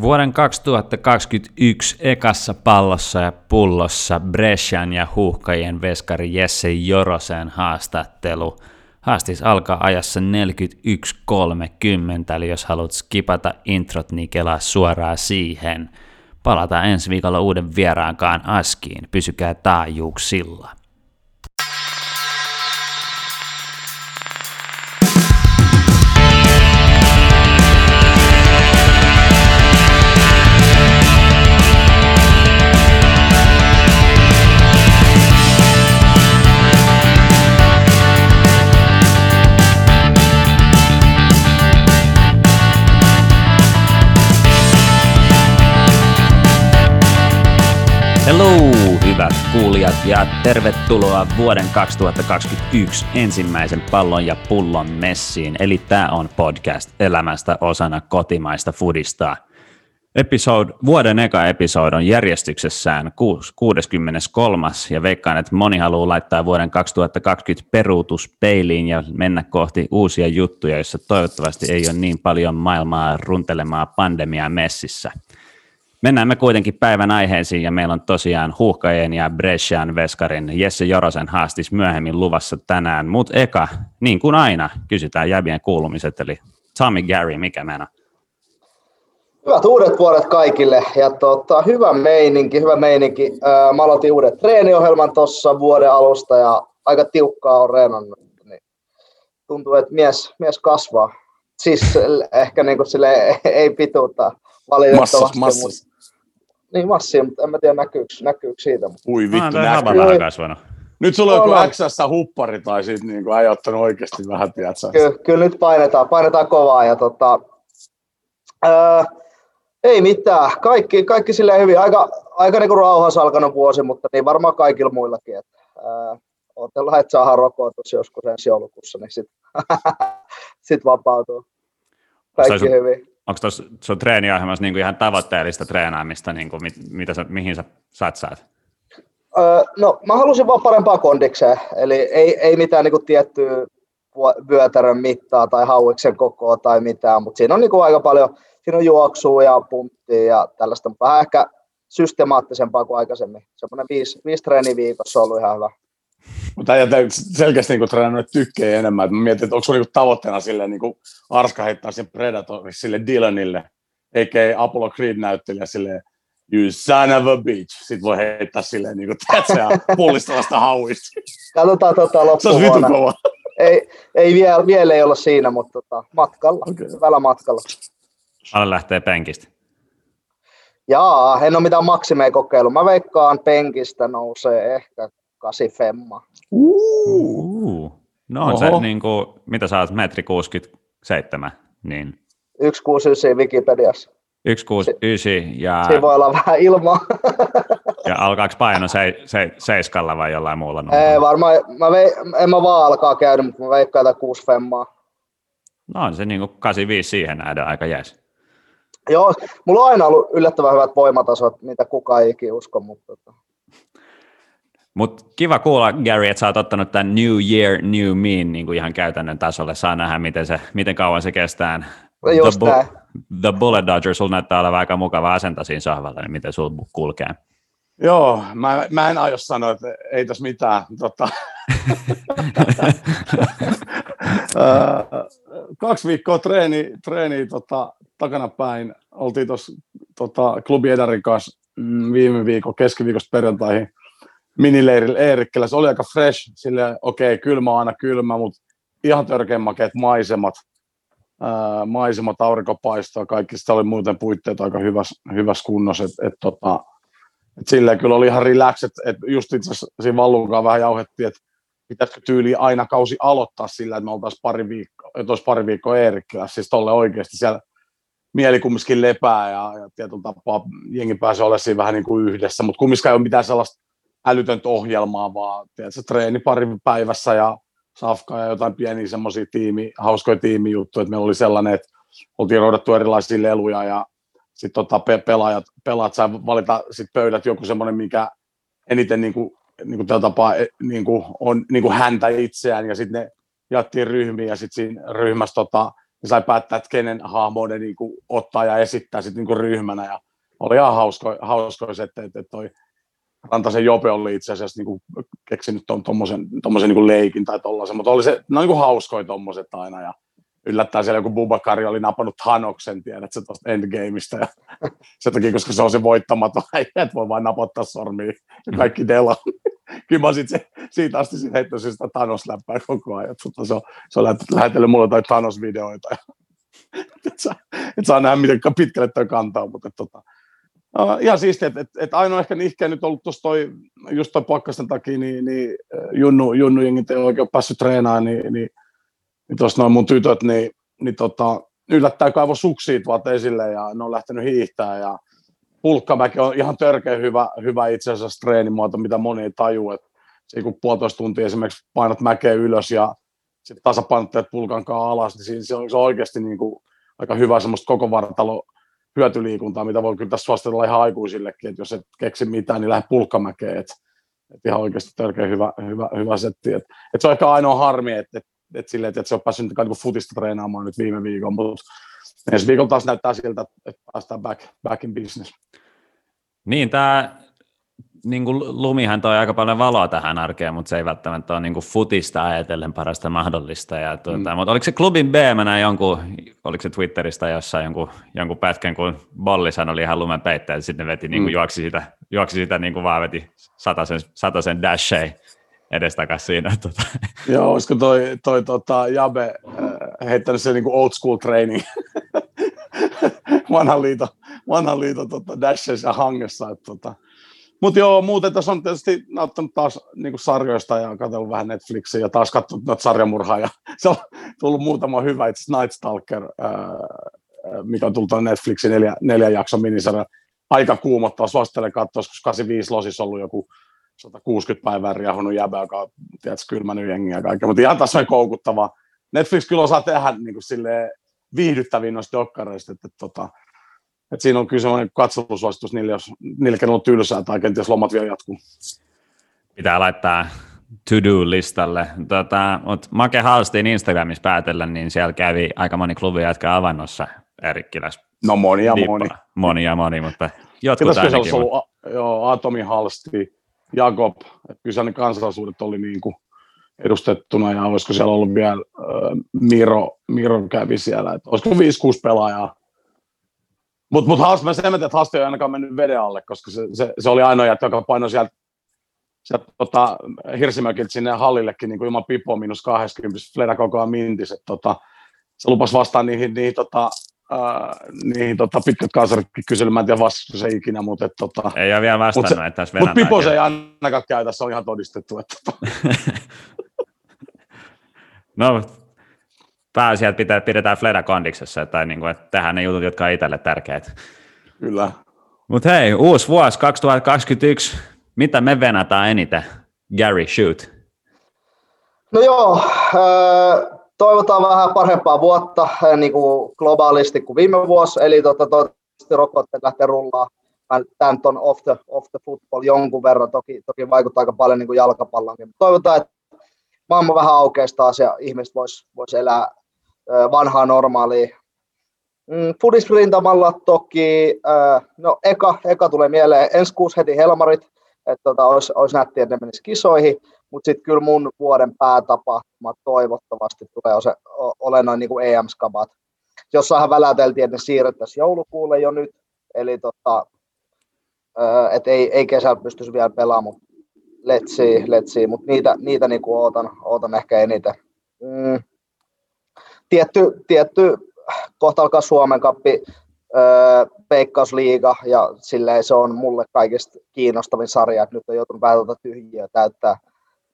Vuoden 2021 ekassa pallossa ja pullossa Brescian ja huuhkajien veskari Jesse Jorosen haastattelu. Haastis alkaa ajassa 41.30, eli jos haluat skipata introt, niin kelaa suoraan siihen. Palataan ensi viikolla uuden vieraankaan askiin. Pysykää taajuuksilla. Kuulijat, ja tervetuloa vuoden 2021 ensimmäisen pallon ja pullon messiin. Eli tämä on podcast elämästä osana kotimaista fudista. Episode, vuoden eka episode on järjestyksessään 63. ja veikkaan, että moni haluaa laittaa vuoden 2020 peruutuspeiliin ja mennä kohti uusia juttuja, joissa toivottavasti ei ole niin paljon maailmaa runtelemaa pandemiaa messissä – Mennään me kuitenkin päivän aiheisiin ja meillä on tosiaan Huuhkajien ja Brescian Veskarin Jesse Jorosen haastis myöhemmin luvassa tänään, mutta eka, niin kuin aina, kysytään jäbien kuulumiset, eli Tommy Gary, mikä mennä? Hyvät uudet vuodet kaikille ja tota, hyvä meininki, hyvä meininki. Mä aloitin uuden treeniohjelman tuossa vuoden alusta ja aika tiukkaa on reenannut. Niin tuntuu, että mies, mies kasvaa. Siis ehkä niin kuin sille ei pituutta valitettavasti. Massas, massas. Niin massia, mutta en mä tiedä näkyykö, näkyykö siitä. Mutta... Ui vittu, näkyy. kasvanut. Nyt sulla on joku XS huppari tai sit niin kuin, ottanut oikeasti vähän, tiedätkö? Kyllä, kyllä nyt painetaan, painetaan kovaa ja tota, ää, ei mitään, kaikki, kaikki silleen hyvin, aika, aika niin kuin rauhassa alkanut vuosi, mutta niin varmaan kaikilla muillakin, että ää, odotellaan, että saadaan rokotus joskus ensi joulukuussa, niin sitten sit vapautuu. Kaikki sun, hyvin onko tuossa sun treeniohjelmassa niin ihan tavoitteellista treenaamista, niin kuin, mit, mitä sä, mihin sä satsaat? Öö, no mä halusin vaan parempaa kondikseen, eli ei, ei mitään niin kuin tiettyä vyötärön mittaa tai hauiksen kokoa tai mitään, mutta siinä on niin kuin aika paljon, siinä on juoksua ja punttia ja tällaista, mutta vähän ehkä systemaattisempaa kuin aikaisemmin. Semmoinen viisi, viisi treeniä viikossa on ollut ihan hyvä. Mutta äijät selkeästi niin treenannut tykkää enemmän. Mä mietin, että onko sulla niin tavoitteena silleen, niin kuin Arska heittää sen Predator sille Dylanille, eikä Apollo Creed näyttelijä silleen, you son of a bitch. Sitten voi heittää silleen, niin kuin, tiedätkö, pullistavasta hauista. Katsotaan tota loppuvuonna. Se kova. Ei, ei vielä, vielä ei olla siinä, mutta tota, matkalla, okay. hyvällä matkalla. Alle lähtee penkistä. Jaa, en ole mitään maksimeja kokeilu. Mä veikkaan penkistä nousee ehkä kasi femma. Uh. No on Oho. se, niin kuin, mitä sä oot, metri 67, niin... 169 Wikipediassa. 169 ja... Siinä voi olla vähän ilmaa. ja alkaako paino se, se, seiskalla vai jollain muulla numerolla? Ei varmaan, mä vei, en mä vaan alkaa käydä, mutta mä veikkaan jotain 6 femmaa. No on se niin kuin 85 siihen nähdään aika jees. Joo, mulla on aina ollut yllättävän hyvät voimatasot, mitä kukaan ei ikinä usko, mutta tota- mutta kiva kuulla, Gary, että sä oot ottanut tämän New Year, New Me niin kuin ihan käytännön tasolle. Saa nähdä, miten, se, miten kauan se kestää. No just the, bu- the Bullet Dodger, sulla näyttää olevan aika mukava asenta siinä sohvalla, niin miten sulla kulkee? Joo, mä, mä en aio sanoa, että ei tässä mitään. Tota. kaksi viikkoa treeni, treeni tota, takana päin. Oltiin tuossa tota, klubi Edarin kanssa mm, viime viikon keskiviikosta perjantaihin minileirillä Eerikkeellä. Se oli aika fresh, sille okei, okay, kylmä aina kylmä, mutta ihan törkeän makeat maisemat, ää, maisemat, aurinkopaistaa, kaikki. Sitä oli muuten puitteet aika hyvässä, hyvässä kunnossa, että et, tota, et silleen kyllä oli ihan relax, että et just itse asiassa siinä Vallunkaan vähän jauhettiin, että pitäisikö tyyli aina kausi aloittaa sillä, että me oltaisiin pari viikkoa, että olisi pari viikkoa Eerikkilässä, siis tolle oikeasti siellä mieli kumminkin lepää ja, ja tietyllä tapaa jengi pääsee olemaan siinä vähän niin kuin yhdessä, mutta kumminkaan ei ole mitään sellaista älytöntä ohjelmaa, vaan tiedätkö, treeni pari päivässä ja safkaa ja jotain pieniä semmoisia tiimi, hauskoja tiimijuttuja, että meillä oli sellainen, että oltiin roudattu erilaisia leluja ja sitten tota, pe- pelaajat, pelaajat sai valita sit pöydät joku semmoinen, mikä eniten niin kuin, niin kuin tapaa e, niin kuin on niin kuin häntä itseään ja sitten ne jaettiin ryhmiin ja sitten siinä ryhmässä tota, ja sai päättää, että kenen hahmo ne niin kuin, ottaa ja esittää sitten niin ryhmänä. Ja oli ihan hausko, hauskois, että, että, että toi Rantasen Jope oli itse asiassa niin kuin, keksinyt tuommoisen niin leikin tai tollaisen, mutta oli se, no niin kuin hauskoja tuommoiset aina. Ja yllättäen siellä joku Bubakari oli napannut Hanoksen, tiedät se tuosta Endgameista. Ja se takia, koska se on se voittamaton, että voi vain napottaa sormiin ja kaikki dela. Kyllä mä sit se, siitä asti sit heittäisin sitä Thanos-läppää koko ajan. Mutta se on, se on lähetellyt mulle jotain Thanos-videoita. että saa, et saa nähdä, miten pitkälle toi kantaa. Mutta et, tota, Uh, ihan siistiä, että et, et ainoa ehkä nihkeä nyt ollut tuossa toi, just toi pakkasten takia, niin, niin Junnu, Junnu jengit ei oikein päässyt treenaamaan, niin, niin niin tuossa noin mun tytöt, niin, niin tota, yllättäen kaivo suksiit vaan esille ja ne on lähtenyt hiihtää ja pulkkamäki on ihan törkeä hyvä, hyvä itse asiassa treenimuoto, mitä moni ei taju, että se kun puolitoista tuntia esimerkiksi painat mäkeä ylös ja sitten tasapainotteet pulkankaan alas, niin se on, se on oikeasti niin kuin aika hyvä semmoista koko vartalo hyötyliikuntaa, mitä voi kyllä tässä suositella ihan aikuisillekin, että jos et keksi mitään, niin lähde pulkkamäkeen, että et ihan oikeasti törkeä hyvä, hyvä, hyvä setti. Et, et se on ehkä ainoa harmi, että et et silleen, että se on päässyt niin futista treenaamaan nyt viime viikon, mutta ensi viikolla taas näyttää siltä, että päästään back, back in business. Niin, tämä niin kuin lumihan toi aika paljon valoa tähän arkeen, mutta se ei välttämättä ole niin kuin futista ajatellen parasta mahdollista. Ja tuota, mm. Mutta oliko se klubin B, mä jonkun, oliko se Twitteristä jossain jonkun, jonkun pätkän, kun Bollisan oli ihan lumen peittäjä, sitten veti, niin kuin mm. juoksi sitä, juoksi sitä niin kuin vaan veti sataisen, sataisen dashei edestakas siinä. Tota. Joo, olisiko toi, toi tota, Jabe äh, heittänyt se niin old school training vanhan liiton, vanhan liiton tota, dashes ja hangessa. Että, tota. Mutta joo, muuten tässä on tietysti nauttanut taas niin sarjoista ja katsellut vähän Netflixiä ja taas katsonut noita sarjamurhaa. Ja se on tullut muutama hyvä, itse Night Stalker, ää, mikä on tullut Netflixin neljä, neljä jakson minisarja. Aika kuumottava, suosittelen katsoa, koska 85 losissa ollut joku 160 päivää riahunut jäbä, joka on tiedätkö, kylmänyt jengiä ja kaikkea, mutta ihan on koukuttava. Netflix kyllä osaa tehdä niin kuin silleen, viihdyttäviä noista dokkareista, että, että, tota, että siinä on kyllä sellainen katselusuositus niille, jos niille, on tylsää tai kenties lomat vielä jatkuu. Pitää laittaa to-do-listalle. Tota, mutta Make Halstin Instagramissa päätellä, niin siellä kävi aika moni klubi jatka avannossa Erikkiläs. No monia, moni. Monia, moni, mutta jotkut ainakin. Se ollut, joo, Atomi Halsti, Jakob, että kyllä ne kansallisuudet oli niin kuin edustettuna ja olisiko siellä ollut vielä äh, Miro, Miro kävi siellä, että olisiko 5-6 pelaajaa. Mutta mut haaste, mä sen että haaste ei ainakaan mennyt veden alle, koska se, se, se oli ainoa jättä, joka painoi sieltä, sieltä tota, Hirsimökiltä sinne hallillekin niin kuin ilman pipoa minus 20, Fleda koko ajan mintis, että tota, se lupas vastaan niihin, niihin tota, Uh, niin tota, pitkät kansaritkin kysely, mä en tiedä vastaako se ikinä, mutta et, tota, Ei ole vielä vastannut, mut että tässä Mutta Pipo se ei ainakaan käy, tässä on ihan todistettu. Että, tota. no, pääasiat pitää, pidetään Fleda kondiksessa, tai niin kuin, että tehdään ne jutut, jotka on itselle tärkeitä. Kyllä. Mutta hei, uusi vuosi 2021, mitä me venataan eniten? Gary, shoot. No joo, äh, toivotaan vähän parempaa vuotta eh, niin kuin globaalisti kuin viime vuosi, eli tota, toivottavasti rokotteet lähtee rullaa. Tämä on off the, off the football jonkun verran, toki, toki vaikuttaa aika paljon niin kuin jalkapallonkin. Toivotaan, että maailma vähän aukeisi taas ja ihmiset vois, vois elää vanhaa normaalia. Mm, Fudisrintamalla toki, no eka, eka tulee mieleen ensi kuusi heti Helmarit, että tota, olisi, olisi nättiä, että ne menisi kisoihin. Mutta sitten kyllä mun vuoden päätapahtuma toivottavasti tulee se, ole noin niin kuin EM-skabat. Jossainhan väläteltiin, että ne siirrettäisiin joulukuulle jo nyt, eli tota, että ei, ei kesällä pystyisi vielä pelaamaan, let's see, let's see. Mutta niitä, niitä niin kuin ootan, ootan ehkä eniten. Mm. Tietty, tietty, kohta alkaa Suomen kappi, Peikkausliiga ja silleen se on mulle kaikista kiinnostavin sarja, että nyt on joutunut vähän tuota tyhjiä täyttää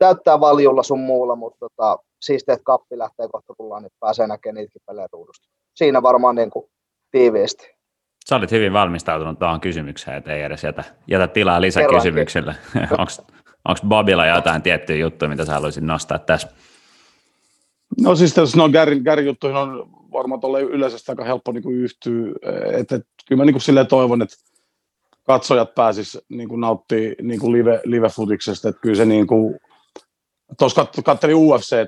täyttää valjulla sun muulla, mutta tota, siistiä, että kappi lähtee kohta tullaan, niin pääsee näkemään niitäkin pelejä ruudusta. Siinä varmaan niin kuin tiiviisti. Sä olit hyvin valmistautunut tuohon kysymykseen, että ei edes jätä, jätä tilaa lisäkysymyksille. Onko Bobilla jotain tiettyjä juttuja, mitä sä haluaisit nostaa tässä? No siis tässä Gärin, Gärin juttuihin on varmaan tuolle yleisesti aika helppo niin yhtyä. Et, et, kyllä mä niin kuin toivon, että katsojat pääsis niin kuin nauttii niin kuin live, live-futiksesta, että kyllä se niin kuin, tuossa kat, katselin UFC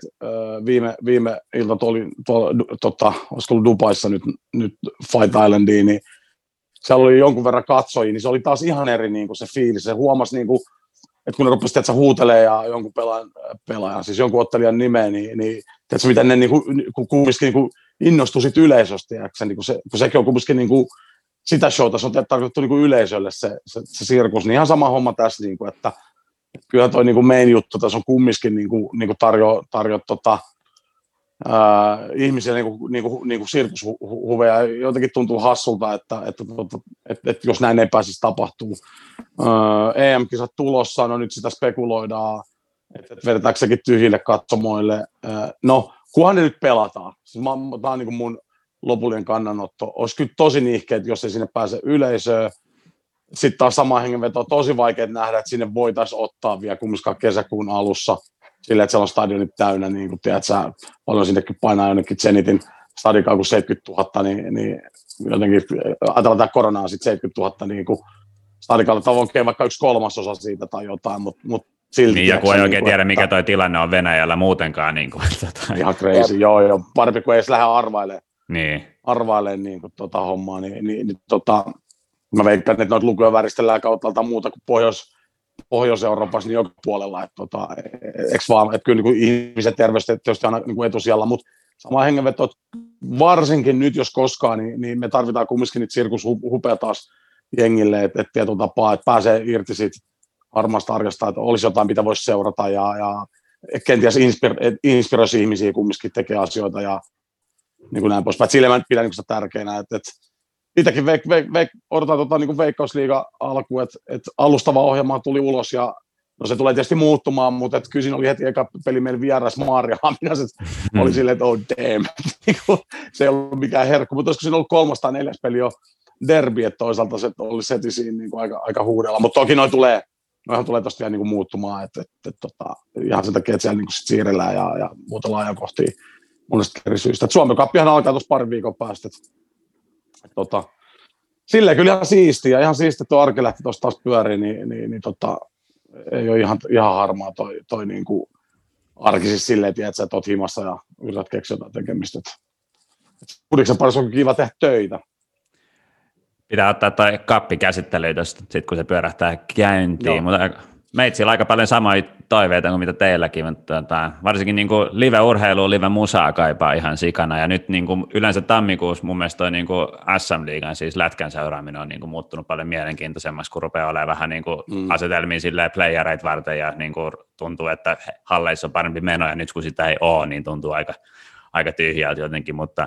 viime, viime ilta tuolla, tuolla tota, olisiko ollut Dubaissa nyt, nyt Fight Islandiin, niin siellä oli jonkun verran katsojia, niin se oli taas ihan eri niin kuin se fiilis. Se huomasi, niin kuin, että kun ne rupesivat että huutelee ja jonkun pelaajan, pelaajan, siis jonkun ottelijan nimeä, niin, niin tiedätkö, miten ne niin kuin, kumminkin niin kuin innostui sit yleisöstä, ja niin se, kun sekin on kumminkin niin kuin, sitä showta, se on tarkoitettu niin kuin yleisölle se, se, se sirkus, niin ihan sama homma tässä, niin kuin, että kyllä toi niin kuin main juttu tässä on kumminkin niin kuin, niin kuin tarjoa, tarjo, tota, ää, ihmisiä niin kuin, niin kuin, niin kuin sirkushuveja. Jotenkin tuntuu hassulta, että, että, että, että, että, että jos näin ei pääsisi tapahtuu. EM-kisat tulossa, no nyt sitä spekuloidaan, että, että vedetäänkö sekin tyhjille katsomoille. No, kunhan ne nyt pelataan. Siis tämä on niin mun lopullinen kannanotto. Olisi kyllä tosi nihkeet, jos ei sinne pääse yleisöön sitten taas sama hengenveto on tosi vaikea nähdä, että sinne voitaisiin ottaa vielä kumminkaan kesäkuun alussa sillä, että siellä on stadionit täynnä, niin kuin tiedät, sä, paljon sinnekin painaa jonnekin Zenitin stadikaan kuin 70 000, niin, niin jotenkin ajatellaan tämä koronaa sitten 70 000, niin kuin stadikalla tavoin vaikka yksi kolmasosa siitä tai jotain, mutta mut silti. Niin, joku ei oikein niin tiedä, mikä toi tilanne on Venäjällä muutenkaan. Niin kuin, tota. Ihan crazy, joo, joo. Parempi kuin ei edes lähde arvailemaan. Niin. Arvailemaan niin kuin, tota hommaa, niin, niin, niin tota, mä veikkaan, että noita lukuja väristellään kautta muuta kuin Pohjois, Pohjois-Euroopassa niin joka puolella, että tota, eikö vaan, että kyllä niin ihmiset terveys tietysti aina niin kuin etusijalla, mutta sama hengenveto, että varsinkin nyt jos koskaan, niin, niin me tarvitaan kumminkin niitä sirkushupea taas jengille, että, että tietyllä tapaa, että pääsee irti siitä harmaasta arjesta, että olisi jotain, mitä voisi seurata ja, ja kenties inspir, inspiroisi ihmisiä kumminkin tekee asioita ja niin kuin näin poispäin. Sillä mä pidän niin sitä tärkeänä, että, että itsekin veik, veik, veik, odotan tota, niin veikkausliiga alku, että et alustava ohjelma tuli ulos ja no se tulee tietysti muuttumaan, mutta et kyllä siinä oli heti eka peli meillä vieras Maaria Haminas, että mm. oli silleen, että oh damn, niinku, se ei ollut mikään herkku, mutta olisiko siinä ollut kolmas tai neljäs peli jo derbi, että toisaalta se oli seti siinä niin kuin aika, aika huudella, mutta toki noin tulee, noihan tulee tosta vielä niin kuin muuttumaan, että, että, että, tota, ihan sen takia, että siellä niin kuin sit siirrellään ja, ja muutellaan ajankohtia monesta eri syystä. Suomen kappihan alkaa tuossa parin viikon päästä, että tota, silleen kyllä ihan siistiä, ihan siistiä tuo arki lähti tuosta taas pyöriin, niin, niin, niin tota, ei ole ihan, ihan harmaa toi, toi niin kuin arki siis silleen, että sä oot himassa ja yrität keksiä jotain tekemistä. Kudiksen parissa on kiva tehdä töitä. Pitää ottaa toi kappi käsittelyyn sit kun se pyörähtää käyntiin, Joo. mutta meitsillä aika paljon samoja toiveita kuin mitä teilläkin, mutta tota, varsinkin niin live-urheilu, live-musaa kaipaa ihan sikana, ja nyt niin kuin yleensä tammikuussa mun mielestä toi niin kuin SM-liigan, siis lätkän seuraaminen on niin kuin muuttunut paljon mielenkiintoisemmaksi, kun rupeaa olemaan vähän niin kuin mm. asetelmiin silleen playereita varten, ja niin kuin tuntuu, että halleissa on parempi meno, ja nyt kun sitä ei ole, niin tuntuu aika, aika tyhjältä jotenkin, mutta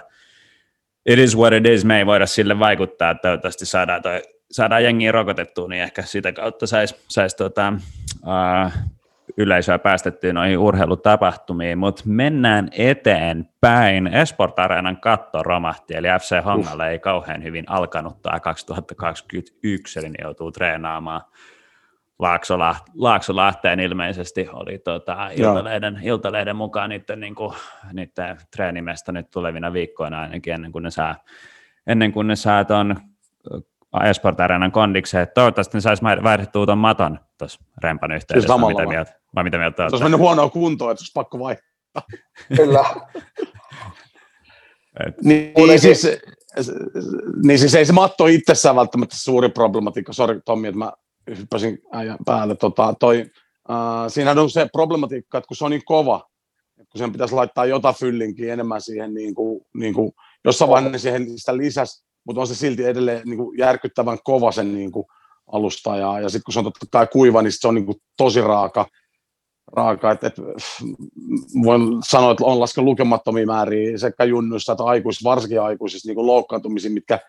it is what it is, me ei voida sille vaikuttaa, toivottavasti saadaan toi saadaan jengiä rokotettua, niin ehkä sitä kautta saisi sais tota, uh, yleisöä päästettyä noihin urheilutapahtumiin, mutta mennään eteenpäin. Esport Areenan katto romahti, eli FC Hongalle ei kauhean hyvin alkanut tämä 2021, eli ne joutuu treenaamaan Laaksola, Laaksolahteen ilmeisesti oli tota, iltaleiden, iltaleiden mukaan niiden, niin kuin, niiden treenimestä nyt tulevina viikkoina ainakin ennen kuin ne saa, ennen kuin ne saa ton Esport Arenan kondikseen, että toivottavasti ne saisi vaihdettua tuon maton tuossa rempan yhteydessä, siis mitä mieltä, vai mitä mieltä Se olisi mennyt huonoa kuntoa, että olisi pakko vaihtaa. Kyllä. Et. Niin, niin, siis, niin siis ei se matto itsessään välttämättä suuri problematiikka, sori Tommi, että mä hyppäsin päälle. Tota, toi, äh, siinähän on se problematiikka, että kun se on niin kova, että kun sen pitäisi laittaa jotain fyllinkin enemmän siihen, niin kuin, niin kuin, jossain vaiheessa siihen sitä lisäsi mutta on se silti edelleen niin kuin järkyttävän kova sen niin kuin alusta, ja, ja sitten kun se on totta kai kuiva, niin se on niin kuin tosi raaka, raaka että, että voin sanoa, että on laskenut lukemattomia määriä sekä junnuissa että aikuisissa, varsinkin aikuisissa niin kuin loukkaantumisia, mitkä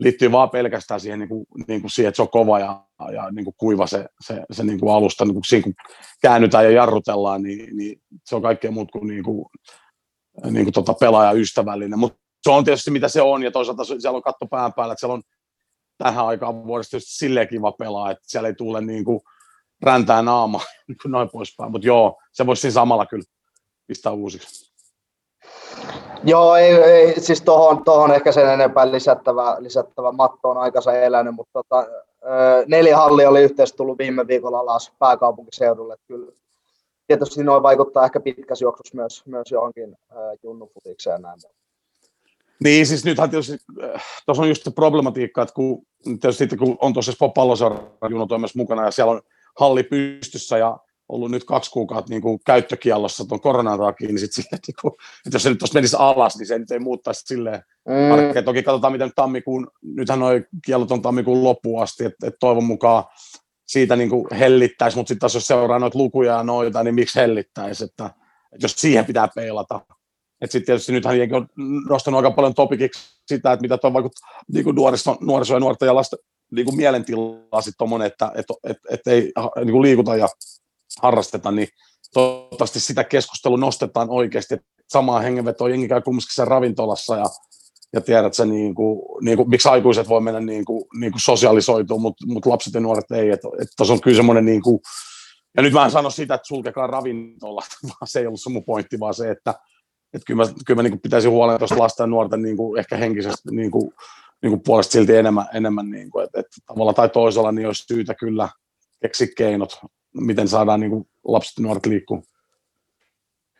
liittyy vaan pelkästään siihen, niin kuin, niin kuin siihen että se on kova ja, ja niin kuin kuiva se, se, se niin kuin alusta, niin kuin siinä kun käännytään ja jarrutellaan, niin, niin se on kaikkea muut kuin, niin kuin, niin kuin tota pelaajaystävällinen, mutta se on tietysti mitä se on, ja toisaalta siellä on katto pään päällä, että siellä on tähän aikaan vuodesta just silleen kiva pelaa, että siellä ei tule niin kuin räntää naama, niin kuin noin poispäin. Mutta joo, se voisi siinä samalla kyllä pistää uusiksi. Joo, ei, ei siis tuohon, tohon ehkä sen enempää lisättävä, lisättävä matto on aikansa elänyt, mutta tota, neljä hallia oli yhteensä tullut viime viikolla alas pääkaupunkiseudulle. Kyllä tietysti noin vaikuttaa ehkä pitkässä juoksussa myös, myös johonkin äh, näin. Niin, siis nythän tietysti, tuossa on just se problematiikka, että kun, tietysti kun on tuossa palloseuran junotoimessa mukana ja siellä on halli pystyssä ja ollut nyt kaksi kuukautta niin kuin käyttökiellossa tuon koronan takia, niin sit niin kuin, että jos se nyt tuossa menisi alas, niin se nyt ei muuttaisi silleen. Mm. Toki katsotaan, miten tammikuun, nythän noin kiellot on tammikuun loppuun asti, että, että toivon mukaan siitä niin kuin hellittäisi, mutta sitten taas jos seuraa noita lukuja ja noita, niin miksi hellittäisi, että, että jos siihen pitää peilata. Että sitten tietysti nythän on nostanut aika paljon topikiksi sitä, että mitä tuo vaikuttaa niin kuin nuoriso, nuoriso ja nuorten ja lasten niin kuin mielentilaa sitten tuommoinen, että et, et, et ei niin kuin liikuta ja harrasteta, niin toivottavasti sitä keskustelua nostetaan oikeasti. Samaa hengenvetoa jengi käy kumminkin sen ravintolassa ja, ja tiedät sä, niin kuin, niin kuin, miksi aikuiset voi mennä niin kuin, niin kuin sosialisoitua, mutta mut lapset ja nuoret ei. Että et on kyllä semmoinen, niin kuin, ja nyt mä en sano sitä, että sulkekaa ravintola, vaan se ei ollut se mun pointti, vaan se, että että kyllä mä, kyllä mä niin pitäisi huolen tuosta lasten ja nuorten niin kuin ehkä henkisestä niin kuin, niin kuin puolesta silti enemmän, enemmän niin kuin, että, että tavalla tai toisella niin olisi syytä kyllä keksiä keinot miten saadaan niin kuin lapset ja nuoret liikkuu.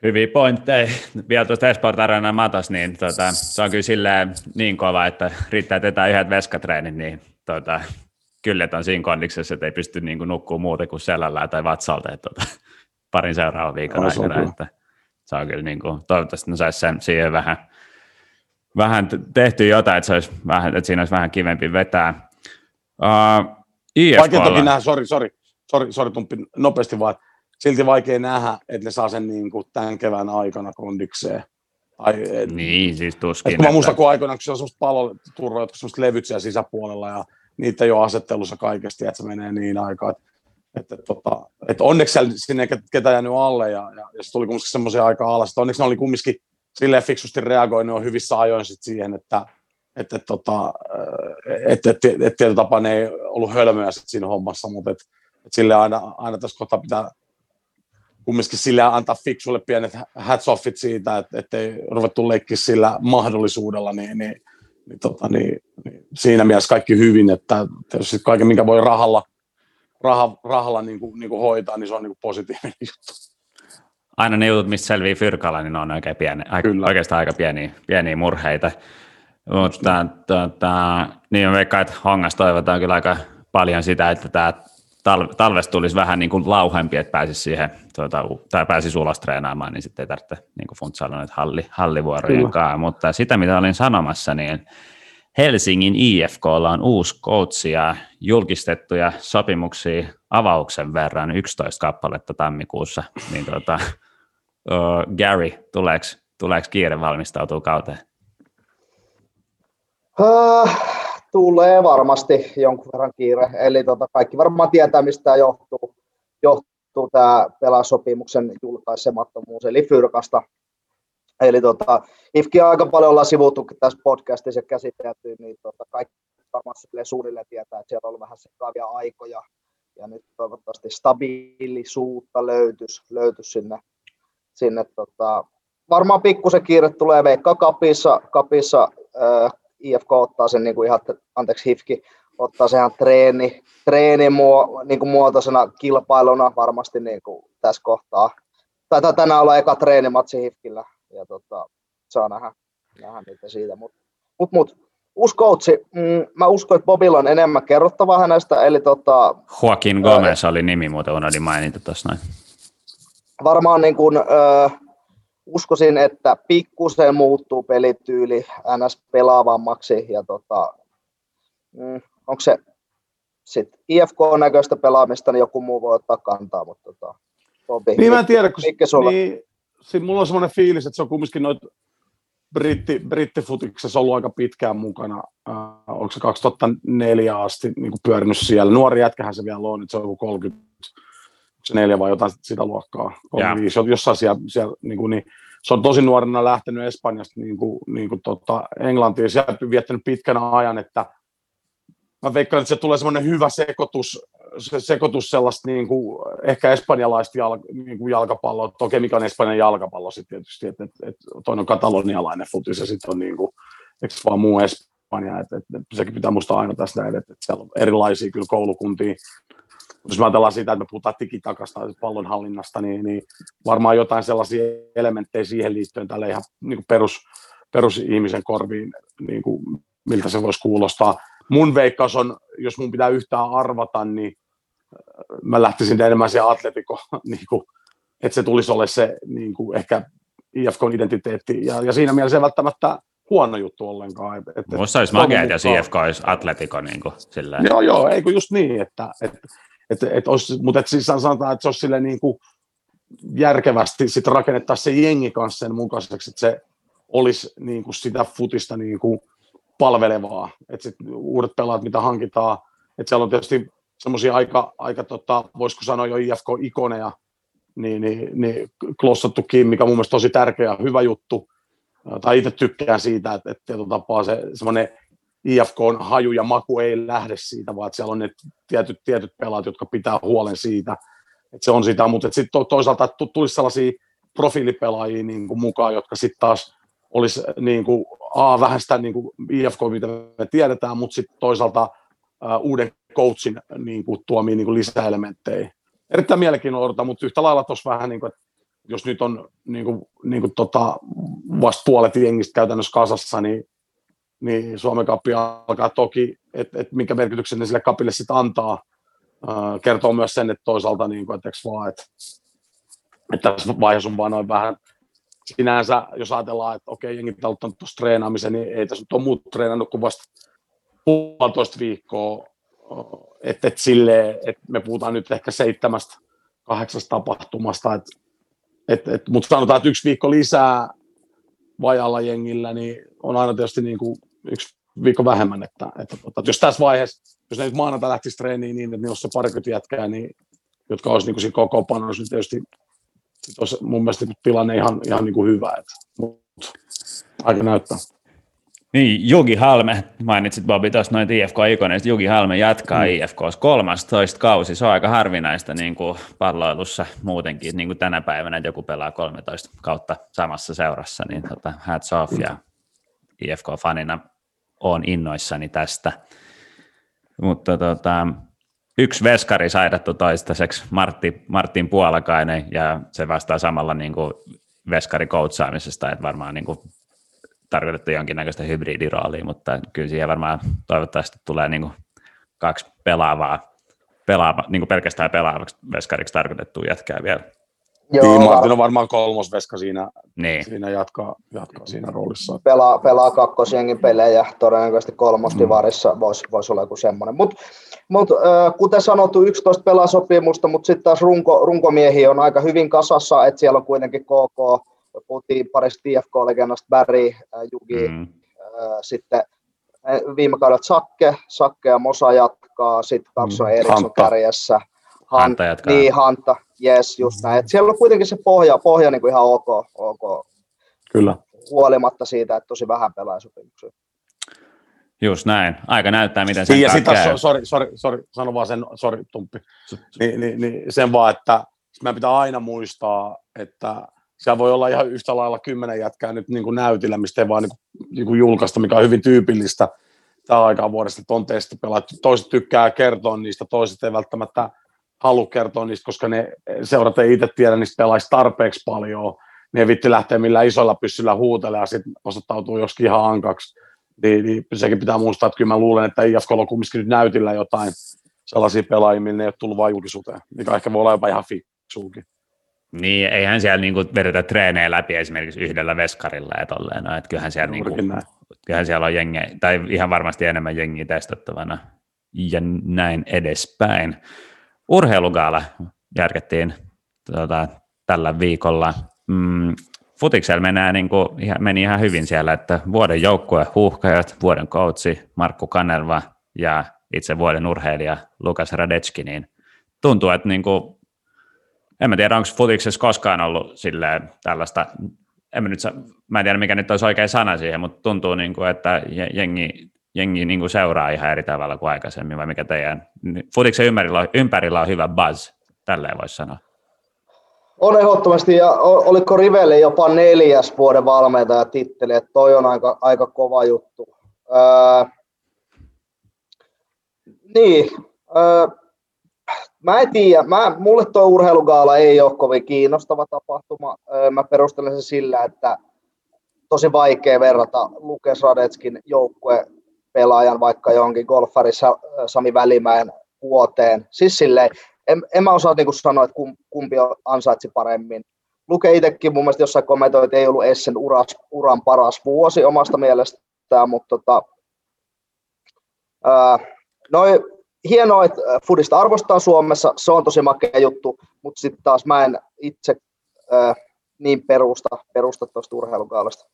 Hyviä pointteja. Vielä tuosta Esport Arena matos, niin tota, se on kyllä silleen niin kova, että riittää, tetään yhdet veskatreenit, niin tota, kyllä on siinä kondiksessa, että ei pysty niin nukkumaan muuten kuin selällä tai vatsalta että, tota, parin seuraavan viikon no, aikana. Että, se on kyllä niin kuin, toivottavasti ne saisi sen siihen vähän, vähän tehty jotain, että, se olisi vähän, että siinä olisi vähän kivempi vetää. Uh, Vaikea toki nähdä, sori, sori, sori, sori Tumppi, nopeasti vaan, silti vaikea nähdä, että ne saa sen niin kuin tämän kevään aikana kondikseen. Ai, et, niin, siis tuskin. Että mä muistan, kun aikoinaan, kun siellä on semmoista paloturvaa, jotka semmoista levyt siellä sisäpuolella ja niitä ei ole asettelussa kaikesti, että se menee niin aikaa. Että, että, että, tota, että onneksi siellä sinne ei ketään jäänyt alle ja, ja, ja se tuli kumminkin semmoisia aikaa alas. Että onneksi ne oli kumminkin silleen fiksusti reagoinut on hyvissä ajoin sit siihen, että, että, tota, että, että, että, että tietyllä tapaa ne ei ollut hölmöä sit siinä hommassa, mutta että, et sille aina, aina tässä kohtaa pitää kumminkin sille antaa fiksulle pienet hats offit siitä, että ettei ruvettu leikkiä sillä mahdollisuudella, niin, niin, niin, tota, niin, niin siinä mielessä kaikki hyvin, että tietysti kaiken, minkä voi rahalla, raha, rahalla niin kuin, niin kuin hoitaa, niin se on niin kuin positiivinen juttu. Aina ne jutut, mistä selvii fyrkalla, niin ne on oikein pieni, Kyllä. oikeastaan aika pieniä, pieniä murheita. Mutta tota, niin veikkaan, että Hongas toivotaan kyllä aika paljon sitä, että tämä talve, talvesta tulisi vähän niin kuin lauhempi, että pääsisi siihen, tuota, tai pääsisi ulos treenaamaan, niin sitten ei tarvitse niin funtsailla noita halli, hallivuorojen kanssa. Mutta sitä, mitä olin sanomassa, niin Helsingin IFKlla on uusi coach ja julkistettuja sopimuksia avauksen verran, 11 kappaletta tammikuussa. Niin tuota, uh, Gary, tuleeko, tuleeko kiire valmistautua kauteen? Uh, tulee varmasti jonkun verran kiire. Eli tota, kaikki varmaan tietää, mistä tämä johtuu. Johtuu tämä pelasopimuksen julkaisemattomuus, eli Fyrkasta. Eli tota, IFKI on aika paljon ollaan sivuttu tässä podcastissa ja käsitelty, niin tota, kaikki varmaan suunnilleen tietää, että siellä on ollut vähän sekavia aikoja, ja nyt toivottavasti stabiilisuutta löytyisi, löytyisi sinne, sinne tota, varmaan pikkusen kiire tulee Veikka Kapissa, kapissa IFK ottaa sen niin kuin ihan, anteeksi HIFKI, ottaa sen ihan treeni, treeni muo, niin kuin muotoisena kilpailuna varmasti niin kuin tässä kohtaa. Taitaa tänään olla eka treenimatsi HIFKillä ja tota, saa nähdä, nähdä mitä siitä. Mutta mut, mut, uusi coachi, mm, mä uskon, että Bobilla on enemmän kerrottavaa hänestä. Eli tota, Joaquin Gomez ää, oli nimi, muuten unohdin mainita tuossa noin. Varmaan niin kuin, äh, uskoisin, että pikkusen muuttuu pelityyli NS pelaavammaksi ja tota, mm, onko se sitten IFK-näköistä pelaamista, niin joku muu voi ottaa kantaa, mutta tota, Bobi, niin mä en tiedä, kun niin, siinä mulla on semmoinen fiilis, että se on kumminkin noita britti, brittifutiksessa ollut aika pitkään mukana. Äh, onko se 2004 asti niin pyörinyt siellä? Nuori jätkähän se vielä on, nyt se on joku 30 se neljä vai jotain sitä luokkaa, 35, jossain siellä, siellä niin, kuin, niin se on tosi nuorena lähtenyt Espanjasta niin kuin, niin kuin tota, Englantiin, siellä viettänyt pitkän ajan, että mä veikkaan, että se tulee semmoinen hyvä sekoitus, se sekoitus sellaista niin kuin, ehkä espanjalaista jal, niin kuin jalkapalloa, toki mikä on Espanjan jalkapallo sitten tietysti, että, että, että toinen on katalonialainen futis ja sitten on niin kuin, eikö vaan muu Espanja, että, että sekin pitää muistaa aina tässä näin, että, että siellä on erilaisia kyllä koulukuntia, jos me ajatellaan sitä, että me puhutaan digitakasta pallonhallinnasta, niin, niin varmaan jotain sellaisia elementtejä siihen liittyen tälle ihan niin kuin perus, perusihmisen korviin, niin kuin, miltä se voisi kuulostaa. Mun veikkaus on, jos mun pitää yhtään arvata, niin äh, mä lähtisin enemmän siihen atletiko, niin kuin, että se tulisi olla se niin kuin ehkä IFK-identiteetti, ja, ja siinä mielessä ei välttämättä huono juttu ollenkaan. Et, et, Musta olisi makea, jos IFK olisi atletiko. Niin kuin. Joo, joo, ei kun just niin, että, et, et, et olisi, mutta et siis sanotaan, että se olisi niin kuin järkevästi sit rakennettaa se jengi kanssa sen mukaiseksi, että se olisi niin kuin sitä futista niin kuin palvelevaa, että sit uudet pelaat, mitä hankitaan, että siellä on tietysti semmoisia aika, aika tota, voisiko sanoa jo IFK-ikoneja, niin, niin, niin klossattu kiinni, mikä on mun mielestä tosi tärkeä ja hyvä juttu, tai itse tykkään siitä, että, että tapaa se semmoinen IFK on haju ja maku ei lähde siitä, vaan siellä on ne tietyt, tietyt pelaat, jotka pitää huolen siitä, että se on sitä, mutta sitten to, toisaalta tulisi sellaisia profiilipelaajia niin kuin mukaan, jotka sitten taas olisi niin kuin, A, vähän sitä niin kuin IFK, mitä me tiedetään, mutta sitten toisaalta uh, uuden coachin niin kuin, tuomia niin kuin lisäelementtejä. Erittäin mielenkiinnolla mutta yhtä lailla tuossa vähän niin kuin, että jos nyt on niin kuin, niin kuin tota, vasta puolet jengistä käytännössä kasassa, niin, niin Suomen kappi alkaa toki, että et minkä merkityksen ne sille kapille sitten antaa. Kertoo myös sen, että toisaalta, niin kuin, että, vaan, että, että tässä vaiheessa on vaan noin vähän sinänsä, jos ajatellaan, että okei, jengit on ottanut tuossa treenaamisen, niin ei tässä nyt ole muut treenannut kuin vasta puolitoista viikkoa, että et silleen, että me puhutaan nyt ehkä seitsemästä, kahdeksasta tapahtumasta, että et, et, mutta sanotaan, että yksi viikko lisää vajalla jengillä, niin on aina tietysti niin kuin yksi viikko vähemmän. Että, että, että jos tässä vaiheessa, jos ne nyt maanantai lähtisi treeniin niin, että ne olisi se parikymmentä jätkää, niin, jotka olisi niin kuin siinä koko panos, niin tietysti sit olisi mun mielestä tilanne ihan, ihan niin kuin hyvä. Että, mutta aika näyttää. Niin, Jugi Halme, mainitsit Bobi tuossa noin IFK-ikoneista, Jugi Halme jatkaa mm. IFKs 13 kausi, se on aika harvinaista niin kuin palloilussa muutenkin, niin kuin tänä päivänä, että joku pelaa 13 kautta samassa seurassa, niin tota, hats off, ja IFK-fanina on innoissani tästä. Mutta tota, yksi veskari saidattu toistaiseksi, Martti, Martin Puolakainen, ja se vastaa samalla niin kuin veskarikoutsaamisesta, että varmaan niin kuin tarkoitettu jonkinnäköistä hybridiroolia, mutta kyllä siihen varmaan toivottavasti tulee niin kuin kaksi pelaavaa, pelaava, niin kuin pelkästään pelaavaksi veskariksi tarkoitettu jätkää vielä. Joo, niin, Martin on varmaan kolmosveska siinä, niin. siinä jatkaa, jatkaa siinä roolissa. Pelaa, pelaa kakkosjengin pelejä, todennäköisesti kolmosdivarissa mm. voisi vois olla joku semmoinen. Mutta mut, äh, kuten sanottu, 11 pelasopimusta, mutta sitten taas runko, runkomiehiä on aika hyvin kasassa, että siellä on kuitenkin KK, puhuttiin parista TFK-legendasta, Barry, äh, Jugi, mm. äh, sitten viime kaudella Sakke, Sakke ja Mosa jatkaa, sitten Carson mm. Eriksson kärjessä. Han, Hanta jatkaa. Niin, Hanta, yes, just näin. Et siellä on kuitenkin se pohja, pohja niin kuin ihan ok, ok. Kyllä. Huolimatta siitä, että tosi vähän pelaajasopimuksia. Just näin. Aika näyttää, miten sen Ja sitten sorry, sorry, sorry, sano vaan sen, sorry, Tumppi. Niin, niin, niin, sen vaan, että meidän pitää aina muistaa, että siellä voi olla ihan yhtä lailla kymmenen jätkää nyt niin kuin näytillä, mistä ei vaan niin kuin, niin kuin julkaista, mikä on hyvin tyypillistä tällä aikaa vuodesta, että on testipelaat. Toiset tykkää kertoa niistä, toiset ei välttämättä halua kertoa niistä, koska ne seurat ei itse tiedä niistä pelaista tarpeeksi paljon. Ne vitti lähteä millään isolla pyssyllä huutelemaan ja sitten osoittautuu joskin ihan ankaksi. Niin, niin sekin pitää muistaa, että kyllä mä luulen, että IFK on kumminkin nyt näytillä jotain sellaisia pelaajia, millä ne ei ole tullut vain julkisuuteen, mikä ehkä voi olla jopa ihan fiksuukin. Niin, eihän siellä niinku vedetä treenejä läpi esimerkiksi yhdellä veskarilla ja tolleen, no, että kyllähän siellä, niinku, kyllähän siellä on jengi, tai ihan varmasti enemmän jengiä testattavana ja näin edespäin. Urheilugaala järkettiin tuota, tällä viikolla. Mm, futiksella menee, niin kuin, meni ihan hyvin siellä, että vuoden joukkue huuhkajat, vuoden coachi Markku Kanerva ja itse vuoden urheilija Lukas Radetski, niin tuntuu, että niin kuin, en mä tiedä, onko futiksessa koskaan ollut silleen tällaista, en mä, nyt, mä en tiedä mikä nyt olisi oikein sana siihen, mutta tuntuu, niin kuin, että jengi, jengi niin kuin seuraa ihan eri tavalla kuin aikaisemmin, vai mikä teidän, futiksen ympärillä, ympärillä on hyvä buzz, tälleen voisi sanoa. On ehdottomasti, ja oliko Rivelle jopa neljäs vuoden valmentaja titteli, että toi on aika, aika kova juttu. Öö, niin, öö, mä en tiedä, mä, mulle tuo urheilugaala ei ole kovin kiinnostava tapahtuma. Mä perustelen sen sillä, että tosi vaikea verrata Lukes Radetskin joukkue pelaajan vaikka johonkin golfari Sami Välimäen vuoteen. Siis silleen, en, en mä osaa niinku sanoa, että kumpi ansaitsi paremmin. Luke itsekin mun mielestä jossain kommentoi, että ei ollut Essen uras, uran paras vuosi omasta mielestään, mutta tota, ää, noi, hienoa, että Fudista arvostaa Suomessa, se on tosi makea juttu, mutta sitten taas mä en itse ää, niin perusta, perusta tuosta urheilukaalasta.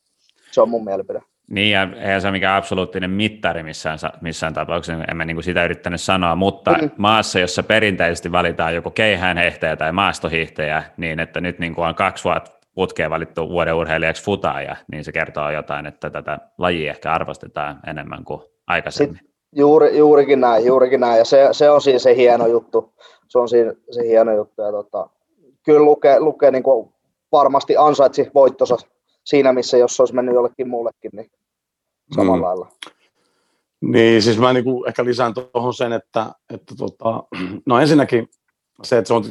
Se on mun mielipide. Niin, ja eihän se ole mikään absoluuttinen mittari missään, missään tapauksessa, en mä niin kuin sitä yrittänyt sanoa, mutta mm. maassa, jossa perinteisesti valitaan joko keihäänhehtäjä tai maastohiihtäjä, niin että nyt niin kuin on kaksi vuotta putkeen valittu vuoden urheilijaksi futaaja, niin se kertoo jotain, että tätä lajia ehkä arvostetaan enemmän kuin aikaisemmin. Sitten juuri, juurikin näin, juurikin näin, ja se, se on siis se hieno juttu, se on siinä se hieno juttu, ja tota, kyllä lukee, lukee niin kuin varmasti ansaitsi voittonsa siinä, missä jos se olisi mennyt jollekin muullekin, niin samalla mm. lailla. Niin, siis mä niinku ehkä lisään tuohon sen, että, että tota, no ensinnäkin se, että se on,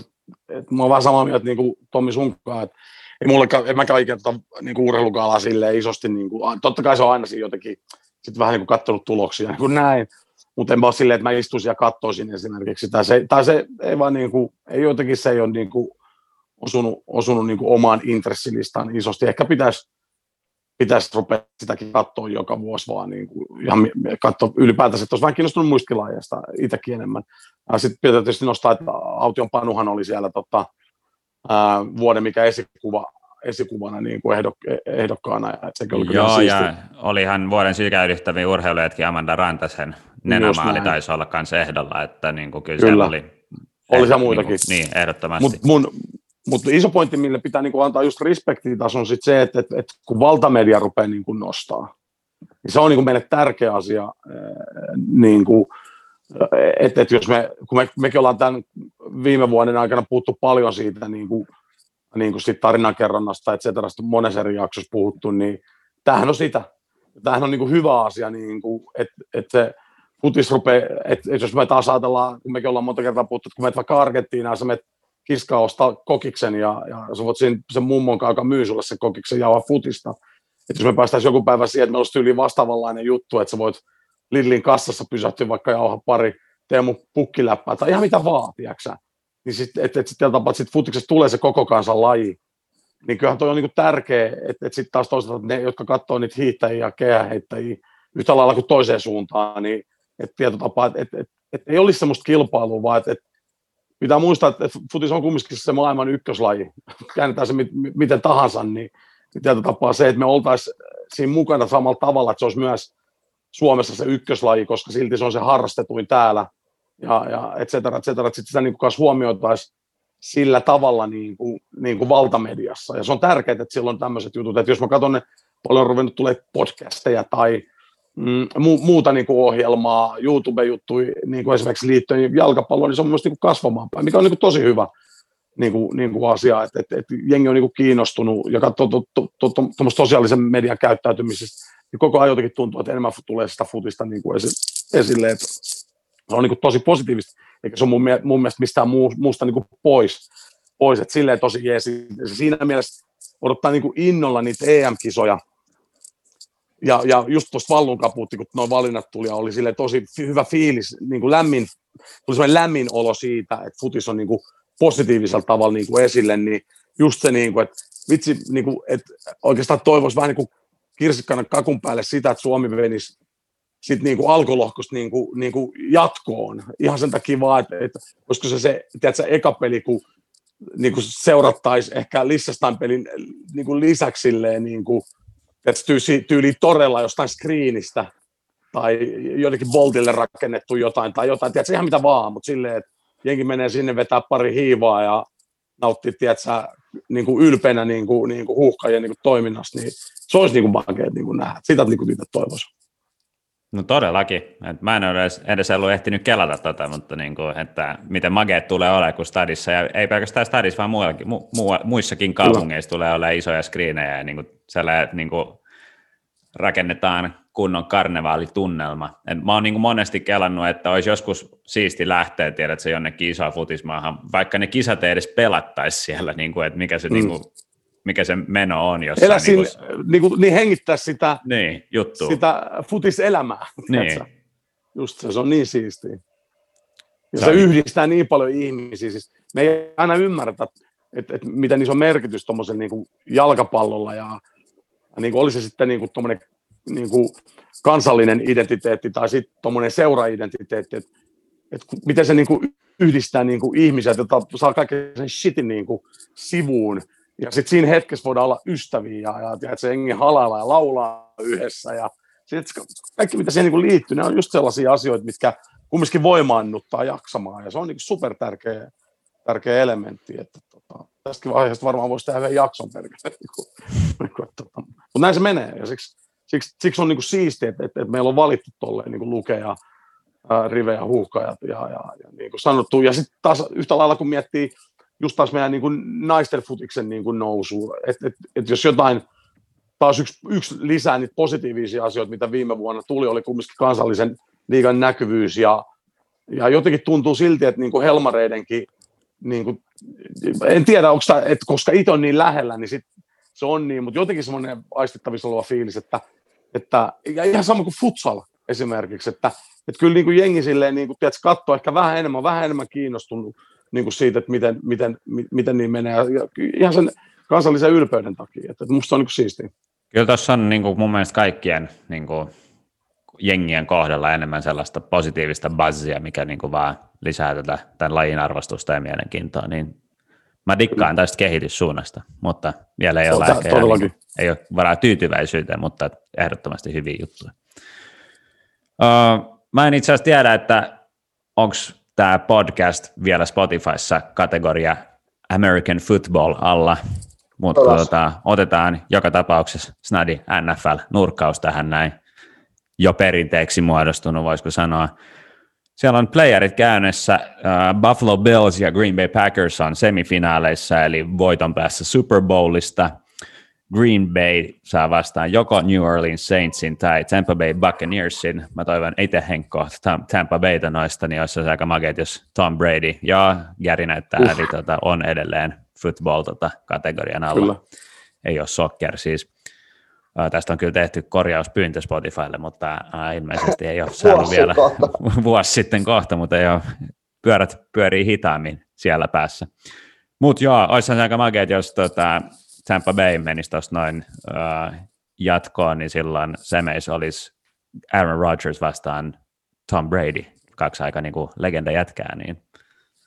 että mä oon vähän samaa mieltä niin kuin Tommi sunkaan, että ei mullekaan, en mäkään ikinä tota, niin urheilukaalaa silleen isosti, niin kuin, totta kai se on aina siinä jotenkin, sitten vähän niin kuin katsonut tuloksia, niin kuin näin, mutta en mä ole silleen, että mä istuisin ja katsoisin esimerkiksi, tai se, tai se ei vaan niin kuin, ei jotenkin se ei ole niin kuin osunut, osunut niin kuin omaan intressilistaan isosti, ehkä pitäisi pitäisi rupea sitäkin katsoa joka vuosi vaan niin kuin, ihan katsoa ylipäätänsä, että olisi vähän kiinnostunut muistakin lajeista itsekin enemmän. Sitten pitää tietysti nostaa, että Aution Panuhan oli siellä tota, ää, vuoden mikä esikuva, esikuvana niin kuin ehdok, ehdokkaana. Ja sekin oli Joo, ja olihan vuoden sykäydyttäviä urheilujatkin Amanda Rantasen nenämaali taisi olla kanssa ehdolla, että niin kuin kyllä, kyllä. oli oli se muitakin. Niin, kuin, niin ehdottomasti. Mut mun, mutta iso pointti, mille pitää niin antaa just respektiä taas on sit se, että, että, että kun valtamedia rupeaa niin kuin nostaa, niin se on niin kuin meille tärkeä asia, niin kuin, että, että jos me, kun me, mekin ollaan tämän viime vuoden aikana puhuttu paljon siitä niin kuin, niin kuin tarinankerronnasta, et cetera, monessa eri jaksossa puhuttu, niin tämähän on sitä. Tämähän on niin hyvä asia, niin että, että se futis rupeaa, että, että jos me taas ajatellaan, kun mekin ollaan monta kertaa puhuttu, että kun menet vaikka Argentiinaan, sä menet kiska ostaa kokiksen ja, ja sä voit sen, sen mummon kanssa, joka myy sulle sen kokiksen jauhaa futista. Että jos me päästäisiin joku päivä siihen, että meillä olisi yli vastaavanlainen juttu, että sä voit Lillin kassassa pysähtyä vaikka jauhaa pari Teemu pukkiläppää tai ihan mitä vaan, tiiäksä. Niin sitten, että et sitten tapaa, että sit tulee se koko kansan laji. Niin kyllähän toi on niinku tärkeä, että, että sitten taas toisaalta ne, jotka katsoo niitä hiihtäjiä ja kehäheittäjiä yhtä lailla kuin toiseen suuntaan, niin että tietotapaa, että, että, että, että ei olisi semmoista kilpailua, vaan että, että pitää muistaa, että futis on kumminkin se maailman ykköslaji. Käännetään se miten tahansa, niin, niin tapaa se, että me oltaisiin siinä mukana samalla tavalla, että se olisi myös Suomessa se ykköslaji, koska silti se on se harrastetuin täällä, ja, ja et cetera, et cetera, sitten sitä niin kanssa huomioitaisiin sillä tavalla niin kuin, niin kuin valtamediassa. Ja se on tärkeää, että silloin tämmöiset jutut, että jos mä katson ne, paljon on ruvennut tulee podcasteja tai mm, mu- muuta niin kuin ohjelmaa, YouTube-juttuja niin kuin esimerkiksi liittyen jalkapalloon, niin se on myös niin kuin kasvamaan päin, mikä on niin kuin tosi hyvä niin kuin, niin kuin asia, että, että, että jengi on niin kuin kiinnostunut ja katsoo tuommoista sosiaalisen median käyttäytymisestä, niin koko ajan jotenkin tuntuu, että enemmän tulee sitä futista niin kuin esille, että se on niin kuin tosi positiivista, eikä se ole mun, mun mielestä mistään muu, muusta niin kuin pois, pois, että silleen tosi jees. Siinä mielessä odottaa niin kuin innolla niitä EM-kisoja, ja, ja just tuosta Vallun kaputti, kun nuo valinnat tuli, ja oli sille tosi hyvä fiilis, niin kuin lämmin, tuli sellainen lämmin olo siitä, että futis on niin kuin positiivisella tavalla niin kuin esille, niin just se, niin kuin, että vitsi, niin kuin, että oikeastaan toivoisi vähän niin kuin kirsikkana kakun päälle sitä, että Suomi venisi sitten niin kuin alkulohkosta niin kuin, niin kuin jatkoon. Ihan sen takia vaan, että, että olisiko se se, tiedätkö, eka peli, kun niin kuin seurattaisi ehkä Lissastan pelin niin kuin lisäksi silleen, niin kuin, tyyli, tyyli torella jostain screenistä tai jotenkin Voltille rakennettu jotain tai jotain, tiedätkö, ihan mitä vaan, mutta silleen, että jengi menee sinne vetää pari hiivaa ja nauttii, tiedätkö, niin kuin ylpeänä niin kuin, niin kuin huuhkajien niin kuin toiminnasta, niin se olisi niin kuin makea niin kuin nähdä. Sitä niin kuin niitä toivoisi. No todellakin. Et mä en ole edes, edes ollut ehtinyt kelata tota, mutta niin kuin, että miten mageet tulee olemaan kuin stadissa, ja ei pelkästään stadissa, vaan muillakin, mu, mu, muissakin kaupungeissa tulee olemaan isoja screenejä, ja niin kuin, sellainen, niin kuin, rakennetaan kunnon karnevaalitunnelma. Et mä oon niin monesti kelannut, että olisi joskus siisti lähteä, tiedät se jonnekin isoa futismaahan, vaikka ne kisat ei edes pelattaisi siellä, niin kuin, että mikä se, mm. niin kuin, mikä se meno on. Jossain, Elä niin, kuin, niin, kuin, niin hengittää sitä, niin, juttu. sitä futiselämää. Niin. Just se, se on niin siistiä. Ja se yhdistää niin paljon ihmisiä. Siis me ei aina ymmärretä, että, että miten iso merkitys tuommoisen niin jalkapallolla ja, ja niin kuin oli se sitten niin kuin niin kuin kansallinen identiteetti tai sitten tuommoinen seura-identiteetti, että, että miten se niin kuin yhdistää niin kuin ihmisiä, että saa kaiken sen shitin niin kuin sivuun ja sitten siinä hetkessä voidaan olla ystäviä ja, ja, se hengi halailla ja laulaa yhdessä ja sit, kaikki mitä siihen niin kuin liittyy, ne on just sellaisia asioita, mitkä kumminkin voimaannuttaa jaksamaan ja se on niin super tärkeä, tärkeä elementti, että tota, tästäkin vaiheesta varmaan voisi tehdä jakson pelkästään. Niin tota, mutta näin se menee ja siksi, siksi, siksi on niin kuin siistiä, että, että, että, meillä on valittu tolleen niin lukea ää, rivejä, huuhkajat ja, ja, ja niin kuin sanottu. Ja sitten taas yhtä lailla kun miettii just taas meidän niin kuin naisten futiksen niin kuin nousu, että et, et jos jotain, taas yksi, yksi lisää niitä positiivisia asioita, mitä viime vuonna tuli, oli kumminkin kansallisen liigan näkyvyys. Ja, ja jotenkin tuntuu silti, että niin kuin Helmareidenkin, niin kuin, en tiedä, onko tämä, että koska itse on niin lähellä, niin sit se on niin, mutta jotenkin semmoinen aistettavissa oleva fiilis, että, että ja ihan sama kuin futsal esimerkiksi, että, että kyllä niin kuin jengi silleen, niin kuin, tiedätkö, katsoo ehkä vähän enemmän, vähän enemmän kiinnostunut niin kuin siitä, että miten, miten, miten niin menee, ja ihan sen kansallisen ylpeyden takia, että, musta on niin kuin siistiä. Kyllä tuossa on niin kuin mun mielestä kaikkien niin kuin jengien kohdalla enemmän sellaista positiivista buzzia, mikä niin kuin vaan lisää tätä, tämän lajin arvostusta ja mielenkiintoa, niin mä dikkaan tästä kehityssuunnasta, mutta vielä ei ole, ehkä, niin, ei ole varaa tyytyväisyyteen, mutta ehdottomasti hyviä juttuja. Uh, mä en itse asiassa tiedä, että onko tämä podcast vielä Spotifyssa kategoria American Football alla, mutta tuota, otetaan joka tapauksessa snadi NFL-nurkkaus tähän näin jo perinteeksi muodostunut, voisiko sanoa. Siellä on playerit käynnissä. Uh, Buffalo Bills ja Green Bay Packers on semifinaaleissa, eli voiton päässä Super Bowlista. Green Bay saa vastaan joko New Orleans Saintsin tai Tampa Bay Buccaneersin. Mä toivon itse Henkko Tampa Bayta noista, niin olisi aika makeet, jos Tom Brady ja Gary näyttää, uh. eli tota, on edelleen football tota, kategorian alla. Kyllä. Ei ole soccer siis. Tästä on kyllä tehty korjauspyyntö Spotifylle, mutta ilmeisesti ei ole saanut vielä vuosi sitten kohta, mutta ei ole, pyörät pyörii hitaammin siellä päässä. Mutta joo, olisi aika makeet, jos tota, Tampa Bay menisi tuossa noin uh, jatkoon, niin silloin semeis olisi Aaron Rodgers vastaan Tom Brady, kaksi aika niin kuin legenda jätkää. Niin.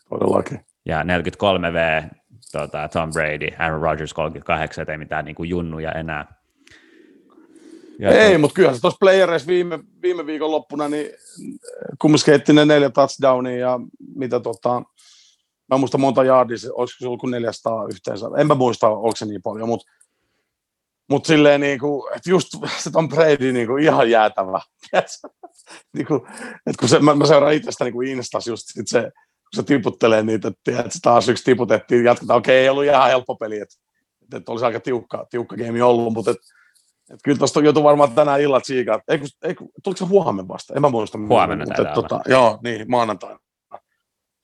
Todellakin. Ja 43V tota, Tom Brady, Aaron Rodgers 38, ei mitään niin kuin junnuja enää. Ja ei, to... mutta kyllä se tuossa playereissa viime, viime viikon loppuna, niin kumminkin heitti ne neljä touchdownia ja mitä tota, mä muista monta jardia, olisiko se ollut kuin 400 yhteensä, en mä muista, onko se niin paljon, mutta mut silleen niin kuin, että just se Tom Brady niin kuin ihan jäätävä. niin kuin, että kun se, mä, mä seuraan itsestä niin kuin Instas just sit se, kun se tiputtelee niitä, että, että taas yksi tiputettiin, jatketaan, okei, okay, ei ollut ihan helppo peli, että, että olisi aika tiukka, tiukka game ollut, mutta että et kyllä tuosta joutuu varmaan tänään illat siikaa. Eikö, eikö, tuliko se huomenna vasta? En mä muista. Huomenna mutta, tota, Joo, niin, maanantaina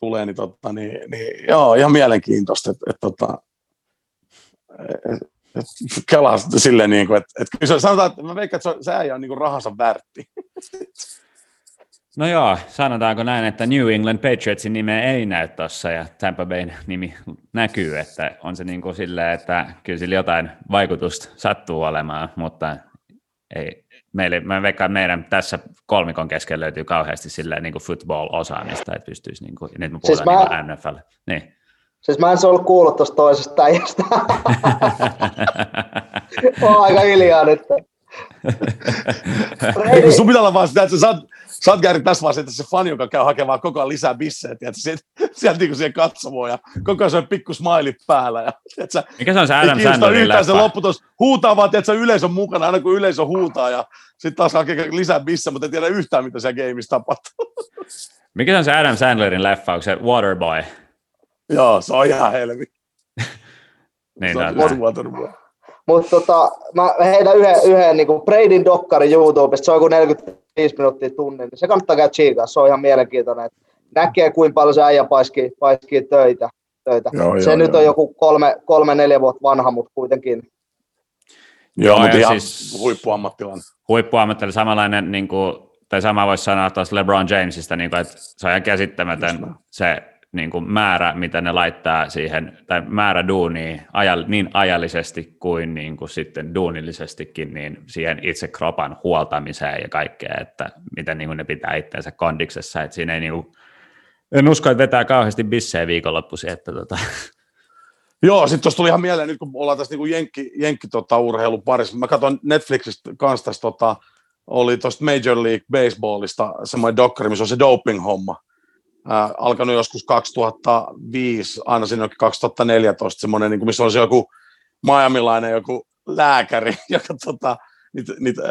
tulee, niin, tota, niin, niin joo, ihan mielenkiintoista, että et, tota, et, et, kelaa silleen, niin kuin, että et, kyllä sanotaan, että mä veikkaan, että se, se äijä on niin kuin rahansa värtti. No joo, sanotaanko näin, että New England Patriotsin nimeä ei näy tuossa ja Tampa Bayn nimi näkyy, että on se niin kuin silleen, että kyllä sillä jotain vaikutusta sattuu olemaan, mutta ei, meille, mä veikkaan, meidän tässä kolmikon keskellä löytyy kauheasti silleen niin kuin football-osaamista, että pystyisi, niin kuin, nyt me siis puhutaan siis niin mä, NFL. Niin. Siis mä en se ollut kuullut tuosta toisesta äijästä. Oon aika hiljaa nyt. Eikö sun pitää olla vaan sitä, että sä oot, sä oot Gary tässä vaiheessa se fani, joka käy hakemaan koko ajan lisää bissejä, että sieltä, sieltä niin siihen katsomaan ja koko ajan se on pikku smiley päällä. Ja, tiedätkö, Mikä se on se Adam Sandlerin leffa? se lopputus, huutaa vaan, että yleisö on mukana, aina kun yleisö huutaa ja sitten taas hakee lisää bissejä, mutta ei tiedä yhtään, mitä siellä gameissa tapahtuu. Mikä se on se Adam Sandlerin leffa, onko se Waterboy? Joo, se on ihan helvi. niin, se on Waterboy. Mutta tota, mä heitän yhden, yhden niin Bradyn dokkari YouTubesta, se on joku 45 minuuttia tunnin, niin se kannattaa käydä chiikaa, se on ihan mielenkiintoinen. Näkee, kuinka paljon se äijä paiskii, paiskii töitä. töitä. Joo, se joo, nyt joo. on joku kolme, kolme, neljä vuotta vanha, mutta kuitenkin. Joo, mutta ihan siis huippuammattilainen. Huippuammattilainen, samanlainen, niin kuin, tai sama voisi sanoa tuosta LeBron Jamesista, niin kuin, että se on ihan käsittämätön se niin kuin määrä, mitä ne laittaa siihen, tai määrä duunia ajal, niin ajallisesti kuin, niin kuin sitten duunillisestikin, niin siihen itse kropan huoltamiseen ja kaikkea, että miten niin kuin ne pitää itseensä kondiksessa, että siinä ei niin kuin, en usko, että vetää kauheasti bissejä viikonloppuisin, että tota. Joo, sitten tuossa tuli ihan mieleen, nyt kun ollaan tässä niin jenkki, jenkki tota, urheilun parissa, mä katson Netflixistä kanssa tästä, tota, oli tuosta Major League Baseballista semmoinen dokkari, missä on se doping-homma, äh, alkanut joskus 2005, aina sinne 2014, semmoinen, niin kuin, missä on joku Miamilainen joku lääkäri, joka tota, niitä, niitä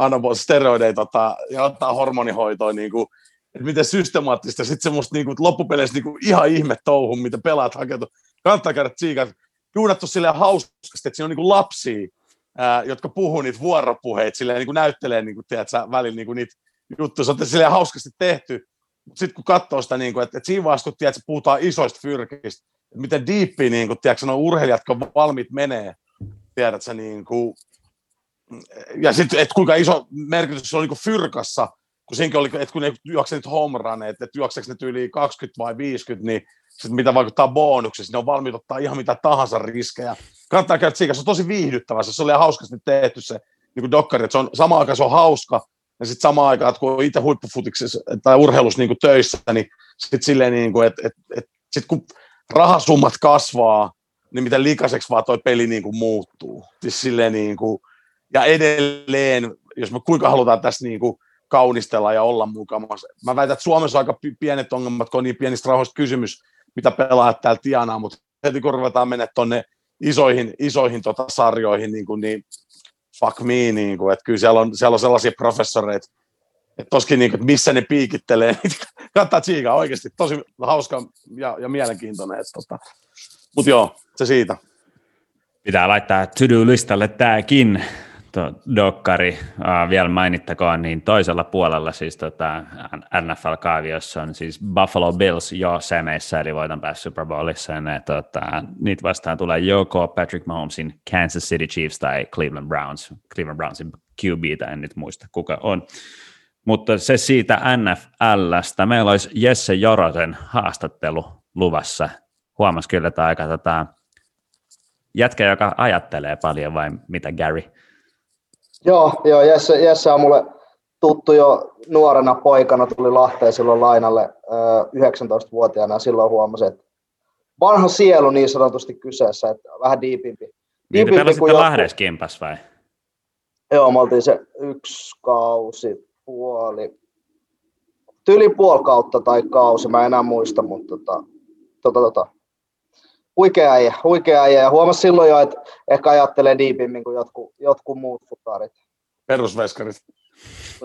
äh, steroideja tota, ja ottaa hormonihoitoa, niin kuin, että miten systemaattista, sitten semmoista niin kuin, loppupeleissä niin kuin, ihan ihme touhu, mitä pelaat hakeutu. Kannattaa käydä tsiikat. Juudattu silleen hauskasti, että siinä on niin kuin lapsia, ää, jotka puhuu niitä vuoropuheita, silleen niin kuin näyttelee niin kuin, tiedätkö, välillä niin kuin niitä juttuja. Se on silleen hauskasti tehty, sitten kun katsoo sitä, niin kuin, että, että siinä vaiheessa, kun tiedät, puhutaan isoista fyrkistä, että miten diippiä niin kuin, tiedätkö, nuo urheilijat, jotka valmiit menee, tiedätkö, niin kuin, ja sitten, että kuinka iso merkitys se on niin fyrkassa, kun siinäkin oli, että kun ne juoksee nyt home run, että, että juokseeko ne yli 20 vai 50, niin sitten mitä vaikuttaa bonuksessa, ne on valmiit ottaa ihan mitä tahansa riskejä. Kannattaa käydä siinä, se on tosi viihdyttävä, se oli hauskasti tehty se niin dokkari, että se on, samaan aikaan se on hauska, ja sitten samaan aikaan, kun on itse huippufutiksessa tai urheilussa niin töissä, niin sitten silleen, niin kuin, että, että, että sit kun rahasummat kasvaa, niin miten likaiseksi vaan toi peli niin kuin muuttuu. Siis silleen niin kuin, ja edelleen, jos me kuinka halutaan tässä niin kuin kaunistella ja olla mukana. Mä väitän, että Suomessa on aika pienet ongelmat, kun on niin pienistä rahoista kysymys, mitä pelaajat täällä tienaa, mutta heti kun ruvetaan mennä tuonne isoihin, isoihin tota sarjoihin, niin, kuin, niin fuck me, niin kuin, että kyllä siellä on, siellä on sellaisia professoreita, että toskin niin kuin, missä ne piikittelee, kannattaa tsiikaa oikeasti, tosi hauska ja, ja mielenkiintoinen, että, tota, mutta joo, se siitä. Pitää laittaa to-do-listalle tämäkin dokkari uh, vielä mainittakoon, niin toisella puolella siis tota, NFL-kaaviossa on siis Buffalo Bills jo semeissä, eli voitan päästä Super Bowlissa, ja tota, niitä vastaan tulee joko Patrick Mahomesin Kansas City Chiefs tai Cleveland Browns, Cleveland Brownsin QB, en nyt muista kuka on. Mutta se siitä NFLstä, meillä olisi Jesse Jorosen haastattelu luvassa. Huomasi kyllä, että aika tota, jätkä, joka ajattelee paljon vai mitä Gary? Joo, joo Jesse, Jesse on mulle tuttu jo nuorena poikana, tuli Lahteen silloin lainalle 19-vuotiaana ja silloin huomasin, että vanha sielu niin sanotusti kyseessä, että vähän diipimpi. Niin te pelasitte Lahdessa kimpas vai? Joo, me oltiin se yksi kausi, puoli, tyli puoli kautta tai kausi, mä en enää muista, mutta tota, tota, tota, huikea äijä, huikea äijä. Ja huomasi silloin jo, että ehkä ajattelee diipimmin kuin jotkut, jotkut muut futarit. Perusveskarit.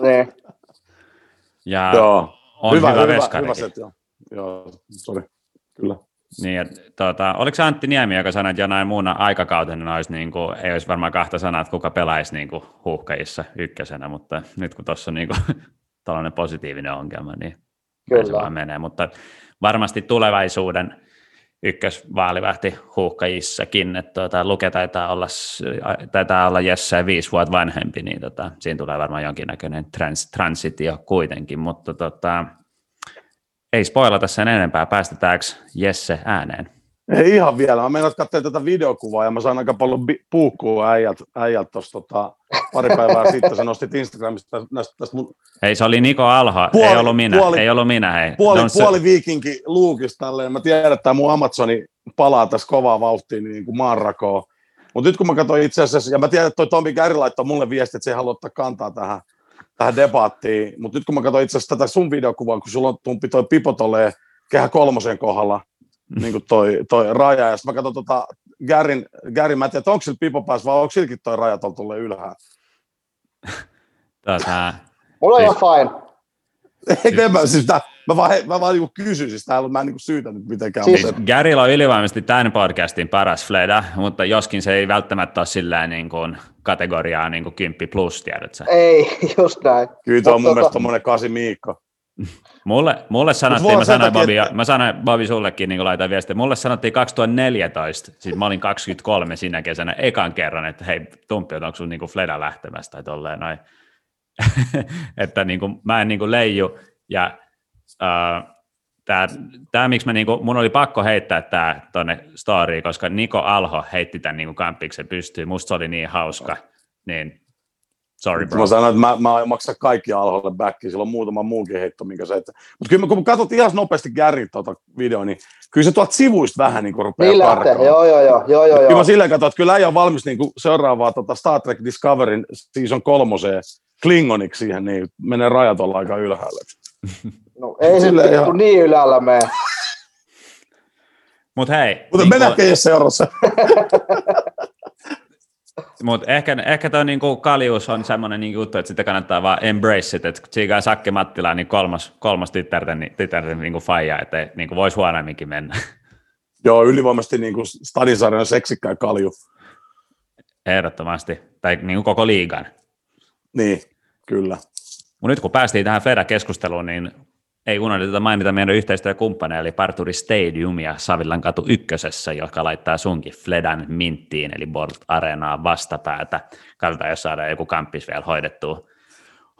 Niin. Ja joo. on hyvä, hyvä, hyvä, hyvä set, joo. joo sorry. Kyllä. Niin, että, tuota, oliko se Antti Niemi, joka sanoi, että jonain muuna aikakautena olisi, niin kuin, ei olisi varmaan kahta sanaa, että kuka pelaisi niin kuin, huuhkajissa ykkösenä, mutta nyt kun tuossa on niin kuin, tällainen positiivinen ongelma, niin Kyllä. se vaan menee. Mutta varmasti tulevaisuuden ykkösvaalivahti huuhkajissakin, että tuota, Luke taitaa olla, taitaa olla Jesse viisi vuotta vanhempi, niin tota, siinä tulee varmaan jonkinnäköinen trans, transitio kuitenkin, mutta tota, ei spoilata sen enempää, päästetäänkö Jesse ääneen? Ei ihan vielä. Mä menen katsoa tätä videokuvaa ja mä saan aika paljon bi- puukkua äijältä äijält tuossa tota, pari päivää sitten. Sä nostit Instagramista tästä, tästä mun... Hei, se oli Niko Alho, puoli, ei ollut minä. Puoli, ei ollut minä, hei. Puoli, Don't puoli viikinki luukista tälleen. Mä tiedän, että tämä mun Amazoni palaa tässä kovaa vauhtia niin kuin maanrakoon. Mutta nyt kun mä katsoin itse asiassa, ja mä tiedän, että toi Tommi Kärri laittoi mulle viesti, että se ei halua ottaa kantaa tähän, tähän debaattiin, mutta nyt kun mä katsoin itse asiassa tätä sun videokuvaa, kun sulla on tumpi toi pipo tolleen kehä kolmosen kohdalla, niin kuin toi, toi raja. Ja sitten mä katson tota Gärin, Gärin, mä en tiedä, onko sillä pipo päässä vai onko silläkin toi raja tuolla tulee ylhäällä. Tota, Mulla on siis, ihan fine. Eikö mä, siis tää, mä vaan, mä vaan niinku kysyn, siis täällä mä en niinku syytä nyt mitenkään. Siis- mutta- Gärillä on ylivoimaisesti tämän podcastin paras Fleda, mutta joskin se ei välttämättä ole sillä niin kuin kategoriaa niin kuin 10 plus, tiedätkö? Ei, just näin. Kyllä tuo on mun Mut mielestä tota- tommonen kasi Miikka. Mulle, mulle sanottiin, mä sanoin, takia, Bobby, että- mä sanoin Bobby sullekin, niin laitan viestiä, mulle sanottiin 2014, siis mä olin 23 siinä kesänä ekan kerran, että hei Tumppi, onko sun niin kuin Fleda lähtemässä tai tolleen noin. että niin kuin, mä en niin kuin leiju ja uh, tämä, tämä, miksi mä niin kuin, mun oli pakko heittää tämä tuonne storyin, koska Niko Alho heitti tämän niin kampiksen pystyyn, musta se oli niin hauska, niin sorry bro. Mä sanoin, että mä, mä maksan kaikki alholle backiin, sillä on muutama muunkin heitto, minkä se, että... Mutta kyllä kun katsot ihan nopeasti Gary tuota videoa, niin kyllä se tuolta sivuista vähän niin kuin rupeaa Niin lähtee, joo, joo, joo, joo, joo, Kyllä mä silleen katson, että kyllä äijä on valmis niin kuin seuraavaa tota Star Trek Discoverin season kolmoseen Klingoniksi siihen, niin menee rajat olla aika ylhäällä. No, ei se vittu ihan- niin ylällä mene. Mutta hei, Mutta niin keijä seurassa. Mutta ehkä, ehkä tuo niinku kaljuus on semmoinen niinku juttu, että sitä kannattaa vaan embrace it, että Tsiikaa Sakke Mattila niin kolmas, kolmas tytärten, tytärten niinku faija, että niinku voisi huonomminkin mennä. Joo, ylivoimaisesti niin kuin Stadisarjan seksikkäin kalju. Ehdottomasti, tai niinku koko liigan. Niin, kyllä. Mutta nyt kun päästiin tähän Feda-keskusteluun, niin ei unohdeta mainita meidän yhteistyökumppaneja, eli Parturi Stadium ja Savillan katu ykkösessä, joka laittaa sunkin Fledan minttiin, eli Bolt Areenaa vastapäätä. Katsotaan, jos saadaan joku kamppis vielä hoidettua,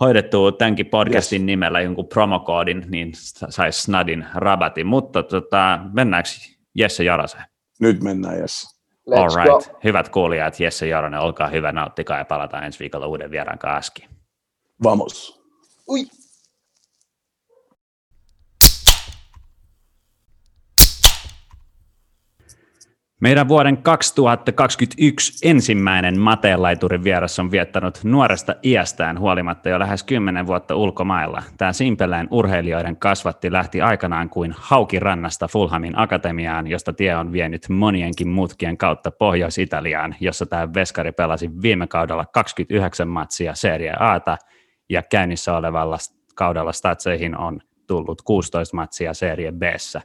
hoidettua tämänkin podcastin yes. nimellä jonkun promokoodin, niin saisi Snadin rabatin. Mutta tota, mennäänkö Jesse Jaraseen? Nyt mennään, Jesse. Let's All go. right. Hyvät kuulijat, Jesse Jaronen, olkaa hyvä, nauttikaa ja palataan ensi viikolla uuden vieraan kaaskiin. Vamos. Ui. Meidän vuoden 2021 ensimmäinen Mateenlaiturin vieras on viettanut nuoresta iästään huolimatta jo lähes 10 vuotta ulkomailla. Tämä Simpeleen urheilijoiden kasvatti lähti aikanaan kuin haukirannasta Fulhamin akatemiaan, josta tie on vienyt monienkin mutkien kautta Pohjois-Italiaan, jossa tämä veskari pelasi viime kaudella 29 matsia Serie Ata ja käynnissä olevalla kaudella statseihin on tullut 16 matsia Serie Bssä.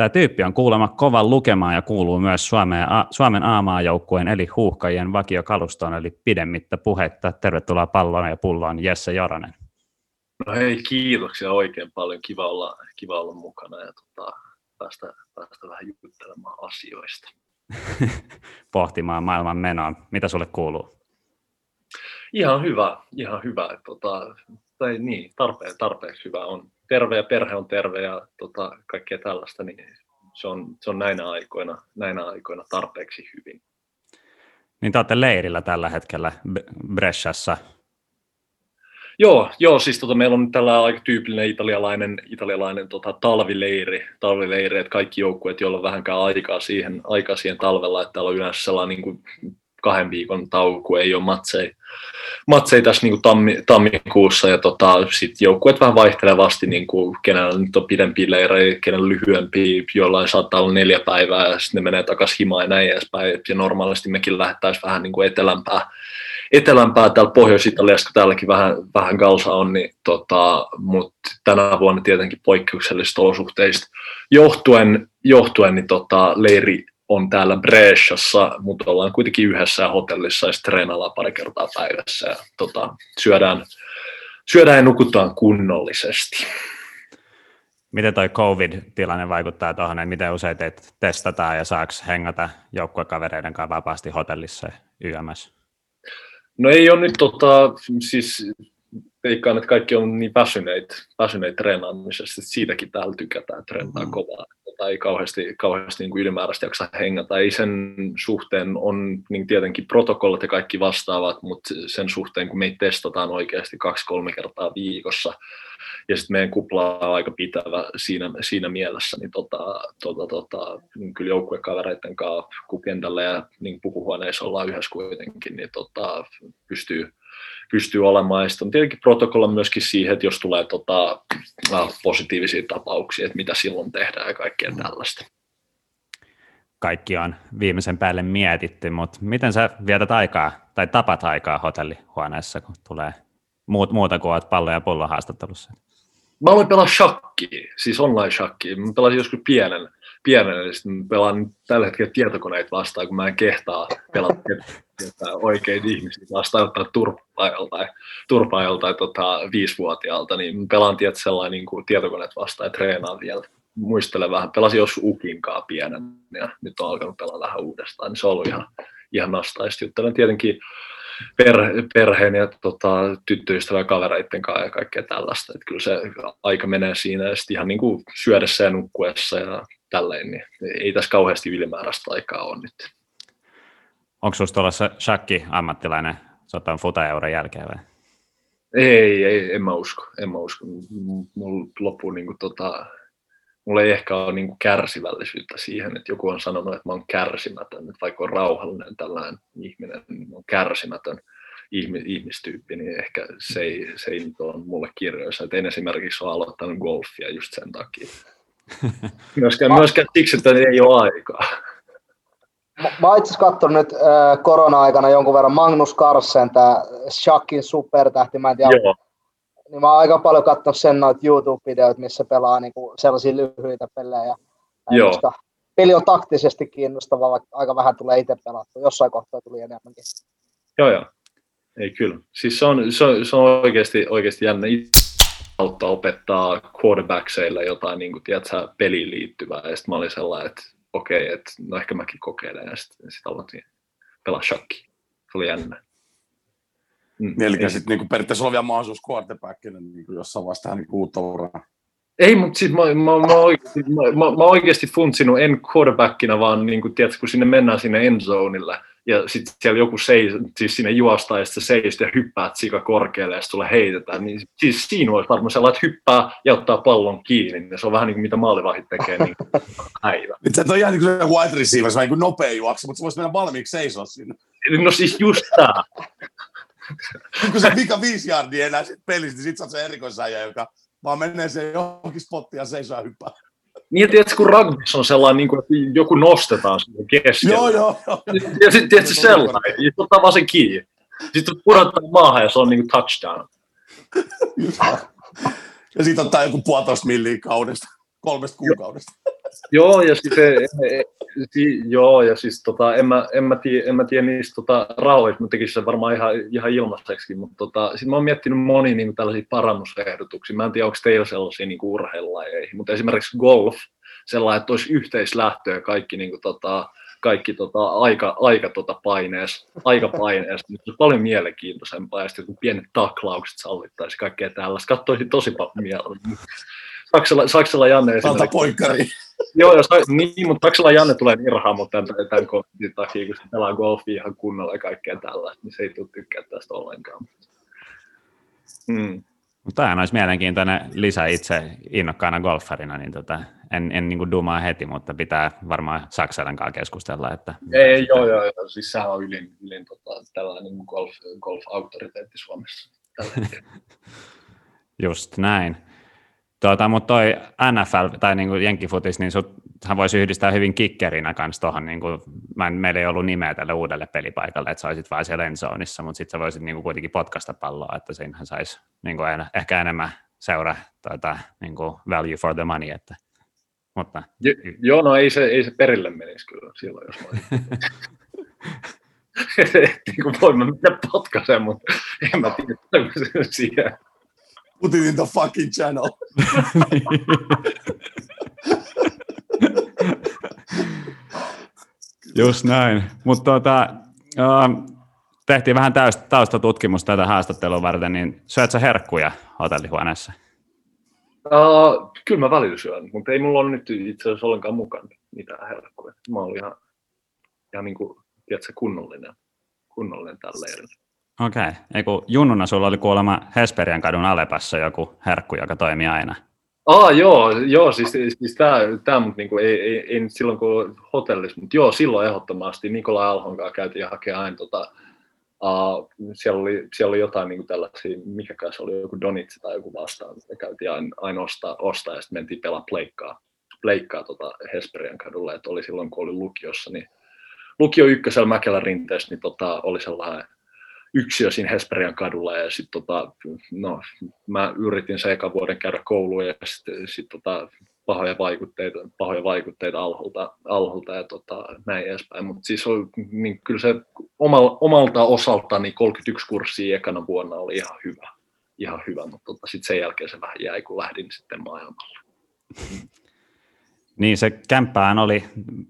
Tämä tyyppi on kuulemma kovan lukemaan ja kuuluu myös Suomeen, Suomen A-maajoukkueen eli huuhkajien vakiokalustoon, eli pidemmittä puhetta. Tervetuloa palloon ja pulloon Jesse Joronen. No hei, kiitoksia oikein paljon. Kiva olla, kiva olla mukana ja tota, päästä, päästä vähän juttelemaan asioista. Pohtimaan maailman menoa. Mitä sulle kuuluu? Ihan hyvä, ihan hyvä. Tota, tai niin, tarpeen, tarpeeksi hyvä on. Terve ja perhe on terve ja tota, kaikkea tällaista, niin se on, se on näinä, aikoina, näinä aikoina tarpeeksi hyvin. Niin te olette leirillä tällä hetkellä Bressassa. Joo, joo siis tota, meillä on tällä aika tyypillinen italialainen, italialainen tota, talvileiri, talvileiri, että kaikki joukkueet, joilla on vähänkään aikaa siihen, aikaa siihen talvella, että täällä on yleensä sellainen niin kuin kahden viikon tauko, ei ole matseja, matseja tässä niin kuin tammi, tammikuussa, ja tota, sitten joukkueet vähän vaihtelevasti, niin kuin, kenellä nyt on pidempiä leirejä, kenellä lyhyempiä, jollain saattaa olla neljä päivää, ja sitten ne menee takaisin himaan ja näin edespäin, ja normaalisti mekin lähettäisiin vähän niin kuin etelämpää, etelämpää täällä Pohjois-Italiassa, kun täälläkin vähän, vähän galsa on, niin tota, mutta tänä vuonna tietenkin poikkeuksellisista olosuhteista johtuen, johtuen niin tota, leiri on täällä Bresciassa, mutta ollaan kuitenkin yhdessä hotellissa ja treenaillaan pari kertaa päivässä ja tota, syödään, syödään ja nukutaan kunnollisesti. Miten toi COVID-tilanne vaikuttaa tuohon, että miten usein teitä testataan ja saaks hengata joukkuekavereiden kanssa vapaasti hotellissa YMS? No ei ole nyt, tota, siis veikkaan, että kaikki on niin väsyneitä, väsyneitä treenaamisesta, että siitäkin täällä tykätään, treenaa mm. kovaa. Ei kauheasti, kauheasti niin kuin ylimääräistä jaksa hengata. Ei sen suhteen on niin tietenkin protokollat ja kaikki vastaavat, mutta sen suhteen, kun meitä testataan oikeasti kaksi-kolme kertaa viikossa, ja sitten meidän kupla on aika pitävä siinä, siinä mielessä, niin, tota, tota, tota, niin kyllä joukkuekavereiden kanssa, kun kentällä ja niin pukuhuoneissa ollaan yhdessä kuitenkin, niin tota, pystyy, pystyy olemaan. Ja sitten on tietenkin protokolla myöskin siihen, että jos tulee tota, positiivisia tapauksia, että mitä silloin tehdään ja kaikkea tällaista. Kaikki on viimeisen päälle mietitty, mutta miten sä vietät aikaa tai tapat aikaa hotellihuoneessa, kun tulee muut, muuta kuin olet pallo- ja pullon haastattelussa? Mä aloin pelaa shakkia, siis online shakkia. Mä pelasin joskus pienen, pienen eli sitten pelaan tällä hetkellä tietokoneita vastaan, kun mä en kehtaa pelata oikein ihmisiä vastaan ottaa turpaajalta tai, turpaajalta tai tota, viisivuotiaalta, niin pelaan tiedät, sellainen niin kuin tietokoneet vastaan ja treenaan vielä. Muistelen vähän, pelasin jos Ukinkaa pienen ja nyt on alkanut pelata vähän uudestaan, niin se on ollut ihan, ihan nastaista. Juttelen tietenkin per, perheen ja tota, tyttöystävän kavereiden kanssa ja kaikkea tällaista. Että kyllä se aika menee siinä ja sitten ihan niin kuin syödessä ja nukkuessa ja tälleen, niin ei tässä kauheasti ylimääräistä aikaa ole nyt. Onko sinusta tuolla shakki ammattilainen sotan futa-euron jälkeen vai? Ei, ei, en mä usko, en mä usko. Mulla loppuu niin kuin, tota, mulla ei ehkä ole niin kuin kärsivällisyyttä siihen, että joku on sanonut, että mä oon kärsimätön, että vaikka on rauhallinen tällainen ihminen, niin mä oon kärsimätön ihmistyyppi, niin ehkä se ei, se ei nyt ole mulle kirjoissa. Et en esimerkiksi ole aloittanut golfia just sen takia. Myöskään, myöskään siksi, että ei ole aikaa. Mä, oon itse katsonut nyt äh, korona-aikana jonkun verran Magnus Carlsen, tämä Shakin supertähti, mä en tiedä, Joo niin mä oon aika paljon katsonut sen noita YouTube-videoita, missä pelaa niinku sellaisia lyhyitä pelejä. Joo. Koska peli on taktisesti kiinnostava, vaikka aika vähän tulee itse pelattua. Jossain kohtaa tuli enemmänkin. Joo, joo. Ei kyllä. Siis se on, se on, se on oikeasti, oikeasti jännä. Auttaa opettaa quarterbackseille jotain niin kuin, tiedätkö, peliin liittyvää. Ja sitten mä olin sellainen, että okei, okay, että no ehkä mäkin kokeilen. Ja sitten sit aloitin pelaa shakki. Se oli jännä. Mm, Eli sitten niin periaatteessa on vielä mahdollisuus quarterbackille niin jossain vaiheessa tähän niin uutta uraa. Ei, mutta siis mä, mä, mä, oikeasti, mä, mä, mä oikeasti funtsinut en quarterbackina, vaan niin kuin, tiedätkö, kun sinne mennään sinne endzoneille, ja sitten siellä joku seis, siis sinne juostaa, ja sitten seistä ja hyppäät sika korkealle, ja sitten heitetään, niin siis siinä olisi varmaan sellainen, että hyppää ja ottaa pallon kiinni, ja se on vähän niin kuin mitä maalivahit tekee niin päivä. Nyt sä et ole ihan niin kuin wide receiver, se on niin kuin nopea juoksu, mutta se voisi mennä valmiiksi seisoa sinne. No siis just tämä kun se vika viisi jardia enää sit pelissä, niin sit sä oot se erikoisäjä, joka vaan menee se johonkin spottiin ja seisoo ja hyppää. Niin, tiedätkö, kun rugbyssa on sellainen, niin kuin, että joku nostetaan sinne keskellä. Joo, joo, joo. Ja sitten tiedätkö sellainen, ja ottaa vaan sen kiinni. Sitten pudottaa maahan ja se on niin kuin touchdown. ja sitten ottaa joku puolitoista milliä kaudesta, kolmesta kuukaudesta. Joo, ja siis, se, si, joo, ja siis tota, en, mä, en, mä tiedä, en mä tiedä niistä tota, rahoista, mä tekisin sen varmaan ihan, ihan ilmaiseksi, mutta tota, sitten mä oon miettinyt monia niin tällaisia parannusehdotuksia. Mä en tiedä, onko teillä sellaisia niin urheilulajeja, mutta esimerkiksi golf, sellainen, että olisi yhteislähtöä kaikki, niin kuin, tota, kaikki tota, aika, aika tota paineessa, aika paineessa, mutta se on paljon mielenkiintoisempaa, ja sitten pienet taklaukset sallittaisi kaikkea tällaista. Katsoisin tosi paljon mielellä. Saksalla, Saksalla Janne Valta poikkari. Joo, jos, niin, mutta Saksalla Janne tulee irhaa, mutta tämän, tämän konfliktin takia, kun se pelaa golfia ihan kunnolla ja kaikkea tällaista, niin se ei tule tykkää tästä ollenkaan. Mm. Mutta tämä olisi mielenkiintoinen lisä itse innokkaana golfarina, niin tota, en, en niin dumaa heti, mutta pitää varmaan Saksalan kanssa keskustella. Että ei, joo, joo, joo, siis sehän on ylin, ylin tota, tällainen golf, golf-auktoriteetti Suomessa. Just näin. Tuota, mutta toi NFL tai niin kuin Jenkkifutis, niin suthan voisi yhdistää hyvin kikkerinä kanssa tuohon, niin kuin, mä en, meillä ei ollut nimeä tälle uudelle pelipaikalle, että saisit vain siellä enzoneissa, mutta sitten sä voisit niin kuin kuitenkin potkasta palloa, että siinähän saisi niin kuin ehkä enemmän seura tuota, niin kuin value for the money, että, mutta... Jo, joo, no ei se, ei se perille menisi kyllä silloin, jos mä niin kuin voin mä mennä potkaseen, mutta en mä tiedä, siihen Put it in the fucking channel. Just näin. Mutta tuota, uh, tehtiin vähän taustatutkimusta tätä haastattelua varten, niin syöt sä herkkuja hotellihuoneessa? Uh, kyllä mä välillä syön, mutta ei mulla ole nyt itse asiassa ollenkaan mukana mitään herkkuja. Mä olin ihan, ihan niin kuin, tiedätkö, kunnollinen, kunnollinen tällä leirillä. Okei. Okay. Junnuna sulla oli kuulemma Hesperian kadun Alepassa joku herkku, joka toimii aina. Ah, joo, joo siis, siis tämä, mutta niinku, ei, ei, ei, nyt silloin kun hotellissa, mutta joo, silloin ehdottomasti Nikola Alhon kanssa käytiin hakemaan aina tota, uh, siellä, oli, siellä oli jotain niin tällaisia, mikä se oli, joku Donitsi tai joku vastaan, me käytiin aina, aina ostaa, ostaa ja sitten mentiin pelaa pleikkaa, pleikkaa tota Hesperian kadulla, että oli silloin kun oli lukiossa, niin lukio ykkösellä Mäkelän rinteessä, niin tota, oli sellainen yksiö siinä Hesperian kadulla ja sitten tota, no, mä yritin se eka vuoden käydä kouluun ja sitten sit, tota, pahoja vaikutteita, pahoja vaikutteita alholta, alholta ja tota, näin edespäin. Mutta siis oli, niin kyllä se omalta, omalta osaltani 31 kurssia ekana vuonna oli ihan hyvä. Ihan hyvä, mutta tota, sitten sen jälkeen se vähän jäi, kun lähdin sitten maailmalle. Niin, se kämppään oli,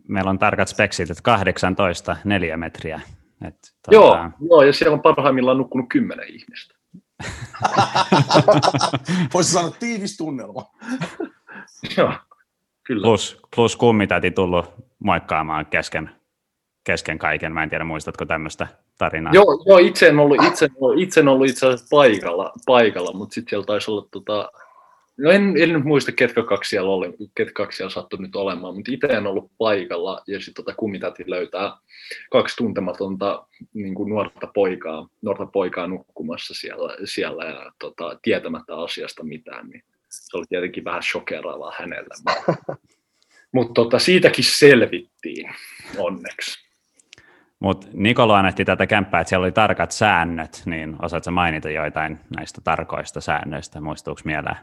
meillä on tarkat speksit, että 18 neliömetriä. Et, tuota... joo, joo, ja siellä on parhaimmillaan nukkunut kymmenen ihmistä. Voisi sanoa tiivis tunnelma. Joo, kyllä. Plus, plus kummitäti tullut moikkaamaan kesken, kesken kaiken. Mä en tiedä, muistatko tämmöistä tarinaa? Joo, joo itse, en ollut, itse, en ollut, itse en ollut itse asiassa paikalla, paikalla mutta sitten siellä taisi olla tota, No en, en nyt muista, ketkä kaksi siellä, oli, ketkä kaksi siellä sattui nyt olemaan, mutta itse en ollut paikalla ja sitten tota kummitäti löytää kaksi tuntematonta niin kuin nuorta, poikaa, nuorta poikaa nukkumassa siellä, siellä ja tota, tietämättä asiasta mitään, niin se oli tietenkin vähän shokeraavaa hänelle. Mutta, tota, siitäkin selvittiin onneksi. Mutta Niko annettiin tätä kämppää, että siellä oli tarkat säännöt, niin osaatko mainita joitain näistä tarkoista säännöistä, muistuuko mieleen?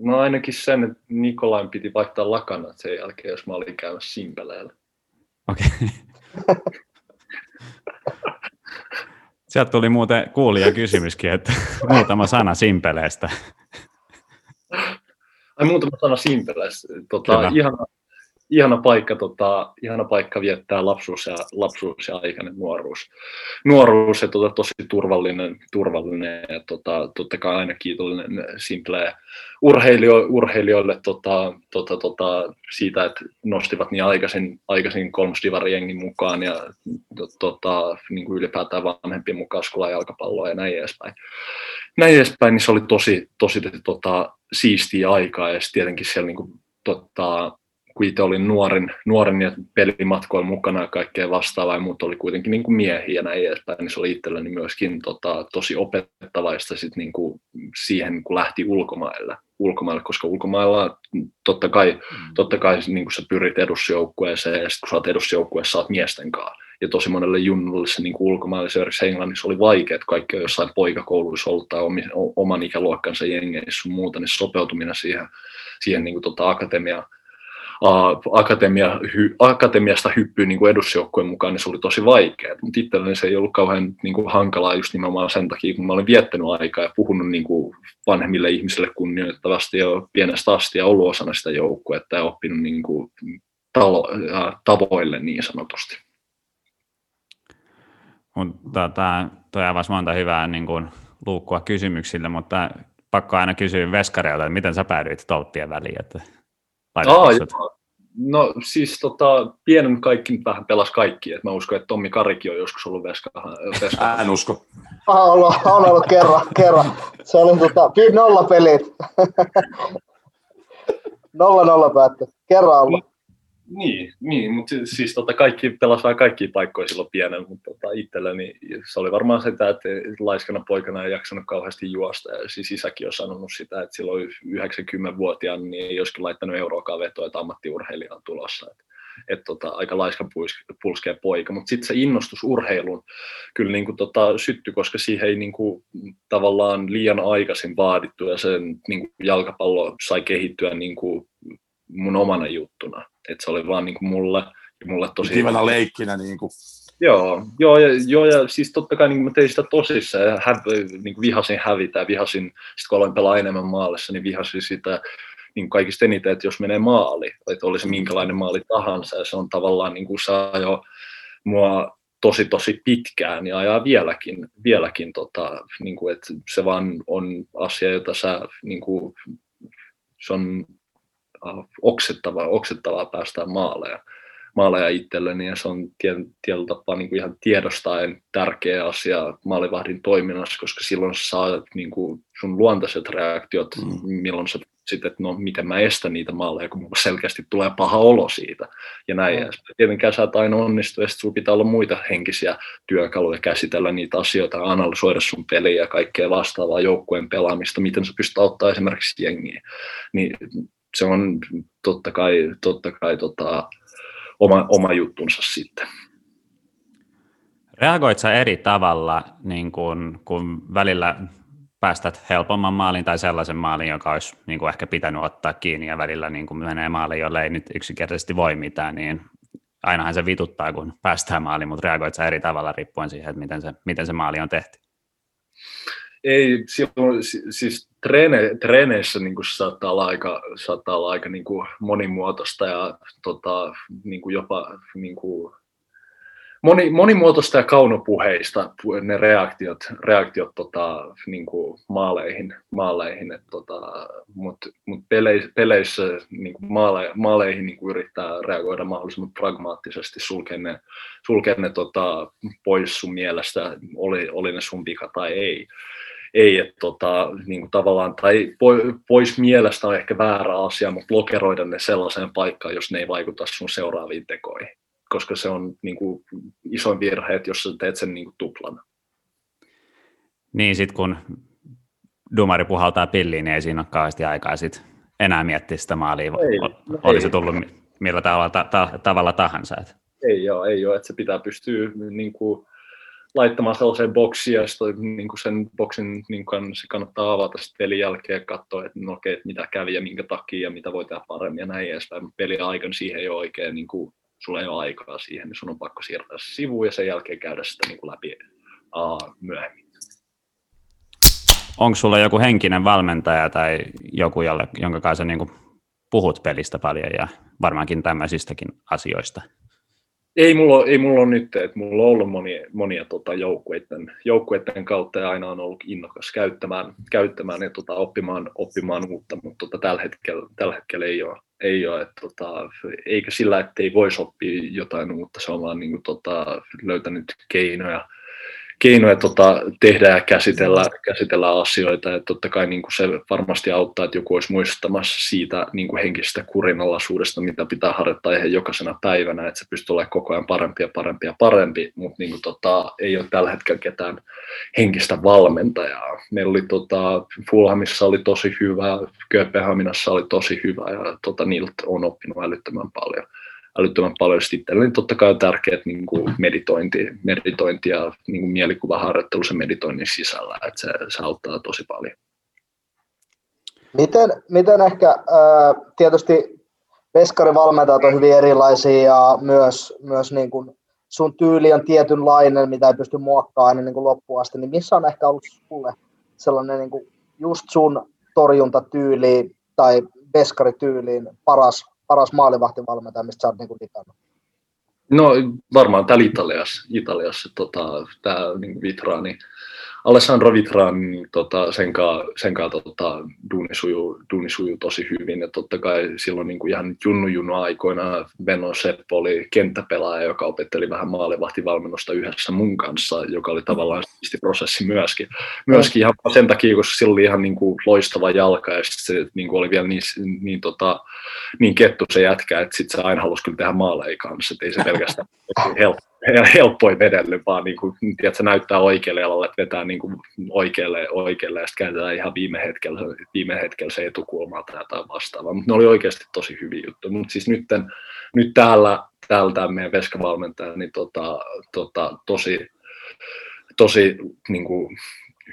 No ainakin sen, että Nikolain piti vaihtaa lakanat sen jälkeen, jos mä olin käymässä simpeleillä. Okei. Okay. Sieltä tuli muuten kuulija kysymyskin, että muutama sana simpeleistä. Ai muutama sana simpeleistä. Tota, ihana, ihana paikka, tota, ihana paikka viettää lapsuus ja, lapsuus ja aikainen nuoruus. Nuoruus ja tota, tosi turvallinen, turvallinen ja tota, totta kai aina kiitollinen Simple urheilio, urheilijoille tota, tota, tota, siitä, että nostivat niin aikaisin, aikaisin kolmosdivarijengin mukaan ja tota, niin kuin ylipäätään vanhempien mukaan jalkapalloa ja näin edespäin. Näin edespäin, niin se oli tosi, tosi tota, siistiä aikaa ja tietenkin siellä niin kuin, tota, kun itse olin nuoren, nuoren ja pelimatkoilla mukana ja kaikkea vastaavaa, ja muut oli kuitenkin niin kuin miehiä ja näin edespäin, niin se oli itselleni myöskin tota, tosi opettavaista sit niin kuin siihen, kun lähti ulkomaille, ulkomaille koska ulkomailla totta kai, mm. totta kai niin kuin sä pyrit edusjoukkueeseen, ja sitten kun sä oot edusjoukkueessa, sä oot miesten kanssa. Ja tosi monelle junnulle se niin esimerkiksi Englannissa oli vaikea, että kaikki on jossain poikakouluissa ollut tai oman ikäluokkansa jengeissä ja muuta, niin sopeutuminen siihen, siihen niin kuin tota akatemiaan akatemia, hy, akatemiasta hyppyy niin kuin edusjoukkueen mukaan, niin se oli tosi vaikeaa. Mutta itselleni se ei ollut kauhean niin kuin hankalaa just nimenomaan sen takia, kun mä olin viettänyt aikaa ja puhunut niin kuin vanhemmille ihmisille kunnioittavasti jo pienestä asti ja ollut osana sitä joukkuetta ja oppinut niin kuin talo, tavoille niin sanotusti. Mutta tämä avasi monta hyvää niin kuin, luukkua kysymyksille, mutta pakko aina kysyä veskareilta, että miten sä päädyit Touttien väliin, että Aa, No siis tota, pienen kaikki nyt vähän pelas kaikki, että mä uskon, että Tommi Karikin on joskus ollut veska. veska. En usko. On ollut, on ollut kerran, kerran. Se oli tota, nolla pelit. nolla nolla päättö. Kerran ollut. Niin, niin mutta siis tota, kaikki pelasi vähän kaikkia paikkoja silloin pienen, mutta tota, itselleni se oli varmaan sitä, että laiskana poikana ei jaksanut kauheasti juosta. Ja siis isäkin on sanonut sitä, että silloin 90-vuotiaan niin ei olisikin laittanut euroakaan vetoa, että ammattiurheilija on tulossa. Et, et, tota, aika laiskan pulskea poika, mutta sitten se innostus urheilun kyllä niin kuin, tota, syttyi, koska siihen ei niin kuin, tavallaan liian aikaisin vaadittu ja sen niin kuin, jalkapallo sai kehittyä niin kuin, mun omana juttuna että se oli vaan niin kuin mulle, mulle tosi... Kivana leikkinä niin kuin. Joo, joo, ja, joo, ja siis totta kai niin mä tein sitä tosissaan ja hä, niin kuin vihasin hävitä ja vihasin, sit kun aloin pelaa enemmän maalissa, niin vihasin sitä niin kaikista eniten, että jos menee maali, että oli se minkälainen maali tahansa, ja se on tavallaan niin kuin saa jo mua tosi tosi pitkään ja ajaa vieläkin, vieläkin tota, niin kuin, että se vaan on asia, jota sä, niin kuin, se on oksettavaa, oksettavaa päästä maaleja, maaleja itselleni ja se on tietyllä tapaa niin kuin ihan tiedostaen tärkeä asia maalivahdin toiminnassa, koska silloin sä saat niin kuin sun luontaiset reaktiot, mm. milloin sä sitten, että no miten mä estän niitä maaleja, kun mulla selkeästi tulee paha olo siitä ja näin. Mm. tietenkään sä et aina onnistu, ja sitten pitää olla muita henkisiä työkaluja käsitellä niitä asioita, analysoida sun peliä ja kaikkea vastaavaa joukkueen pelaamista, miten sä pystyt auttamaan esimerkiksi jengiä. Niin se on totta kai, totta kai tota, oma, oma juttunsa sitten. Reagoit sä eri tavalla, niin kun, kun välillä päästät helpomman maalin tai sellaisen maalin, joka olisi niin kuin ehkä pitänyt ottaa kiinni ja välillä niin kuin menee maaliin, jolle ei nyt yksinkertaisesti voi mitään, niin ainahan se vituttaa, kun päästään maaliin, mutta reagoit sä eri tavalla riippuen siihen, että miten se, miten se maali on tehty? Ei, silloin, siis treene, treeneissä niin kuin saattaa olla aika, saattaa olla aika niin kuin monimuotoista ja tota, niin kuin jopa niin kuin moni, monimuotoista ja kaunopuheista ne reaktiot, reaktiot tota, niin kuin maaleihin, maaleihin tota, mutta mut peleissä, peleissä niin kuin maale, maaleihin niin kuin yrittää reagoida mahdollisimman pragmaattisesti, sulkea ne, sulkea ne tota, pois sun mielestä, oli, oli ne sun vika tai ei ei, että tota, niin kuin tavallaan, tai pois mielestä on ehkä väärä asia, mutta lokeroida ne sellaiseen paikkaan, jos ne ei vaikuta sun seuraaviin tekoihin koska se on niin kuin, isoin virhe, että jos sä teet sen niin kuin, tuplana. Niin, sitten kun dumari puhaltaa pilliin, niin ei siinä ole kauheasti aikaa sit enää miettiä sitä maalia. Ei, no Oli ei. se tullut millä tavalla, ta, ta, tavalla tahansa. Että. Ei ole, ei ole, että se pitää pystyä niin kuin, laittamaan sellaiseen boksiin ja sitten niin kuin sen boksin niin kuin, se kannattaa avata sitten pelin jälkeen ja katsoa, että no okei, mitä kävi ja minkä takia ja mitä voi tehdä paremmin ja näin edespäin. Pelin aikana siihen ei ole oikein niin kuin, sulla ei ole aikaa siihen, niin sun on pakko siirtää se sivuun ja sen jälkeen käydä sitä niin kuin läpi aa, myöhemmin. Onko sulla joku henkinen valmentaja tai joku, jolle, jonka kanssa niin kuin puhut pelistä paljon ja varmaankin tämmöisistäkin asioista? Ei mulla, ei mulla ole nyt, että mulla on ollut monia, monia tota, joukkueiden, joukkueiden kautta ja aina on ollut innokas käyttämään, käyttämään ja tota, oppimaan, oppimaan uutta, mutta tota, tällä, hetkellä, tällä hetkellä ei ole, ei ole että, tota, eikä sillä, että ei voisi oppia jotain uutta, se on vaan niin tota, löytänyt keinoja, keinoja tota, tehdä ja käsitellä, käsitellä asioita. Ja totta kai niin kuin se varmasti auttaa, että joku olisi muistamassa siitä niin kuin henkisestä kurinalaisuudesta, mitä pitää harjoittaa ihan jokaisena päivänä, että se pystyy olemaan koko ajan parempi ja parempi ja parempi, mutta niin kuin, tota, ei ole tällä hetkellä ketään henkistä valmentajaa. Meillä oli tota, Fulhamissa oli tosi hyvä, Kööpenhaminassa oli tosi hyvä ja tota, niiltä on oppinut älyttömän paljon älyttömän paljon sitten niin totta kai on tärkeät niin kuin meditointi, meditointi ja niin kuin mielikuvaharjoittelu sen meditoinnin sisällä, että se, se auttaa tosi paljon. Miten, miten ehkä, äh, tietysti veskarivalmentajat on hyvin erilaisia ja myös, myös niin kuin sun tyyli on tietynlainen, mitä ei pysty muokkaamaan aina niin kuin loppuun asti, niin missä on ehkä ollut sulle sellainen niin kuin just sun torjuntatyyli tai veskarityyliin paras paras maalivahtivalmentaja, mistä sä oot niin? No varmaan täällä Italiassa, Italiassa tota, tämä niin Vitrani, Alessandro Vitrani, niin tota, sen kanssa, sen kanssa tota, duuni, sujuu, duuni sujuu tosi hyvin. Ja totta kai silloin niin kuin ihan junnu aikoina Benno Seppo oli kenttäpelaaja, joka opetteli vähän maalivahtivalmennusta yhdessä mun kanssa, joka oli tavallaan prosessi myöskin. Myöskin ihan sen takia, koska sillä oli ihan niin kuin loistava jalka ja se niin kuin oli vielä niin, niin, tota, niin kettu se jätkä, että sit se aina halusi kyllä tehdä maaleja kanssa, että ei se pelkästään helppo helppoin vedellä, vaan niin kuin, tiedätkö, näyttää oikealle jalalle, että vetää niin kuin oikealle, oikealle ja sitten käytetään ihan viime hetkellä, viime hetkellä se etukulma tai jotain vastaavaa. Mutta ne oli oikeasti tosi hyviä juttuja. Mutta siis nyt, nyt täällä, täällä tämä meidän veskavalmentaja, niin tota, tota, tosi, tosi niin kuin,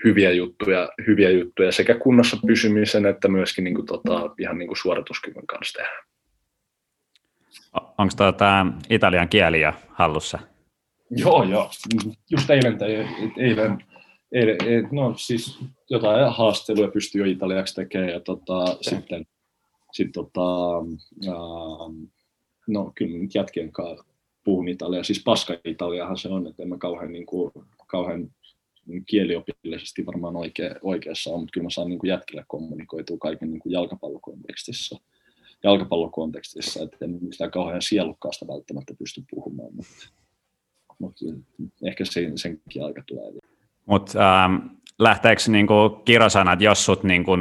hyviä juttuja, hyviä juttuja sekä kunnossa pysymisen että myöskin niin kuin, tota, ihan niin kuin suorituskyvyn kanssa tehdään. Onko tuota italian kieliä hallussa? Joo, joo. Just eilen, tai eilen, eilen, no siis jotain haasteluja pystyy jo italiaksi tekemään ja tota, okay. sitten sit, tota, uh, no kyllä nyt jätkien kanssa puhun italiaa, siis paska italiahan se on, että en mä kauhean, niin kuin, kauhean kieliopillisesti varmaan oikea, oikeassa on, mutta kyllä mä saan niin kuin jätkille kommunikoitua kaiken niin kuin jalkapallokontekstissa jalkapallokontekstissa, että en mistään kauhean sielukkaasta välttämättä pysty puhumaan, mutta mutta ehkä sen, senkin aika tulee. Mutta ähm, lähteekö niinku kirosanat, jos sut niinku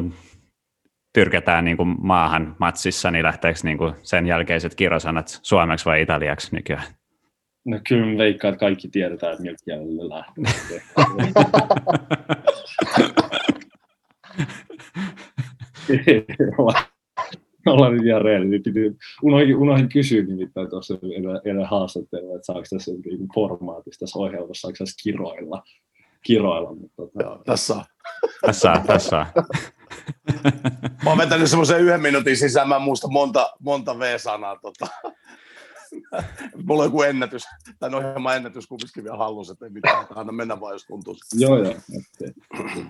tyrkätään niinku maahan matsissa, niin lähteekö niinku sen jälkeiset kirosanat suomeksi vai italiaksi nykyään? No kyllä veikkaan, että kaikki tiedetään, että miltä kielellä lähtee. olla nyt ihan rehellinen. Piti, unohdin, unohdin kysyä nimittäin tuossa ennen, haastattelua, että saako tässä niin formaatissa tässä ohjelmassa, saako tässä kiroilla. kiroilla mutta, tota... Joo, tässä on. Tässä on, tässä on. Mä oon vetänyt semmoisen yhden minuutin sisään, mä en muista monta, monta V-sanaa. Tota. Mulla on joku ennätys, tai ohjelman ennätys kumminkin vielä hallussa, että ei mitään, aina mennä vaan, jos tuntuu. Joo, joo. Okay.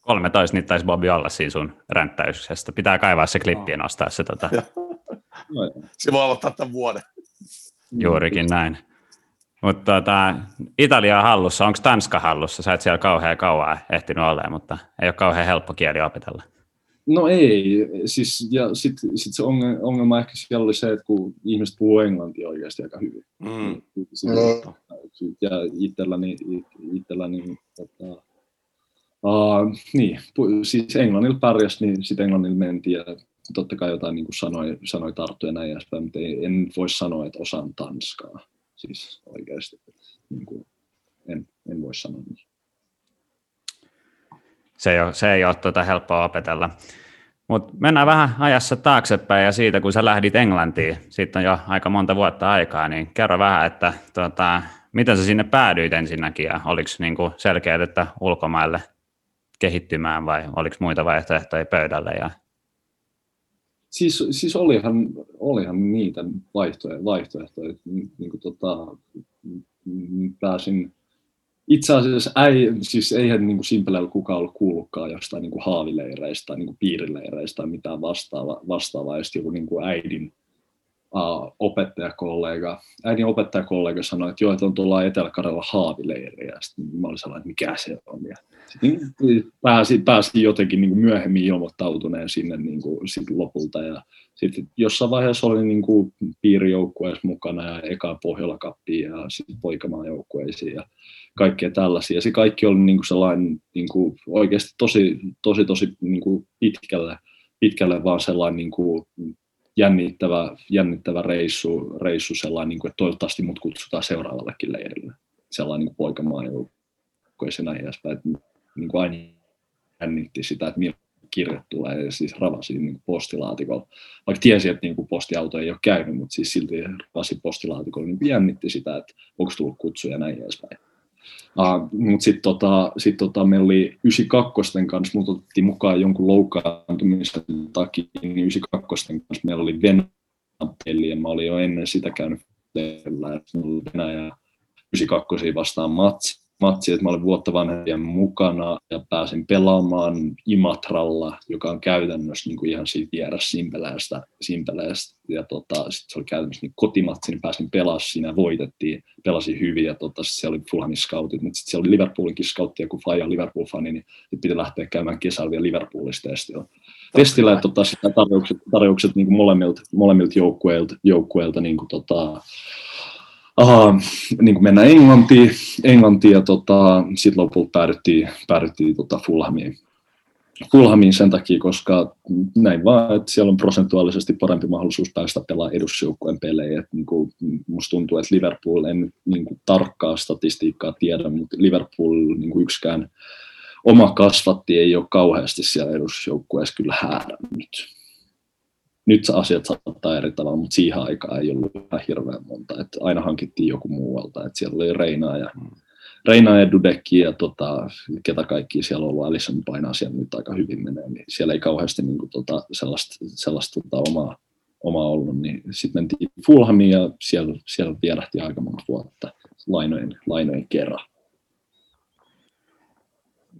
13 nyt taisi Bobi olla siinä sun ränttäyksestä. Pitää kaivaa se klippi ja nostaa se. Tota. se voi aloittaa tämän vuoden. Juurikin näin. Mutta tota, Italia on hallussa. Onko Tanska hallussa? Sä et siellä kauhean kauan ehtinyt olemaan, mutta ei ole kauhean helppo kieli opetella. No ei, siis, ja sitten sit se ongelma ehkä siellä oli se, että kun ihmiset puhuu englantia oikeasti aika hyvin. Mm. Ja itselläni, itselläni tota, Uh, niin, siis Englannilla pärjäs, niin sitten Englannilla mentiin ja totta kai jotain niin kuin sanoi, sanoi tarttu ja näin edespäin, mutta ei, en voi sanoa, että osaan tanskaa. Siis oikeasti, niin kuin, en, en voi sanoa niin. Se ei ole, se ei ole tuota helppoa opetella. Mutta mennään vähän ajassa taaksepäin ja siitä, kun sä lähdit Englantiin, siitä on jo aika monta vuotta aikaa, niin kerro vähän, että tuota, miten sä sinne päädyit ensinnäkin ja oliko niinku selkeää, että ulkomaille kehittymään vai oliko muita vaihtoehtoja pöydällä? Ja... Siis, siis olihan, olihan niitä vaihtoehtoja, vaihtoehtoja. Niin kuin tota, pääsin, itse asiassa ei, siis eihän niin Simpelellä kukaan ollut kuullutkaan jostain niin kuin haavileireistä tai niin piirileireistä tai mitään vastaavaa, vastaavaa. ja joku niin kuin äidin uh, opettajakollega, äidin opettajakollega sanoi, että joo, että on tuolla Etelä-Karjala ja sitten mä olin sellainen, että mikä se on, ja pääsi, pääsi jotenkin niin kuin myöhemmin ilmoittautuneen sinne niin kuin, sit lopulta, ja sitten jossain vaiheessa oli niin kuin piirijoukkueessa mukana, ja eka pohjola ja sitten poikamaan joukkueisiin, ja kaikkea tällaisia, ja se kaikki oli niin kuin sellainen niin kuin oikeasti tosi, tosi, tosi niin kuin pitkälle, pitkälle vaan sellainen niin kuin jännittävä, jännittävä reissu, reissu sellainen, niin kuin, että toivottavasti mut kutsutaan seuraavallekin leirille. Sellainen niin poikamaan joukkoissa näin edespäin. Niin kuin aina jännitti sitä, että milloin kirje tulee ja siis ravasi niin postilaatikolla. Vaikka tiesi, että niin kuin postiauto ei ole käynyt, mutta siis silti ravasi postilaatikolla, niin jännitti sitä, että onko tullut kutsuja ja näin edespäin. Uh, mutta sitten tota, sit tota, meillä oli 92 kanssa, mut otettiin mukaan jonkun loukkaantumisen takia, niin 92 kanssa meillä oli Venäjä-peli, ja mä olin jo ennen sitä käynyt Venäjä 92 vastaan matsi matsi, että mä olin vuotta vanhempien mukana ja pääsin pelaamaan Imatralla, joka on käytännössä niin kuin ihan siitä vieressä Simpeleestä. Simpeleestä. Ja tota, sit se oli käytännössä niin kotimatsi, niin pääsin pelaamaan siinä, voitettiin, pelasin hyvin ja tota, sit siellä oli Fulhamin scoutit, mutta sitten siellä oli Liverpoolinkin scoutti, ja kun Faija on Liverpool-fani, niin sit piti lähteä käymään kesällä vielä Liverpoolista testillä. Testillä, että tota, tarjoukset, tarjoukset niin kuin molemmilta, molemmilta joukkueilta, joukkueilta niin kuin, tota, aha, niin kuin mennä Englantiin, Englantiin ja tota, sitten lopulta päädyttiin, päädyttiin tota Fulhamiin. Fulhamiin sen takia, koska näin vaan, että siellä on prosentuaalisesti parempi mahdollisuus päästä pelaamaan edusjoukkueen pelejä. Et niin kuin, musta tuntuu, että Liverpool, en niin kuin, tarkkaa statistiikkaa tiedä, mutta Liverpool niin kuin yksikään oma kasvatti ei ole kauheasti siellä edusjoukkueessa kyllä häärännyt nyt asiat saattaa eri tavalla, mutta siihen aikaan ei ollut ihan hirveän monta. että aina hankittiin joku muualta. että siellä oli Reinaa ja, mm. Reina ja Dudekki ja tota, ketä kaikki siellä on ollut. Alison painaa siellä nyt aika hyvin menee. Niin siellä ei kauheasti niin kuin, tota, sellaista, sellaista tota, omaa, omaa ollut. Niin sitten mentiin Fulhamiin ja siellä, siellä vierähti aika monta vuotta lainojen, lainojen kerran.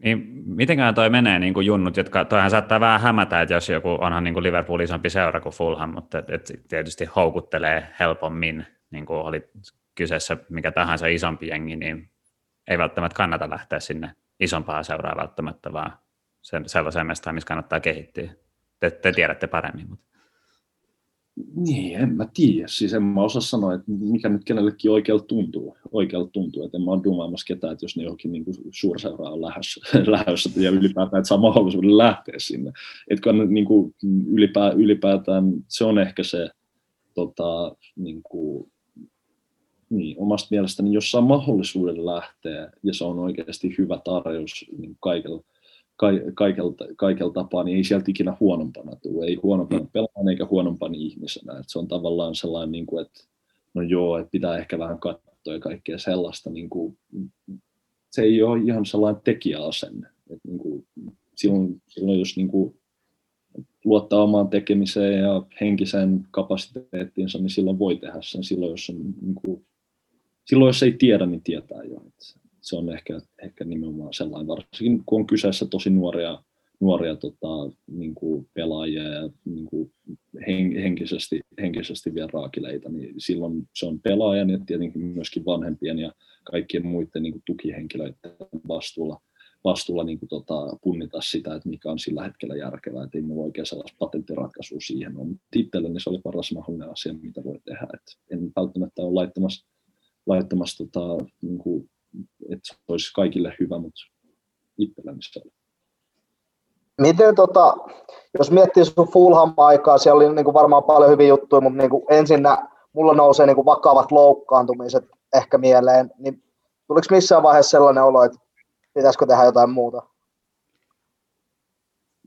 Niin, mitenkään toi menee niin kuin junnut, jotka, toihan saattaa vähän hämätä, että jos joku onhan niin kuin Liverpool isompi seura kuin Fulham, mutta et, et tietysti houkuttelee helpommin, niin kuin oli kyseessä mikä tahansa isompi jengi, niin ei välttämättä kannata lähteä sinne isompaa seuraa välttämättä, vaan sellaiseen mestaan, missä kannattaa kehittyä. Te, te tiedätte paremmin. Mutta. Niin, en mä tiedä. Siis en mä osaa sanoa, että mikä nyt kenellekin oikealta tuntuu. Oikealtä tuntuu, että en mä ole dumaamassa ketään, että jos ne johonkin niin suurseuraa on lähdössä, lähdössä ja ylipäätään, että saa mahdollisuuden lähteä sinne. Että niin kuin ylipää, ylipäätään se on ehkä se tota, niin kuin, niin, omasta mielestäni, jos saa mahdollisuuden lähteä ja se on oikeasti hyvä tarjous niin kaikilla, kaikella, kaikella tapaa, niin ei sieltä ikinä huonompana tule. Ei huonompana pelaajan eikä huonompana ihmisenä. Et se on tavallaan sellainen, niin kuin, että no joo, että pitää ehkä vähän katsoa ja kaikkea sellaista. Niin kuin, se ei ole ihan sellainen tekijäasenne. Et niin kuin, silloin, silloin, jos niin kuin, luottaa omaan tekemiseen ja henkiseen kapasiteettiinsa, niin silloin voi tehdä sen. Silloin, jos, on, niin kuin, silloin, jos ei tiedä, niin tietää jo. Et se on ehkä, ehkä nimenomaan sellainen, varsinkin kun on kyseessä tosi nuoria, nuoria tota, niin kuin pelaajia ja niin kuin henkisesti, henkisesti vielä raakileita, niin silloin se on pelaajan ja tietenkin myöskin vanhempien ja kaikkien muiden niin kuin tukihenkilöiden vastuulla, vastuulla niin kuin, tota, punnita sitä, että mikä on sillä hetkellä järkevää, että ei mulla oikein sellaista patenttiratkaisua siihen ole. Mutta itselleni se oli paras mahdollinen asia, mitä voi tehdä. Et en välttämättä ole laittamassa, laittamassa tota, niin kuin että se olisi kaikille hyvä, mutta itselläni se oli. Miten tota, jos miettii sun Fulham-aikaa, siellä oli niin kuin varmaan paljon hyviä juttuja, mutta niin kuin ensinnä mulla nousee niin kuin vakavat loukkaantumiset ehkä mieleen, niin tuliko missään vaiheessa sellainen olo, että pitäisikö tehdä jotain muuta?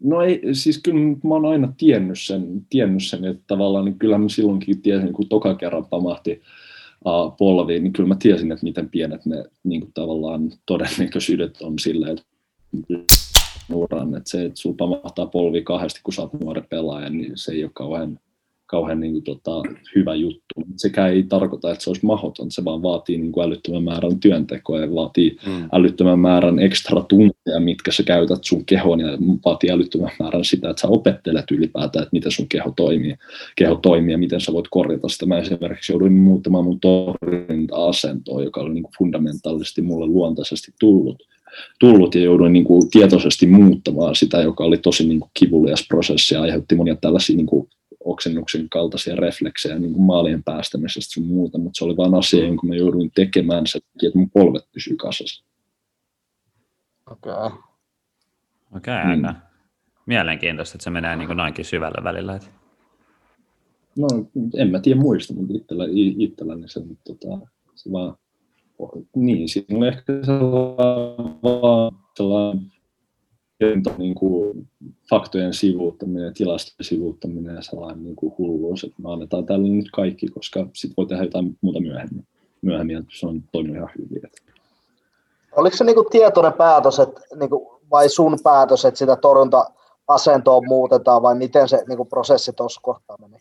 No ei, siis kyllä mä oon aina tiennyt sen, tiennyt sen että tavallaan niin kyllähän mä silloinkin tiesin, kun toka kerran pamahti polviin, niin kyllä mä tiesin, että miten pienet ne niin kuin tavallaan todennäköisyydet on sille, että että se, että sulla pamahtaa polvi kahdesti, kun sä oot nuori pelaaja, niin se ei ole kauhean kauhean niin kuin, tota, hyvä juttu. Sekä ei tarkoita, että se olisi mahdoton, se vaan vaatii niin kuin älyttömän määrän työntekoa ja vaatii mm. älyttömän määrän ekstra tunteja, mitkä sä käytät sun kehoon ja vaatii älyttömän määrän sitä, että sä opettelet ylipäätään, että miten sun keho toimii, keho toimii ja miten sä voit korjata sitä. Mä esimerkiksi jouduin muuttamaan mun torjunta-asentoa, joka oli niin kuin fundamentaalisesti mulle luontaisesti tullut tullut ja jouduin niin kuin tietoisesti muuttamaan sitä, joka oli tosi niin kuin kivulias prosessi ja aiheutti monia tällaisia niin kuin oksennuksen kaltaisia refleksejä niin kuin maalien päästämisestä sun muuta, mutta se oli vain asia, jonka mä jouduin tekemään se, että mun polvet pysyy kasassa. Okei. Okay. Okei, okay, mm. mielenkiintoista, että se menee niin kuin noinkin syvälle välillä. Että... No, en mä tiedä muista, mutta itsellä, itselläni se, tota, se vaan, niin, siinä on ehkä sellainen, sellainen niin kuin faktojen sivuuttaminen, tilastojen sivuuttaminen ja sellainen niin kuin hulluus, että me annetaan tälle nyt kaikki, koska sitten voi tehdä jotain muuta myöhemmin, myöhemmin että se on toiminut ihan hyvin. Oliko se niin kuin tietoinen päätös, että, niin kuin, vai sun päätös, että sitä torjunta-asentoa muutetaan, vai miten se niin kuin prosessi tuossa kohtaa meni?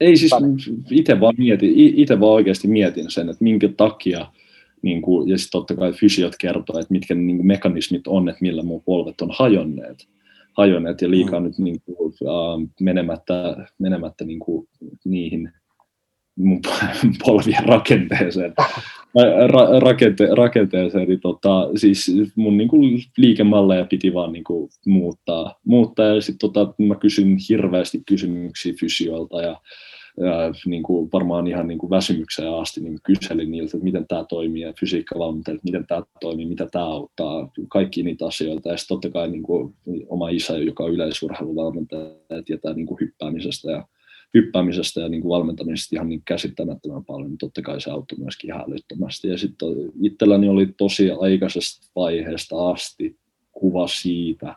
Ei siis, itse vaan, mietin, itse vaan oikeasti mietin sen, että minkä takia niin kuin, ja sitten totta kai fysiot kertoo, että mitkä niin kuin mekanismit on, että millä mun polvet on hajonneet, hajonneet ja liikaa mm. nyt niin kuin, uh, menemättä, menemättä niin kuin, niihin mun polvien rakenteeseen, ra, rakente, rakenteeseen, niin tota, siis mun niin kuin, liikemalleja piti vaan niin kuin, muuttaa, muuttaa. Ja sitten tota, mä kysyn hirveästi kysymyksiä fysiolta ja ja niin kuin varmaan ihan niin kuin väsymykseen asti niin kyselin niiltä, että miten tämä toimii, ja fysiikkavalmentajilta, miten tämä toimii, mitä tämä auttaa, kaikki niitä asioita. Ja sitten totta kai niin kuin oma isä, joka on yleisurheiluvalmentaja, tietää niin kuin hyppäämisestä ja hyppäämisestä ja niin kuin valmentamisesta ihan niin käsittämättömän paljon, niin totta kai se auttoi myöskin ihan älyttömästi. Ja sitten itselläni oli tosi aikaisesta vaiheesta asti kuva siitä,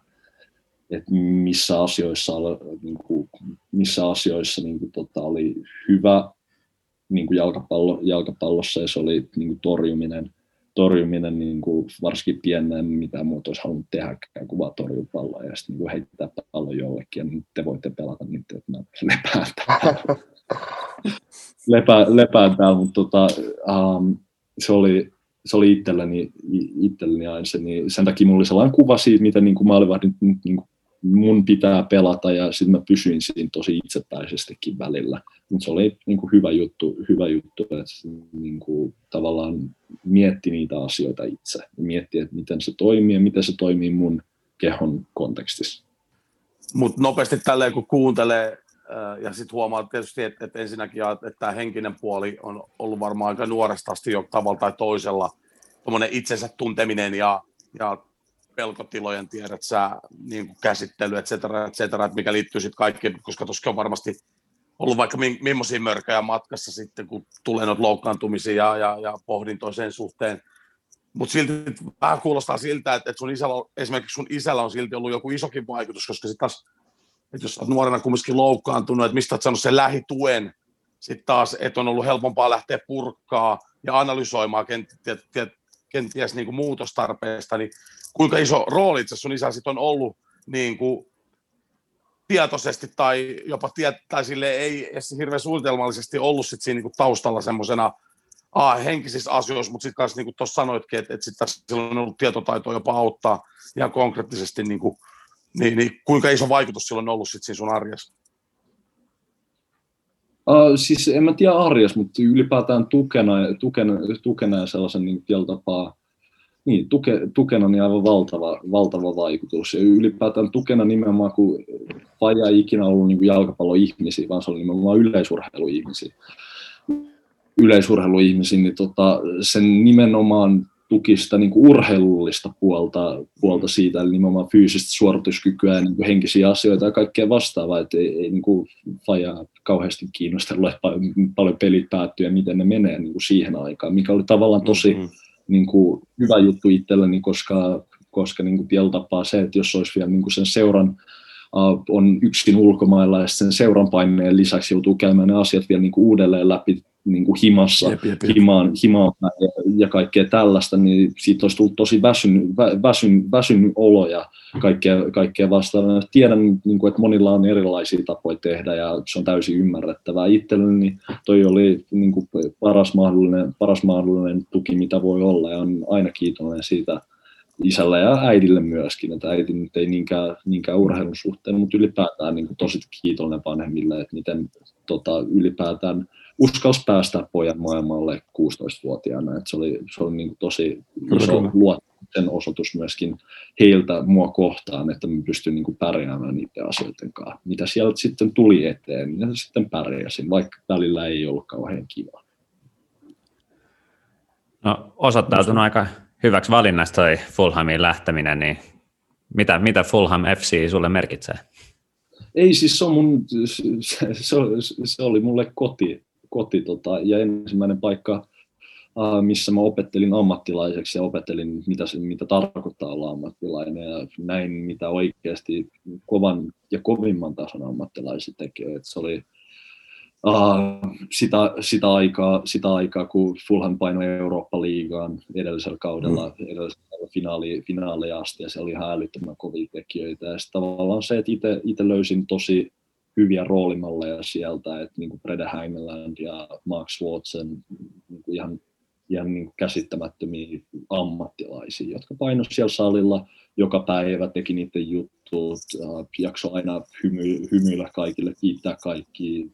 että missä asioissa, niin kuin, missä asioissa niin kuin, tota, oli hyvä niin kuin jalkapallo, jalkapallossa ja se oli niin kuin torjuminen, torjuminen niin kuin varsinkin pienen, mitä muuta olisi halunnut tehdäkään kuin vaan palloa ja sitten niin kuin heittää pallo jollekin ja niin te voitte pelata niin, että mä lepään täällä. lepään, lepään täällä, mutta tota, um, se oli, se oli itselleni, itselleni aina se, niin sen takia mulla oli sellainen kuva siitä, mitä niin kuin maalivahdin niin kuin mun pitää pelata ja sitten mä pysyin siinä tosi itsepäisestikin välillä. Mutta se oli niin kuin hyvä juttu, hyvä juttu että niin kuin, tavallaan mietti niitä asioita itse. Mietti, että miten se toimii ja miten se toimii mun kehon kontekstissa. Mutta nopeasti tälleen kun kuuntelee ja sitten huomaa tietysti, että, että ensinnäkin että tämä henkinen puoli on ollut varmaan aika nuoresta asti jo tavalla tai toisella tuommoinen itsensä tunteminen ja, ja pelkotilojen tiedät sä, niin kuin käsittely, et cetera, et cetera, että mikä liittyy sitten kaikkiin, koska tuossa on varmasti ollut vaikka mi- millaisia mörköjä matkassa sitten, kun tulee noita loukkaantumisia ja, ja, ja pohdintoja sen suhteen. mutta silti vähän kuulostaa siltä, että, että sun isällä, on, esimerkiksi sun isällä on silti ollut joku isokin vaikutus, koska sitten taas, että jos olet nuorena kumminkin loukkaantunut, että mistä olet saanut sen lähituen, sitten taas, että on ollut helpompaa lähteä purkaa ja analysoimaan kenties, kenties niin kuin muutostarpeesta, niin kuinka iso rooli itse sun isä sitten on ollut niin kuin tietoisesti tai jopa tiet, tai sille ei edes hirveän suunnitelmallisesti ollut sit siinä niin kuin taustalla semmoisena A, henkisissä asioissa, mutta sitten kanssa niin kuin tuossa sanoitkin, että, että sitten silloin on ollut tietotaitoa jopa auttaa ihan konkreettisesti, niin, kuin, niin, niin kuinka iso vaikutus sillä on ollut sitten siinä sun arjessa? Uh, siis en mä tiedä arjessa, mutta ylipäätään tukena, tukena, tukena ja sellaisen niin tapaa, niin, tuke, tukena niin aivan valtava, valtava vaikutus. Ja ylipäätään tukena nimenomaan, kun Faija ei ikinä ollut niin jalkapalloihmisiä, vaan se oli nimenomaan yleisurheiluihmisiä yleisurheiluihmisiä, niin tota, sen nimenomaan tuki sitä niin kuin urheilullista puolta, puolta siitä, eli nimenomaan fyysistä suorituskykyä ja niin kuin henkisiä asioita ja kaikkea vastaavaa, että ei, ei niin kuin Faja kauheasti kiinnostellut, että paljon pelit päättyy ja miten ne menee niin kuin siihen aikaan, mikä oli tavallaan tosi mm-hmm. Niin kuin, hyvä juttu itselleni, koska, koska niin kuin tapaa se, että jos olisi vielä niin kuin sen seuran uh, on yksin ulkomailla ja sen seuran paineen lisäksi joutuu käymään ne asiat vielä niin kuin uudelleen läpi niin kuin himassa, jep, jep, jep. himaan, himaan ja, ja kaikkea tällaista, niin siitä olisi tullut tosi väsynyt, väsyn, väsynyt olo ja kaikkea, kaikkea vastaavaa. Tiedän, niin kuin, että monilla on erilaisia tapoja tehdä ja se on täysin ymmärrettävää. Itselleni niin toi oli niin kuin, paras, mahdollinen, paras mahdollinen tuki, mitä voi olla ja on aina kiitollinen siitä isälle ja äidille myöskin, että äiti nyt ei niinkään, niinkään urheilun suhteen, mutta ylipäätään niin kuin, tosi kiitollinen vanhemmille, että miten tota, ylipäätään uskalsi päästä pojan maailmalle 16-vuotiaana. että se oli, se oli niin tosi iso luottamuksen osoitus myöskin heiltä mua kohtaan, että mä pystyn niin pärjäämään niiden asioiden kanssa. Mitä sieltä sitten tuli eteen, niin sitten pärjäsin, vaikka välillä ei ollut kauhean kiva. No, osoittautunut aika hyväksi valinnasta toi Fulhamiin lähteminen, niin mitä, mitä Fulham FC sulle merkitsee? Ei siis se, on mun, se, se, se oli mulle koti, koti tota, ja ensimmäinen paikka, missä mä opettelin ammattilaiseksi ja opettelin, mitä, se, mitä tarkoittaa olla ammattilainen ja näin, mitä oikeasti kovan ja kovimman tason ammattilaiset tekee. Et se oli uh, sitä, sitä, aikaa, sitä aikaa, kun Fulham painoi Eurooppa-liigaan edellisellä kaudella, mm. edellisellä finaali, finaaleja asti, ja se oli ihan älyttömän kovia tekijöitä. Ja tavallaan se, että itse löysin tosi hyviä roolimalleja sieltä, että niin kuin Brede Heinland ja Max Watson, niin kuin ihan, ihan niin kuin käsittämättömiä ammattilaisia, jotka painoivat siellä salilla joka päivä, teki niiden jutut, jakso aina hymy, hymyillä kaikille, kiittää kaikki,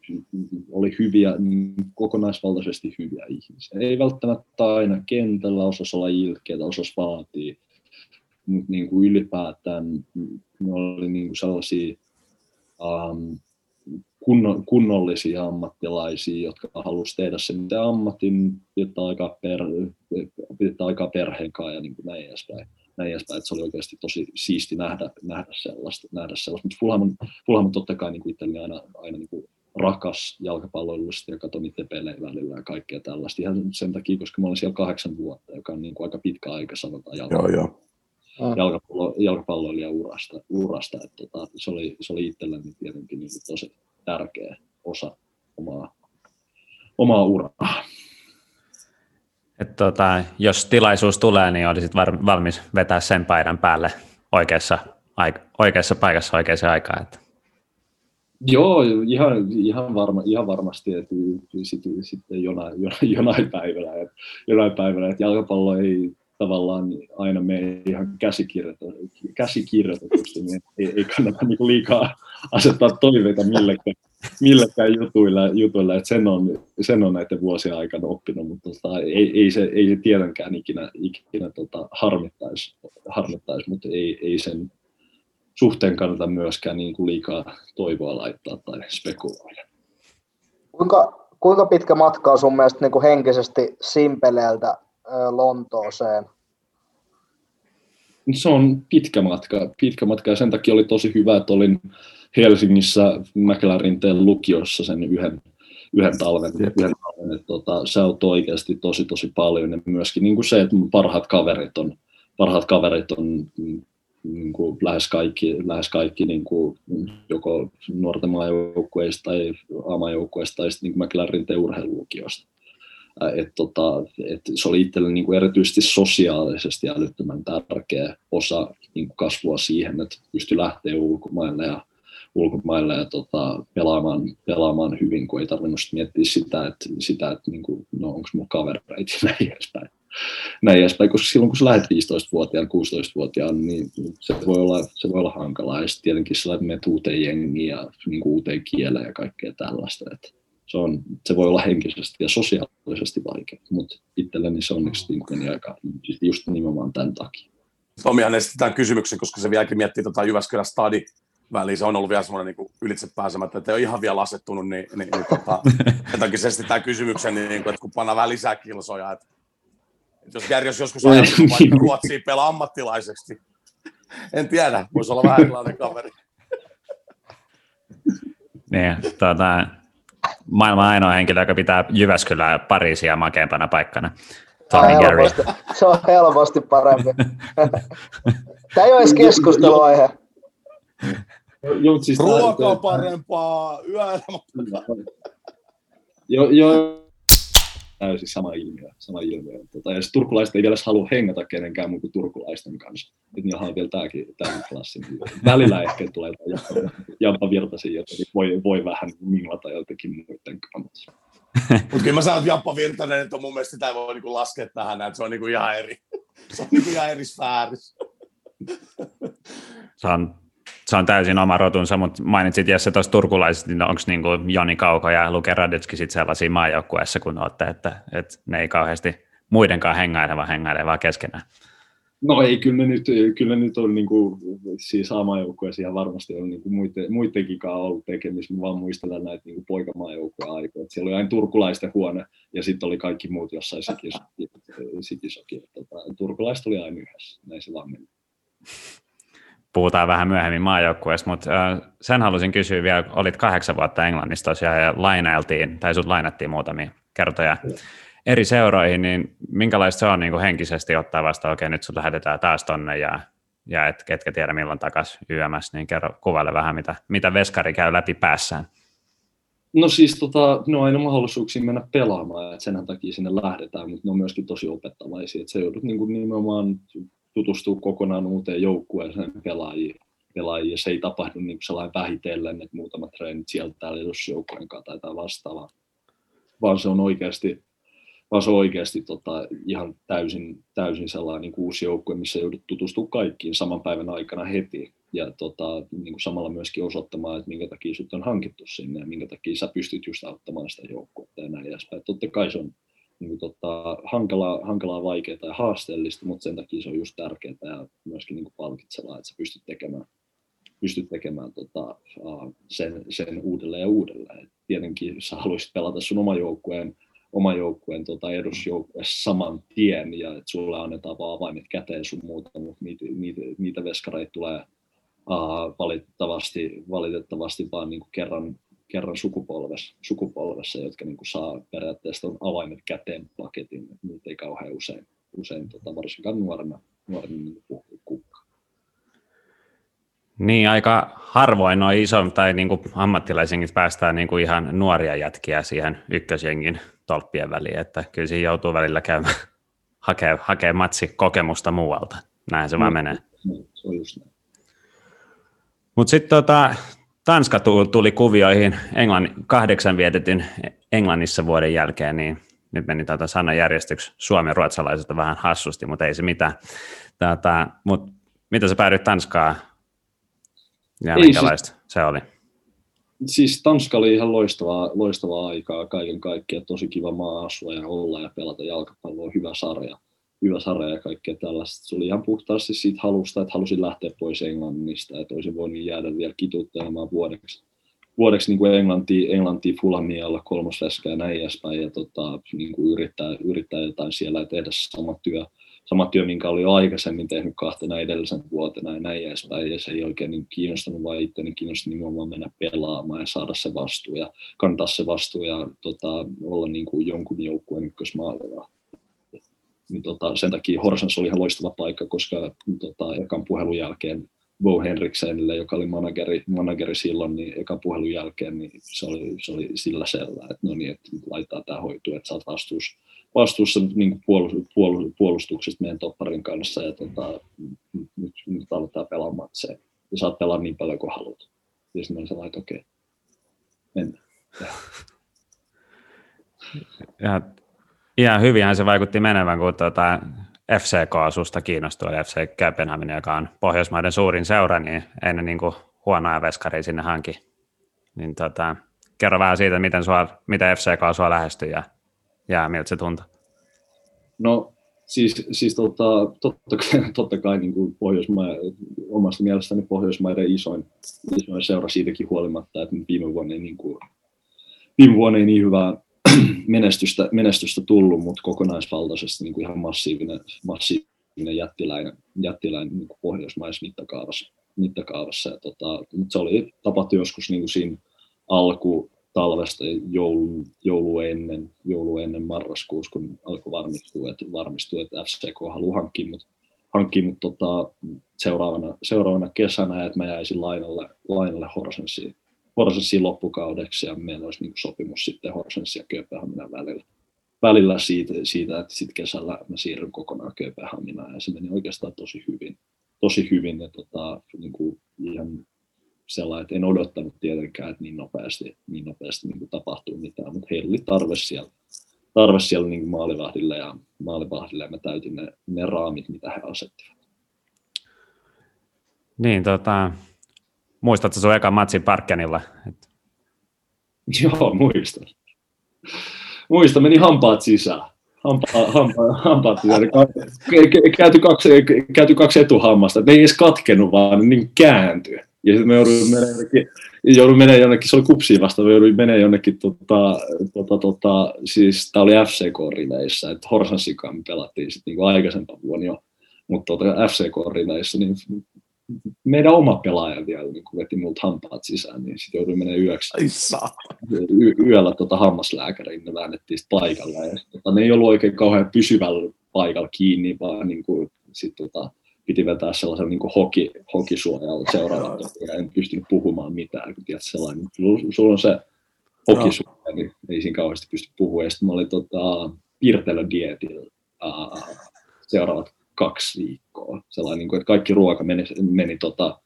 oli hyviä, niin kokonaisvaltaisesti hyviä ihmisiä. Ei välttämättä aina kentällä osasi olla ilkeitä, osasi vaatia, mutta niin kuin ylipäätään ne oli niin kuin sellaisia um, kunno, kunnollisia ammattilaisia, jotka halusivat tehdä sen mitä ammatin, pitää aikaa, per, pitää aikaa perheen kanssa ja niin kuin näin edespäin. Näin edespäin. Että se oli oikeasti tosi siisti nähdä, nähdä sellaista. Nähdä sellaista. Mutta Fulham, Fulham on totta kai niin kuin itselleni aina, aina niin kuin rakas jalkapalloilusta ja katson niiden pelejä välillä ja kaikkea tällaista. Ihan sen takia, koska mä olin siellä kahdeksan vuotta, joka on niin kuin aika pitkä aika sanotaan jalkapallo. Joo, joo jalkapallo, jalkapalloilijan urasta. urasta. Että tota, se, oli, se oli itselleni tietenkin niin tosi tärkeä osa omaa, omaa uraa. Et tota, jos tilaisuus tulee, niin olisit var, valmis vetää sen paidan päälle oikeassa, aik- oikeassa paikassa oikeaan aikaan. Että. Joo, ihan, ihan, varma, ihan varmasti, että sitten sit jonain, jonain päivänä, että, jonain päivänä, että jalkapallo ei tavallaan aina me ihan käsikirjoitetusti, niin ei, ei kannata niin liikaa asettaa toiveita millekään, millekään jutuilla, jutuilla että sen on, sen on näiden vuosien aikana oppinut, mutta tota, ei, ei, se, ei se tietenkään ikinä, ikinä tota, harmittaisi, harmittais, mutta ei, ei sen suhteen kannata myöskään niin kuin liikaa toivoa laittaa tai spekuloida. Kuinka, kuinka pitkä matka on sun mielestä niin henkisesti simpeleeltä Lontooseen? Se on pitkä matka, pitkä matka ja sen takia oli tosi hyvä, että olin Helsingissä Mäkelärinteen lukiossa sen yhden, yhden talven, yhden talven Et, tota, sä oot oikeasti tosi tosi paljon ja myöskin niin kuin se, että parhaat kaverit on, parhaat kaverit on niin kuin lähes kaikki, lähes kaikki niin kuin joko nuorten maajoukkueista tai amajoukkueista tai sitten niin Mäkelän rinteen urheilulukiosta. Et tota, et se oli itselle niin kuin erityisesti sosiaalisesti älyttömän tärkeä osa niin kuin kasvua siihen, että pystyi lähteä ulkomaille ja ulkomaille ja tota, pelaamaan, pelaamaan hyvin, kun ei tarvinnut miettiä sitä, että, sitä, että niin kuin, no, onko mulla kavereita ja näin edespäin. Näin edespäin, koska silloin kun sä lähdet 15-vuotiaan, 16-vuotiaan, niin se voi olla, se voi olla hankalaa. Ja sitten tietenkin sä menet uuteen jengiin ja niin kuin uuteen kieleen ja kaikkea tällaista. Että se, on, se voi olla henkisesti ja sosiaalisesti vaikea, mutta itselleni se onneksi niin aika just nimenomaan tämän takia. Tomihan esitetään kysymyksen, koska se vieläkin miettii tota Jyväskylän stadi väliin, se on ollut vielä semmoinen niin ylitse pääsemättä, että ei ole ihan vielä asettunut, niin, niin, niin tota, takia se esitetään kysymyksen, niin, niin kuin, että kun pannaan vähän lisää kilsoja, että, että jos Järjos joskus ajattelee vaikka Ruotsiin pelaa ammattilaiseksi, niin en tiedä, voisi olla vähän erilainen kaveri. Niin, tuota, maailman ainoa henkilö, joka pitää Jyväskylää Pariisia makeampana paikkana. Tommy Gary. Se on helposti parempi. Tämä ei ole edes keskusteluaihe. Jo, Ruoka on parempaa, yöelämä Joo, jo, täysin sama ilmiö. Sama ilmiö. Tota, ja turkulaiset ei vielä halua hengata kenenkään muun kuin turkulaisten kanssa. Nyt niin on vielä tämäkin, tämäkin klassi. Välillä ehkä tulee Jampa Virtasia, jota voi, voi vähän minglata jotenkin muiden kanssa. Mutta kyllä mä sanon, että Jampa Virtanen, että mun mielestä sitä ei voi niinku laskea tähän, että se on niinku ihan eri. Se on niinku ihan eri sfäärissä. Se on se on täysin oma rotunsa, mutta mainitsit Jesse tuossa turkulaiset, niin onko niin Joni Kauko ja Luke Radetski sitten sellaisia maajoukkueessa, kun olette, että, että ne ei kauheasti muidenkaan hengaile, vaan hengaile vaan keskenään? No ei, kyllä ne nyt, kyllä ne nyt on niin kuin, siis A-maajoukkueessa varmasti on niin kuin muiden, muidenkin kanssa ollut tekemistä, vaan muistelen näitä niin poikamaajoukkueen aikoja. Siellä oli aina turkulaisten huone ja sitten oli kaikki muut jossain sikisokin. Tota, turkulaiset oli aina yhdessä, näin se vaan meni puhutaan vähän myöhemmin maajoukkueessa, mutta sen halusin kysyä vielä, olit kahdeksan vuotta Englannissa tosiaan ja lainailtiin, tai sut lainattiin muutamia kertoja eri seuroihin, niin minkälaista se on niin kuin henkisesti ottaa vasta, okei nyt sut lähetetään taas tonne ja, ja et, ketkä tiedä milloin takaisin YMS, niin kerro kuvaile vähän, mitä, mitä veskari käy läpi päässään. No siis tota, ne on aina mahdollisuuksia mennä pelaamaan, että sen takia sinne lähdetään, mutta ne on myöskin tosi opettavaisia, että se joudut niin kuin nimenomaan tutustua kokonaan uuteen joukkueeseen pelaajiin. pelaajiin. Se ei tapahdu niin sellainen vähitellen, että muutamat treenit sieltä täällä edusjoukkueen kanssa tai vastaavaa, vaan se on oikeasti, vaan se on oikeasti tota, ihan täysin, täysin sellainen niin uusi joukkue, missä joudut tutustumaan kaikkiin saman päivän aikana heti. Ja tota, niin kuin samalla myöskin osoittamaan, että minkä takia sinut on hankittu sinne ja minkä takia sä pystyt just auttamaan sitä joukkuetta ja näin edespäin. Totta kai se on niin tota, hankalaa, hankalaa, vaikeaa ja haasteellista, mutta sen takia se on just tärkeää ja myöskin niin palkitsevaa, että sä pystyt tekemään, pystyt tekemään tota, sen, sen uudelleen ja uudelleen. Et tietenkin sä haluaisit pelata sun oma joukkueen, oma joukkueen tota, edusjoukkueessa saman tien ja että sulle annetaan vaan avaimet käteen sun muuta, mutta niitä, niitä, niitä veskareita tulee uh, valitettavasti, valitettavasti vaan niin kuin kerran, kerran sukupolvessa, sukupolvessa jotka niin kuin saa periaatteessa on avaimet käteen paketin. Niitä ei kauhean usein, usein tota, varsinkaan nuorena, nuorena niin kukka. Niin, aika harvoin noin iso tai niin kuin ammattilaisenkin päästään niin kuin ihan nuoria jätkiä siihen ykkösjengin tolppien väliin, että kyllä siinä joutuu välillä käymään hakee, hakee matsi kokemusta muualta. Näin se no, vaan menee. Se on just näin. Mutta sitten tota, Tanska tuli kuvioihin Englannin, kahdeksan vietetyn Englannissa vuoden jälkeen, niin nyt meni tuota sanajärjestyksi suomen ruotsalaiselta vähän hassusti, mutta ei se mitään. Tätä, mut, mitä sä päädyit Tanskaan ja ei, minkälaista siis, se oli? Siis Tanska oli ihan loistavaa, loistavaa aikaa kaiken kaikkiaan, tosi kiva maa asua ja olla ja pelata jalkapalloa, hyvä sarja hyvä sarja ja kaikkea tällaista. Se oli ihan puhtaasti siitä halusta, että halusin lähteä pois Englannista, että olisin voinut jäädä vielä kituttelemaan vuodeksi, vuodeksi niin kuin Englanti, Englanti Fulamia olla kolmosveska ja näin edespäin ja tota, niin kuin yrittää, yrittää jotain siellä ja tehdä sama työ, sama työ, minkä oli aikaisemmin tehnyt kahtena edellisen vuotena ja näin edespäin, ja se ei oikein niin kiinnostanut, vaan itse niin kiinnosti nimenomaan mennä pelaamaan ja saada se vastuu ja kantaa se vastuu ja tota, olla niin kuin jonkun joukkueen ykkösmaalilla. Niin, tota, sen takia Horsens oli ihan loistava paikka, koska tota, ekan puhelun jälkeen Bo Henriksenille, joka oli manageri, manageri silloin, niin ekan puhelun jälkeen niin se, oli, se oli sillä selvää, että no niin, että laittaa tämä hoituu, että saat vastuus, vastuussa niin puolustuksesta meidän topparin kanssa ja tota, nyt, nyt aletaan pelaa matseja. Ja saat pelaa niin paljon kuin haluat. Ja sitten mä sanoin, että okei, okay, mennään. Ja ihan hyvinhän se vaikutti menevän, kun tuota FCK susta kiinnostui, FC Köpenhamina, joka on Pohjoismaiden suurin seura, niin ei ne niin huonoja veskaria sinne hanki. Niin tota, kerro vähän siitä, miten, sua, miten FCK sua lähestyi ja ja miltä se tuntuu? No siis, siis tota, totta, kai, totta kai niin kuin omasta mielestäni Pohjoismaiden isoin, isoin seura siitäkin huolimatta, että viime vuonna ei, niin kuin, viime vuonna ei niin hyvää menestystä, menestystä tullut, mutta kokonaisvaltaisesti niin kuin ihan massiivinen, massiivinen jättiläinen, jättiläinen niin kuin pohjoismaisessa mittakaavassa. mittakaavassa. Ja tota, mutta se oli, tapahtui joskus niin kuin siinä alku, talvesta joulu, joulu, ennen, joulu ennen marraskuussa, kun alkoi varmistua, että, varmistua, että FCK haluaa hankkia mut, hankkia mut tota, seuraavana, seuraavana kesänä, että mä jäisin lainalle, lainalle Horsensiin, Horsensiin loppukaudeksi ja meillä olisi niin sopimus sitten Horsensin ja Kööpenhaminan välillä, välillä siitä, siitä että sitten kesällä mä siirryn kokonaan Kööpenhaminaan ja se meni oikeastaan tosi hyvin. Tosi hyvin ja tota, niin kuin ihan sellainen, että en odottanut tietenkään, että niin nopeasti, niin nopeasti niin kuin tapahtuu mitään, mutta heillä oli tarve siellä, tarve siellä niin kuin maalivahdille ja maalivahdille ja mä täytin ne, ne raamit, mitä he asettivat. Niin, tota, muistatko sun ekan matsin Parkkenilla? Joo, muistan. Muistan, meni hampaat sisään. Hampa, hampa, hampaat sisään. Käyty kaksi, käyty kaksi etuhammasta. Ne ei edes katkenut, vaan niin kääntyi. Ja sitten me jouduin menemään jonnekin, jouduin menemään jonnekin, se oli kupsiin vasta, me jouduin menemään jonnekin, tota, tota, tota, siis tämä oli FCK-riveissä, että Horsansikaan me pelattiin sitten niin aikaisempana vuonna jo, mutta tota, FCK-riveissä, niin meidän oma pelaaja vielä niin veti multa hampaat sisään, niin sitten jouduin menemään yöksi, y- yöllä tota, hammaslääkäriin, ne väännettiin sitten paikalle. Ja, tota, ne ei ollut oikein kauhean pysyvällä paikalla kiinni, vaan niin kuin, sit, tota, piti vetää sellaisen niin hoki, hokisuojalla seuraavan ja en pystynyt puhumaan mitään, kun tiedät sellainen, sulla, sulla on se hokisuoja, niin ei siinä kauheasti pysty puhumaan. Ja sitten mä olin tota, pirtelödietillä uh, seuraavat kaksi viikkoa. Sellainen, niin kuin, että kaikki ruoka meni, meni tota,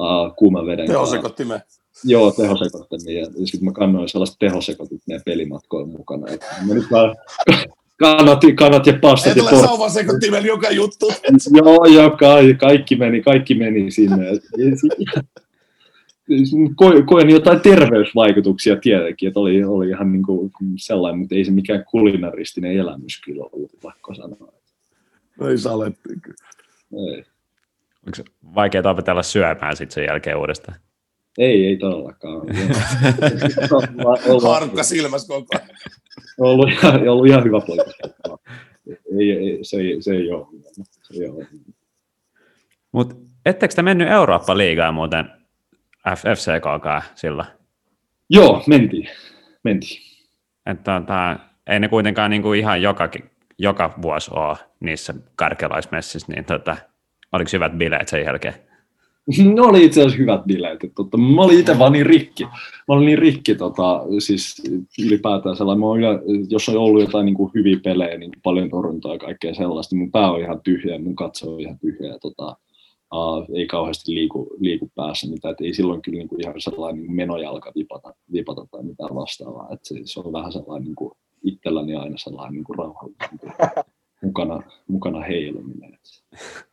uh, kuuman veden Tehosekottimeen. Joo, tehosekottimeen. Ja sitten mä kannoin sellaista tehosekotit meidän pelimatkoilla mukana. Et mä nyt vaan kannat, kannat ja pastat. Ei tule sauvasekottimen joka juttu. Joo, joo, kaikki meni, kaikki meni sinne. Koen, koen jotain terveysvaikutuksia tietenkin, että oli, oli ihan niin kuin sellainen, mutta ei se mikään kulinaristinen elämys kyllä ollut, pakko sanoa. Ei salettiin kyllä. Ei. Onko se vaikeaa opetella syömään sitten sen jälkeen uudestaan? Ei, ei todellakaan. Harkka silmäs koko ajan. ollut, ihan, ollut ihan hyvä poika. Ei, ei, se, ei, se ei ole. Se ei ole. Mutta ettekö te mennyt Eurooppa-liigaan muuten FCKkaan sillä? Joo, mentiin. mentiin. Että, tota, ei ne kuitenkaan niinku ihan joka, joka vuosi ole niissä karkelaismessissä, niin tota, oliko hyvät bileet sen jälkeen? Ne oli itse asiassa hyvät bileet. Että, tota, mä olin itse vaan niin rikki. Mä olin niin rikki tota, siis ylipäätään sellainen. Mä olin, jos on ollut jotain niin kuin hyviä pelejä, niin paljon torjuntaa ja kaikkea sellaista, niin mun pää on ihan tyhjä, mun katso on ihan tyhjä. Ja, tota, uh, ei kauheasti liiku, liiku päässä mitään. Et ei silloin kyllä niin kuin ihan sellainen niin menojalka vipata, vipata tai mitään vastaavaa. Et se, se, on vähän sellainen niin kuin itselläni aina sellainen niin kuin rauhallisempi mukana, mukana heiluminen.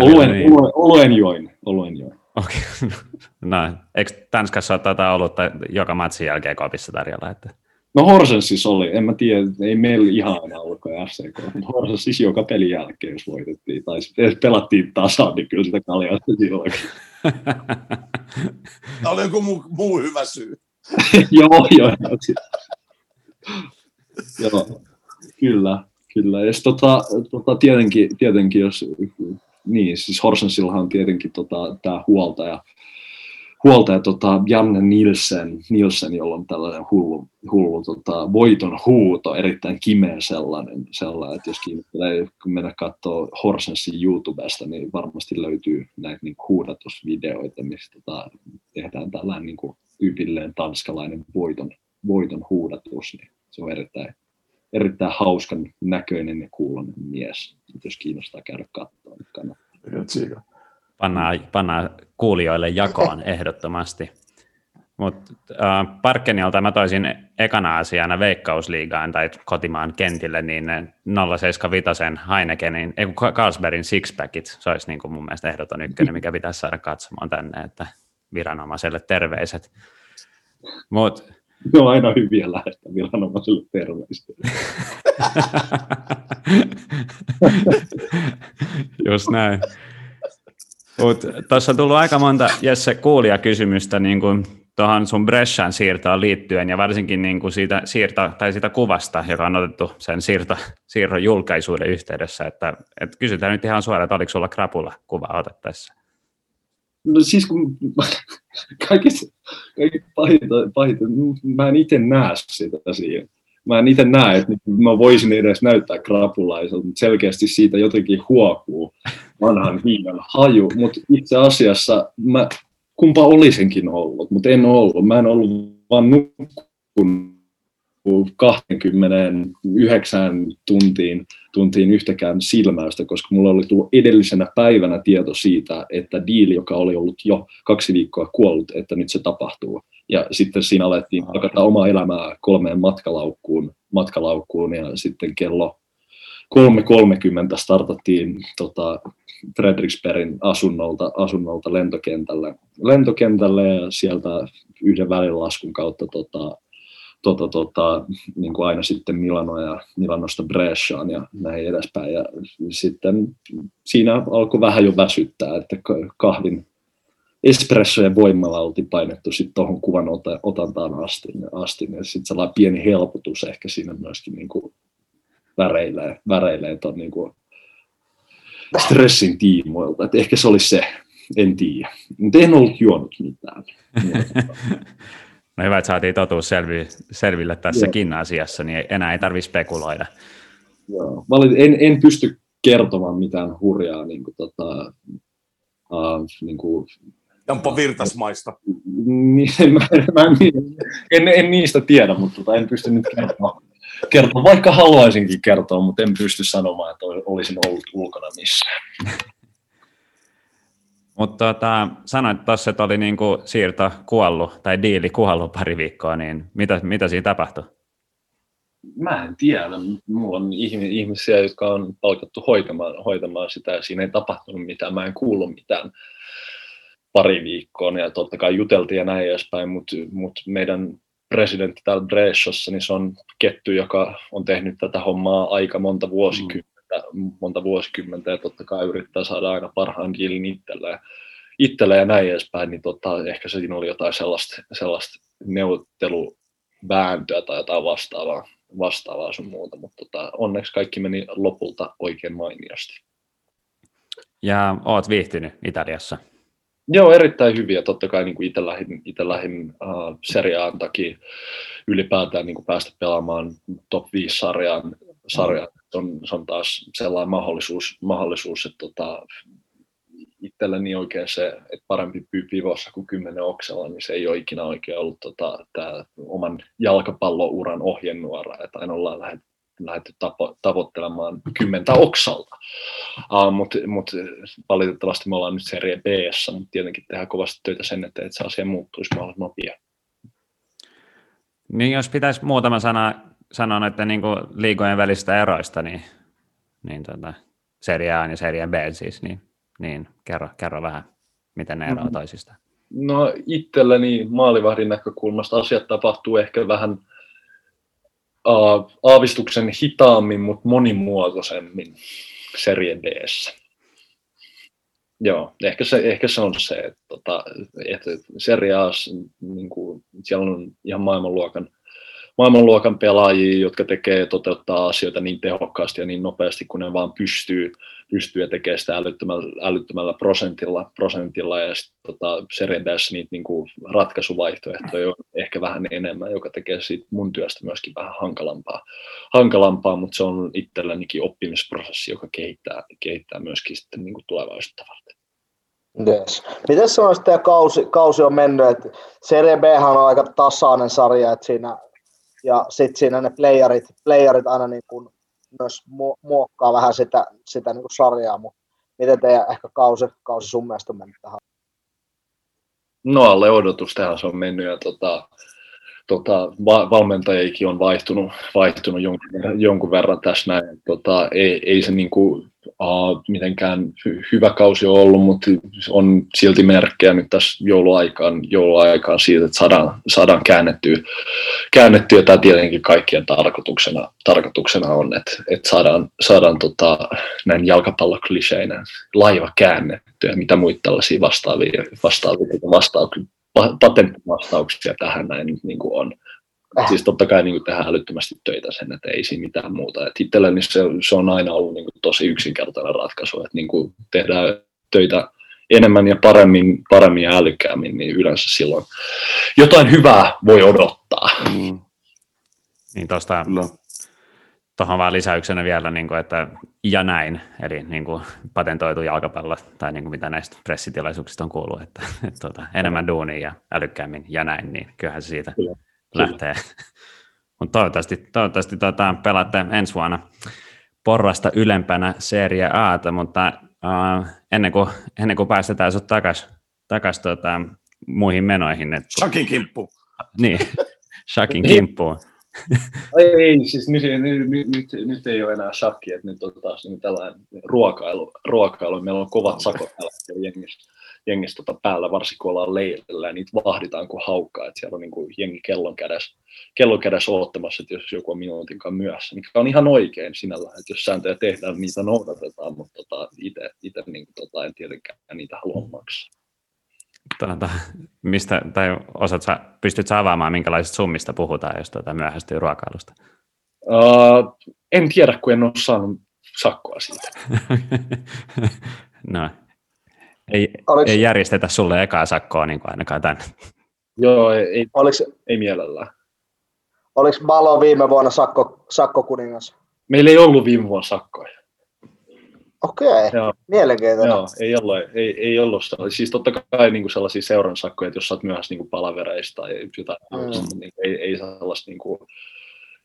Oluen, niin. oluen, oluen join. Oluen join. Okei. Okay. No, eikö Tanskassa ole tätä olutta joka matsin jälkeen kopissa tarjolla? Että... No Horsensissa oli, en mä tiedä, ei meillä ihan aina ollut FCK, mutta Horsensissa joka pelin jälkeen, jos voitettiin, tai pelattiin tasan, niin kyllä sitä kaljaa silloin. Tämä oli joku muu, muu hyvä syy. joo, joo. joo, kyllä. Kyllä, ja tota, tota, tietenkin, tietenkin, jos, niin, siis Horsensillahan on tietenkin tota, tämä huoltaja, huoltaja tota, Janne Nielsen, Nielsen, jolla on tällainen hullu, hullu tota, voiton huuto, erittäin kimeä sellainen, sellainen että jos kiinnostaa, kun mennä katsoa Horsensin YouTubesta, niin varmasti löytyy näitä niin huudatusvideoita, missä tota, tehdään tällainen niin kuin, tyypilleen tanskalainen voiton, voiton huudatus, niin se on erittäin, erittäin hauskan näköinen ja kuulonen mies. Jos kiinnostaa käydä katsoa, niin kannattaa. Pannaan, pannaan kuulijoille jakoon ehdottomasti. Mutta äh, Parkkenialta mä toisin ekana asiana Veikkausliigaan tai kotimaan kentille, niin 075 Heinekenin, ei Carlsbergin Sixpackit, se olisi niin kuin mun mielestä ehdoton ykkönen, mikä pitäisi saada katsomaan tänne, että viranomaiselle terveiset. Mut, ne on aina hyviä lähettää viranomaiselle terveistä. Just näin. Tuossa on tullut aika monta Jesse kuulijakysymystä niin kuin tuohon sun Brescian siirtoon liittyen ja varsinkin niin kuin siitä, siirto, tai siitä kuvasta, joka on otettu sen siirto, siirron julkaisuuden yhteydessä, että, että kysytään nyt ihan suoraan, että oliko sulla krapula kuva otettaessa? No siis kun kaikista, kaikista pahita, pahita, mä en itse näe sitä siinä. Mä en itse näe, että mä voisin edes näyttää krapulaiselta, mutta selkeästi siitä jotenkin huokuu vanhan viinan haju, mutta itse asiassa mä kumpa olisinkin ollut, mutta en ollut. Mä en ollut vaan nukkun 29 tuntiin, tuntiin yhtäkään silmäystä, koska mulla oli tullut edellisenä päivänä tieto siitä, että diili, joka oli ollut jo kaksi viikkoa kuollut, että nyt se tapahtuu. Ja sitten siinä alettiin hakata omaa elämää kolmeen matkalaukkuun, matkalaukkuun ja sitten kello 3.30 startattiin tota, Fredriksbergin asunnolta, asunnolta lentokentälle, lentokentälle ja sieltä yhden välilaskun kautta tota, tota, tota, niin kuin aina sitten Milano ja Milanosta Bresciaan ja näin edespäin. Ja sitten siinä alkoi vähän jo väsyttää, että kahvin espressojen voimalla oltiin painettu sitten tuohon kuvan otantaan asti, asti ja sitten sellainen pieni helpotus ehkä siinä myöskin niin kuin väreilee, väreilee ton niin kuin stressin tiimoilta. Et ehkä se olisi se, en tiedä. Mutta en ollut juonut mitään. No hyvä, että saatiin totuus selvi, selville tässäkin Joo. asiassa, niin enää ei tarvitse spekuloida. Joo. en, en pysty kertomaan mitään hurjaa niin kuin, tota, uh, niin kuin, Jampo Virtasmaista. Niin, mä, mä, en, en, niistä tiedä, mutta tota, en pysty nyt kertomaan, kertomaan. Vaikka haluaisinkin kertoa, mutta en pysty sanomaan, että olisin ollut ulkona missään. Mutta tota, sanoit tuossa, että oli niinku siirto kuollut tai diili kuollut pari viikkoa, niin mitä, mitä siinä tapahtui? Mä en tiedä. Mulla on ihmisiä, jotka on palkattu hoitamaan, hoitamaan sitä ja siinä ei tapahtunut mitään. Mä en kuullut mitään pari viikkoon ja totta kai juteltiin ja näin edespäin, mutta mut meidän presidentti täällä Bresciassa, niin se on ketty, joka on tehnyt tätä hommaa aika monta vuosikymmentä monta vuosikymmentä ja totta kai yrittää saada aina parhaan diilin itselleen, itselle ja näin edespäin, niin tota, ehkä siinä oli jotain sellaista, sellaista neuvotteluvääntöä tai jotain vastaavaa, vastaavaa sun muuta, mutta tota, onneksi kaikki meni lopulta oikein mainiosti. Ja oot viihtynyt Italiassa? Joo, erittäin hyviä. Totta kai niin itse lähdin, ite lähdin uh, seriaan takia ylipäätään niin kuin päästä pelaamaan top 5-sarjaan. Sarjaan. Se, on, se on taas sellainen mahdollisuus, mahdollisuus että tota, itselleni oikein se, että parempi pyy pivossa kuin kymmenen oksella, niin se ei ole ikinä oikein ollut tota, tämä oman jalkapallouran ohjenuora, että aina ollaan lähdetty lähdetty tapo, tavoittelemaan kymmentä oksalta. Uh, Mutta mut valitettavasti me ollaan nyt serie b mutta tietenkin tehdään kovasti töitä sen että se asia muuttuisi mahdollisimman pian. Niin jos pitäisi muutama sana sanoa näiden niin kuin liigojen välistä eroista, niin, niin tota, Serie A ja Serie B siis, niin, niin kerro, kerro vähän, miten ne eroavat mm. toisistaan. No itselleni maalivahdin näkökulmasta asiat tapahtuu ehkä vähän – uh, aavistuksen hitaammin, mutta monimuotoisemmin Serie d Joo, ehkä se, ehkä se on se, että, tota, että Serie A, niin kuin, siellä on ihan maailmanluokan, maailmanluokan pelaajia, jotka tekee toteuttaa asioita niin tehokkaasti ja niin nopeasti kuin ne vaan pystyy, pystyy ja tekee sitä älyttömällä, älyttömällä prosentilla, prosentilla ja sit, tota, Serendeessä niitä niin kuin ratkaisuvaihtoehtoja on ehkä vähän enemmän, joka tekee siitä mun työstä myöskin vähän hankalampaa, hankalampaa mutta se on itsellenikin oppimisprosessi, joka kehittää, kehittää myöskin sitten niin kuin tulevaisuutta varten. Yes. Miten se on sitten kausi, kausi on mennyt, että Serie B on aika tasainen sarja, että siinä, ja sitten siinä ne playerit, playerit aina niin kuin myös muokkaa vähän sitä, sitä niin kuin sarjaa, mutta miten teidän ehkä kausi, kausi sun mielestä on mennyt tähän? No alle odotus tähän se on mennyt ja tota, tota, valmentajikin on vaihtunut, vaihtunut jonkun, jonkun verran tässä näin. Tota, ei, ei se niin kuin, uh, mitenkään hy- hyvä kausi ole ollut, mutta on silti merkkejä nyt tässä jouluaikaan, jouluaikaan siitä, että saadaan, saadaan käännettyä, käännettyä. Tämä tietenkin kaikkien tarkoituksena, tarkoituksena on, että, että saadaan, saadaan tota, näin jalkapallokliseinä laiva käännettyä, mitä muita tällaisia vastaavia, vastaavia, vastaavia patenttivastauksia tähän näin niin kuin on. Äh. Siis totta kai niin kuin tehdään älyttömästi töitä sen, että ei siinä mitään muuta. Et itselleni se, se on aina ollut niin kuin tosi yksinkertainen ratkaisu, että niin kuin tehdään töitä enemmän ja paremmin, paremmin ja älykkäämmin, niin yleensä silloin jotain hyvää voi odottaa. Mm. Niin tuosta no tuohon vaan lisäyksenä vielä, niin kuin, että ja näin, eli niin kuin patentoitu jalkapallo, tai niin kuin mitä näistä pressitilaisuuksista on kuullut, että, että, tuota, enemmän duunia ja älykkäämmin ja näin, niin kyllähän se siitä Kyllä. lähtee. Mutta toivottavasti, toivottavasti tuota, pelaatte ensi vuonna porrasta ylempänä Serie A, mutta uh, ennen, kuin, ennen kuin päästetään sinut takaisin takas, tota, muihin menoihin. Että, Shakin kimppu. Niin, Shakin kimppuun ei, siis nyt, nyt, nyt, nyt, ei ole enää shakki, että nyt on taas niin tällainen ruokailu, ruokailu. Meillä on kovat sakot tällä jengissä, jengissä tota päällä, varsinkin kun ollaan leirillä, ja niitä vahditaan kuin haukkaa, että siellä on niin kuin jengi kellon kädessä, kellon kädessä odottamassa, että jos joku on minuutinkaan myöhässä, mikä on ihan oikein sinällään, että jos sääntöjä tehdään, niin niitä noudatetaan, mutta tota, itse niin tota, en tietenkään niitä halua maksaa tuota, mistä, tai osat sä, pystyt sä avaamaan, minkälaisista summista puhutaan, jos tuota myöhästyy ruokailusta? Uh, en tiedä, kun en ole saanut sakkoa siitä. no, ei, Oliko... ei järjestetä sulle ekaa sakkoa niin kuin ainakaan tänne. Joo, ei, ei, Oliko... ei mielellään. Oliko Malo viime vuonna sakko, sakkokuningas? Meillä ei ollut viime vuonna sakkoja. Okei, okay. mielenkiintoinen. Joo, ei ollut, ei, ei ollut Siis totta kai niin kuin sellaisia seuran sakkoja, että jos sä oot myöhässä niin palavereista tai jotain, mm. niin ei, ei sellaista niin kuin,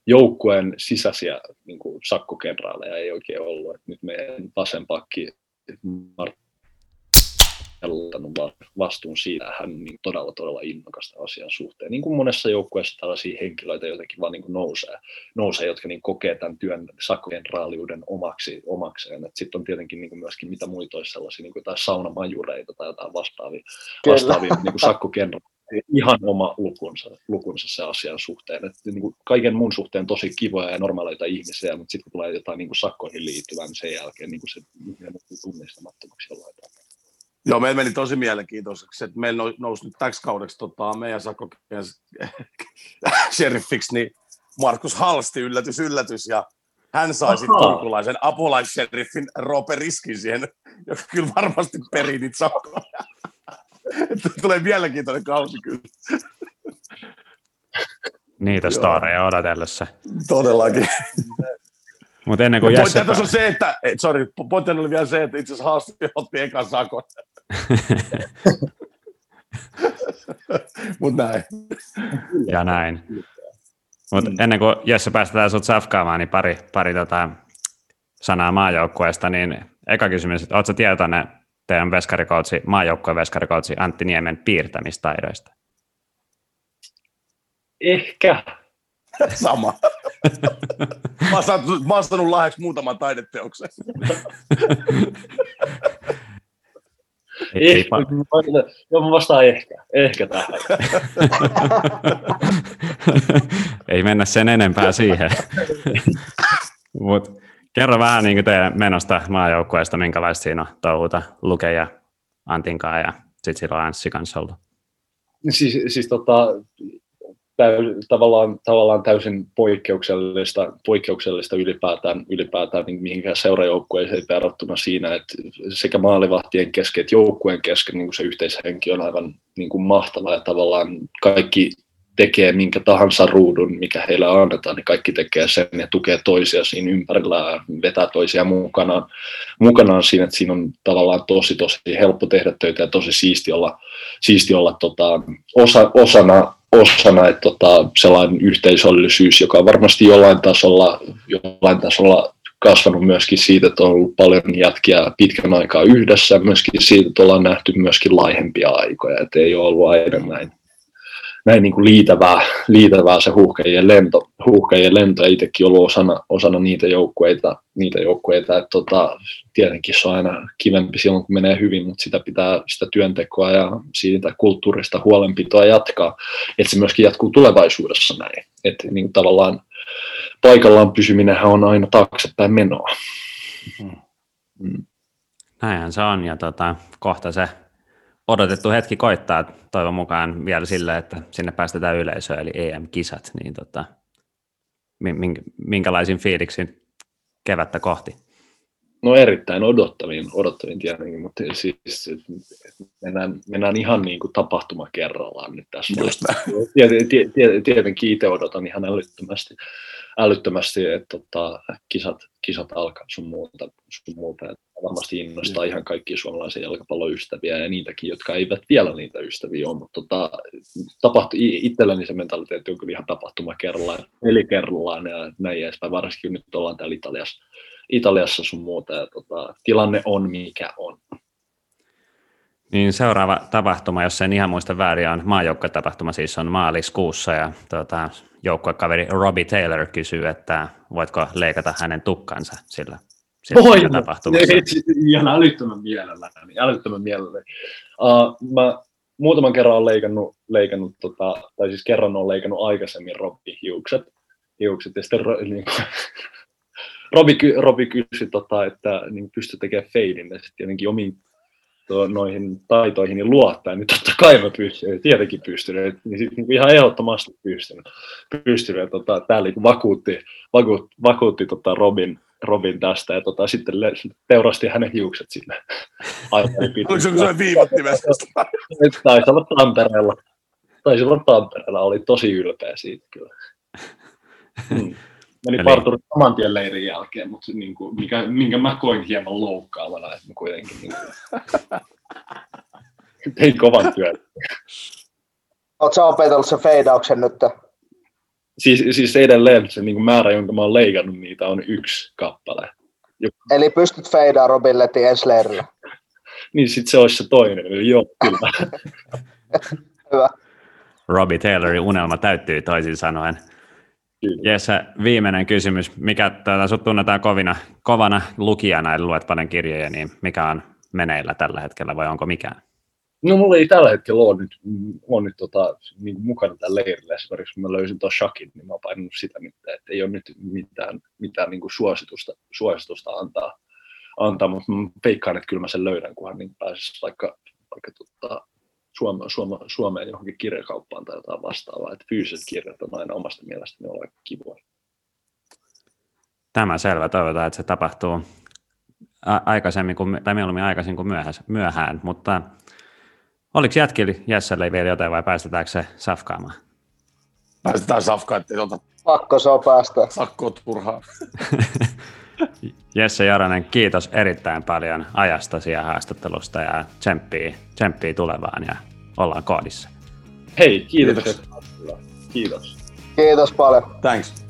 joukkueen sisäisiä niin kuin, sakkokenraaleja ei oikein ollut. Et nyt meidän vasenpakki ottanut vastuun siitä, hän on niin todella, todella innokasta asian suhteen. Niin kuin monessa joukkueessa tällaisia henkilöitä jotenkin vaan niin kuin nousee, nousee, jotka niin kokee tämän työn sakkokenraaliuden omaksi, omakseen. Sitten on tietenkin niin kuin myöskin mitä muita olisi sellaisia, niin kuin jotain saunamajureita tai jotain vastaavia, vastaavia niin kuin sakkokenraaleja ihan oma lukunsa, lukunsa se asian suhteen. että niin kuin kaiken mun suhteen tosi kivoja ja normaaleita ihmisiä, mutta sitten kun tulee jotain niin kuin sakkoihin liittyvää, niin sen jälkeen niin kuin se ihminen tunnistamattomaksi jollain. Joo, meillä meni tosi mielenkiintoiseksi, että meillä nousi nyt täksi kaudeksi tota, meidän sakko sheriffiksi, niin Markus Halsti, yllätys, yllätys, ja hän sai sitten turkulaisen apulaissheriffin Roope Riskin siihen, joka kyllä varmasti perii niitä sakkoja. Tulee mielenkiintoinen kausi kyllä. Niitä storeja odotellessa. Todellakin. Mutta ennen kuin Jesse... on se, että, sorry, pointti oli vielä se, että itse asiassa Haasti otti ekan sakon. Mutta näin. Ja näin. Mutta mm. ennen kuin Jesse päästetään sinut safkaamaan, niin pari, pari tota sanaa maajoukkueesta, niin eka kysymys, että oletko tietoinen teidän veskarikoutsi, maajoukkueen veskarikoutsi Antti Niemen piirtämistaidoista? Ehkä. Sama. Mä, oon saanut, mä oon saanut lahjaksi muutaman taideteoksen. Ei, ehkä, joo, mä vastaan ehkä. Ehkä tähän. Ei mennä sen enempää siihen. Mut kerro vähän niin teidän menosta maajoukkueesta, minkälaista siinä on touhuta Luke ja Antinkaa ja sitten silloin Anssi kanssa ollut. Siis, siis tota, täy, tavallaan, tavallaan täysin poikkeuksellista, poikkeuksellista ylipäätään, ylipäätään niin mihinkään seurajoukkueeseen verrattuna siinä, että sekä maalivahtien kesken että joukkueen kesken niin kuin se yhteishenki on aivan niin kuin mahtava ja tavallaan kaikki tekee minkä tahansa ruudun, mikä heille annetaan, niin kaikki tekee sen ja tukee toisia siinä ympärillä ja vetää toisia mukanaan, mukanaan siinä, että siinä on tavallaan tosi tosi helppo tehdä töitä ja tosi siisti olla, siisti olla tota, osa, osana, osana että tota, sellainen yhteisöllisyys, joka on varmasti jollain tasolla, jollain tasolla kasvanut myöskin siitä, että on ollut paljon jätkiä pitkän aikaa yhdessä, myöskin siitä, että ollaan nähty myöskin laihempia aikoja, että ei ole ollut aina näin näin niin kuin liitävää, liitävää se huuhkajien lento, huuhkajien lento ja itsekin ollut osana, osana niitä joukkueita, niitä joukkueita että tota, tietenkin se on aina kivempi silloin, kun menee hyvin, mutta sitä pitää sitä työntekoa ja siitä kulttuurista huolenpitoa jatkaa, että se myöskin jatkuu tulevaisuudessa näin, että niin tavallaan paikallaan pysyminen on aina taaksepäin menoa. Mm. Näinhän se on, ja tota, kohta se odotettu hetki koittaa toivon mukaan vielä sille, että sinne päästetään yleisöä, eli EM-kisat, niin tota, minkälaisin fiiliksin kevättä kohti? No erittäin odottavin, odottavin tietenkin, mutta siis mennään, mennään ihan niin kuin tapahtuma kerrallaan nyt tässä. Just Tietenkin itse odotan ihan älyttömästi, älyttömästi että tota, kisat, kisat alkaa sun muuta. Sun muuta. Että varmasti innostaa ihan kaikki suomalaisia jalkapalloystäviä ja niitäkin, jotka eivät vielä niitä ystäviä ole, mutta tota, tapahtu, itselläni se mentaliteetti on kyllä ihan tapahtuma kerrallaan, eli kerrallaan ja näin edespäin, varsinkin nyt ollaan täällä Italiassa, Italiassa sun muuta ja tota, tilanne on mikä on. Niin seuraava tapahtuma, jos en ihan muista väärin, on maajoukkatapahtuma, siis on maaliskuussa ja tuota, joukkuekaveri Robbie Taylor kysyy, että voitko leikata hänen tukkansa sillä Voi, tapahtumassa. Ihan älyttömän mielelläni, älyttömän mielelläni. Uh, mä muutaman kerran olen leikannut, leikannut tota, tai siis kerran olen leikannut aikaisemmin Robbi hiukset, hiukset ja sitten niin kuin, Robi, Robi kysyi, tota, että niin pystyy tekemään feidin ja sitten jotenkin omiin to, noihin taitoihin niin luottaa, niin totta kai mä pystyn, tietenkin pystyn, niin sit, niin ihan ehdottomasti pystyn, pystyn ja tota, täällä niin vakuutti, vakuutti, vakuutti tota Robin, Robin tästä ja tota, sitten teurasti hänen hiukset sinne. Oliko se se viivattimesta? Taisi olla Tampereella. Taisi olla Tampereella, oli tosi ylpeä siitä kyllä. Hmm. Meni Eli... parturi saman tien leirin jälkeen, mutta niin kuin, mikä, minkä mä koin hieman loukkaavana, että mä kuitenkin niin kuin, tein kovan työn. Oletko opetellut sen feidauksen nyt? Siis, siis edelleen se niin kuin määrä, jonka mä oon leikannut, niitä on yksi kappale. Joku... Eli pystyt feidaan Robin Letti ensi leirillä? niin sit se olisi se toinen, eli joo, kyllä. Hyvä. Robbie Taylorin unelma täyttyy toisin sanoen. Jesse, viimeinen kysymys. Mikä tätä sut tunnetaan kovina, kovana lukijana, eli luet paljon kirjoja, niin mikä on meneillä tällä hetkellä vai onko mikään? No mulla ei tällä hetkellä ole nyt, ole nyt tota, niin mukana tällä leirillä. Esimerkiksi kun mä löysin tuon shakin, niin mä oon painanut sitä että ei ole nyt mitään, mitään niin kuin suositusta, suositusta antaa, antaa, mutta mä veikkaan, että kyllä mä sen löydän, kunhan niin pääsisi vaikka, vaikka tota, Suome, Suome, Suomeen johonkin kirjakauppaan tai jotain vastaavaa. Että fyysiset kirjat on aina omasta mielestäni olla kivoja. Tämä selvä. Toivotaan, että se tapahtuu aikaisemmin kuin, tai mieluummin aikaisin kuin myöhään, myöhään. mutta oliko jätkillä Jesselle vielä jotain vai päästetäänkö se safkaamaan? Päästetään safkaan, ettei tuota Pakko se on päästä. Sakkoa turhaa. Jesse Jaranen, kiitos erittäin paljon ajastasi ja haastattelusta ja tsemppii, tsemppii tulevaan ja ollaan koodissa. Hei, kiitos. Kiitos. Kiitos paljon. Thanks.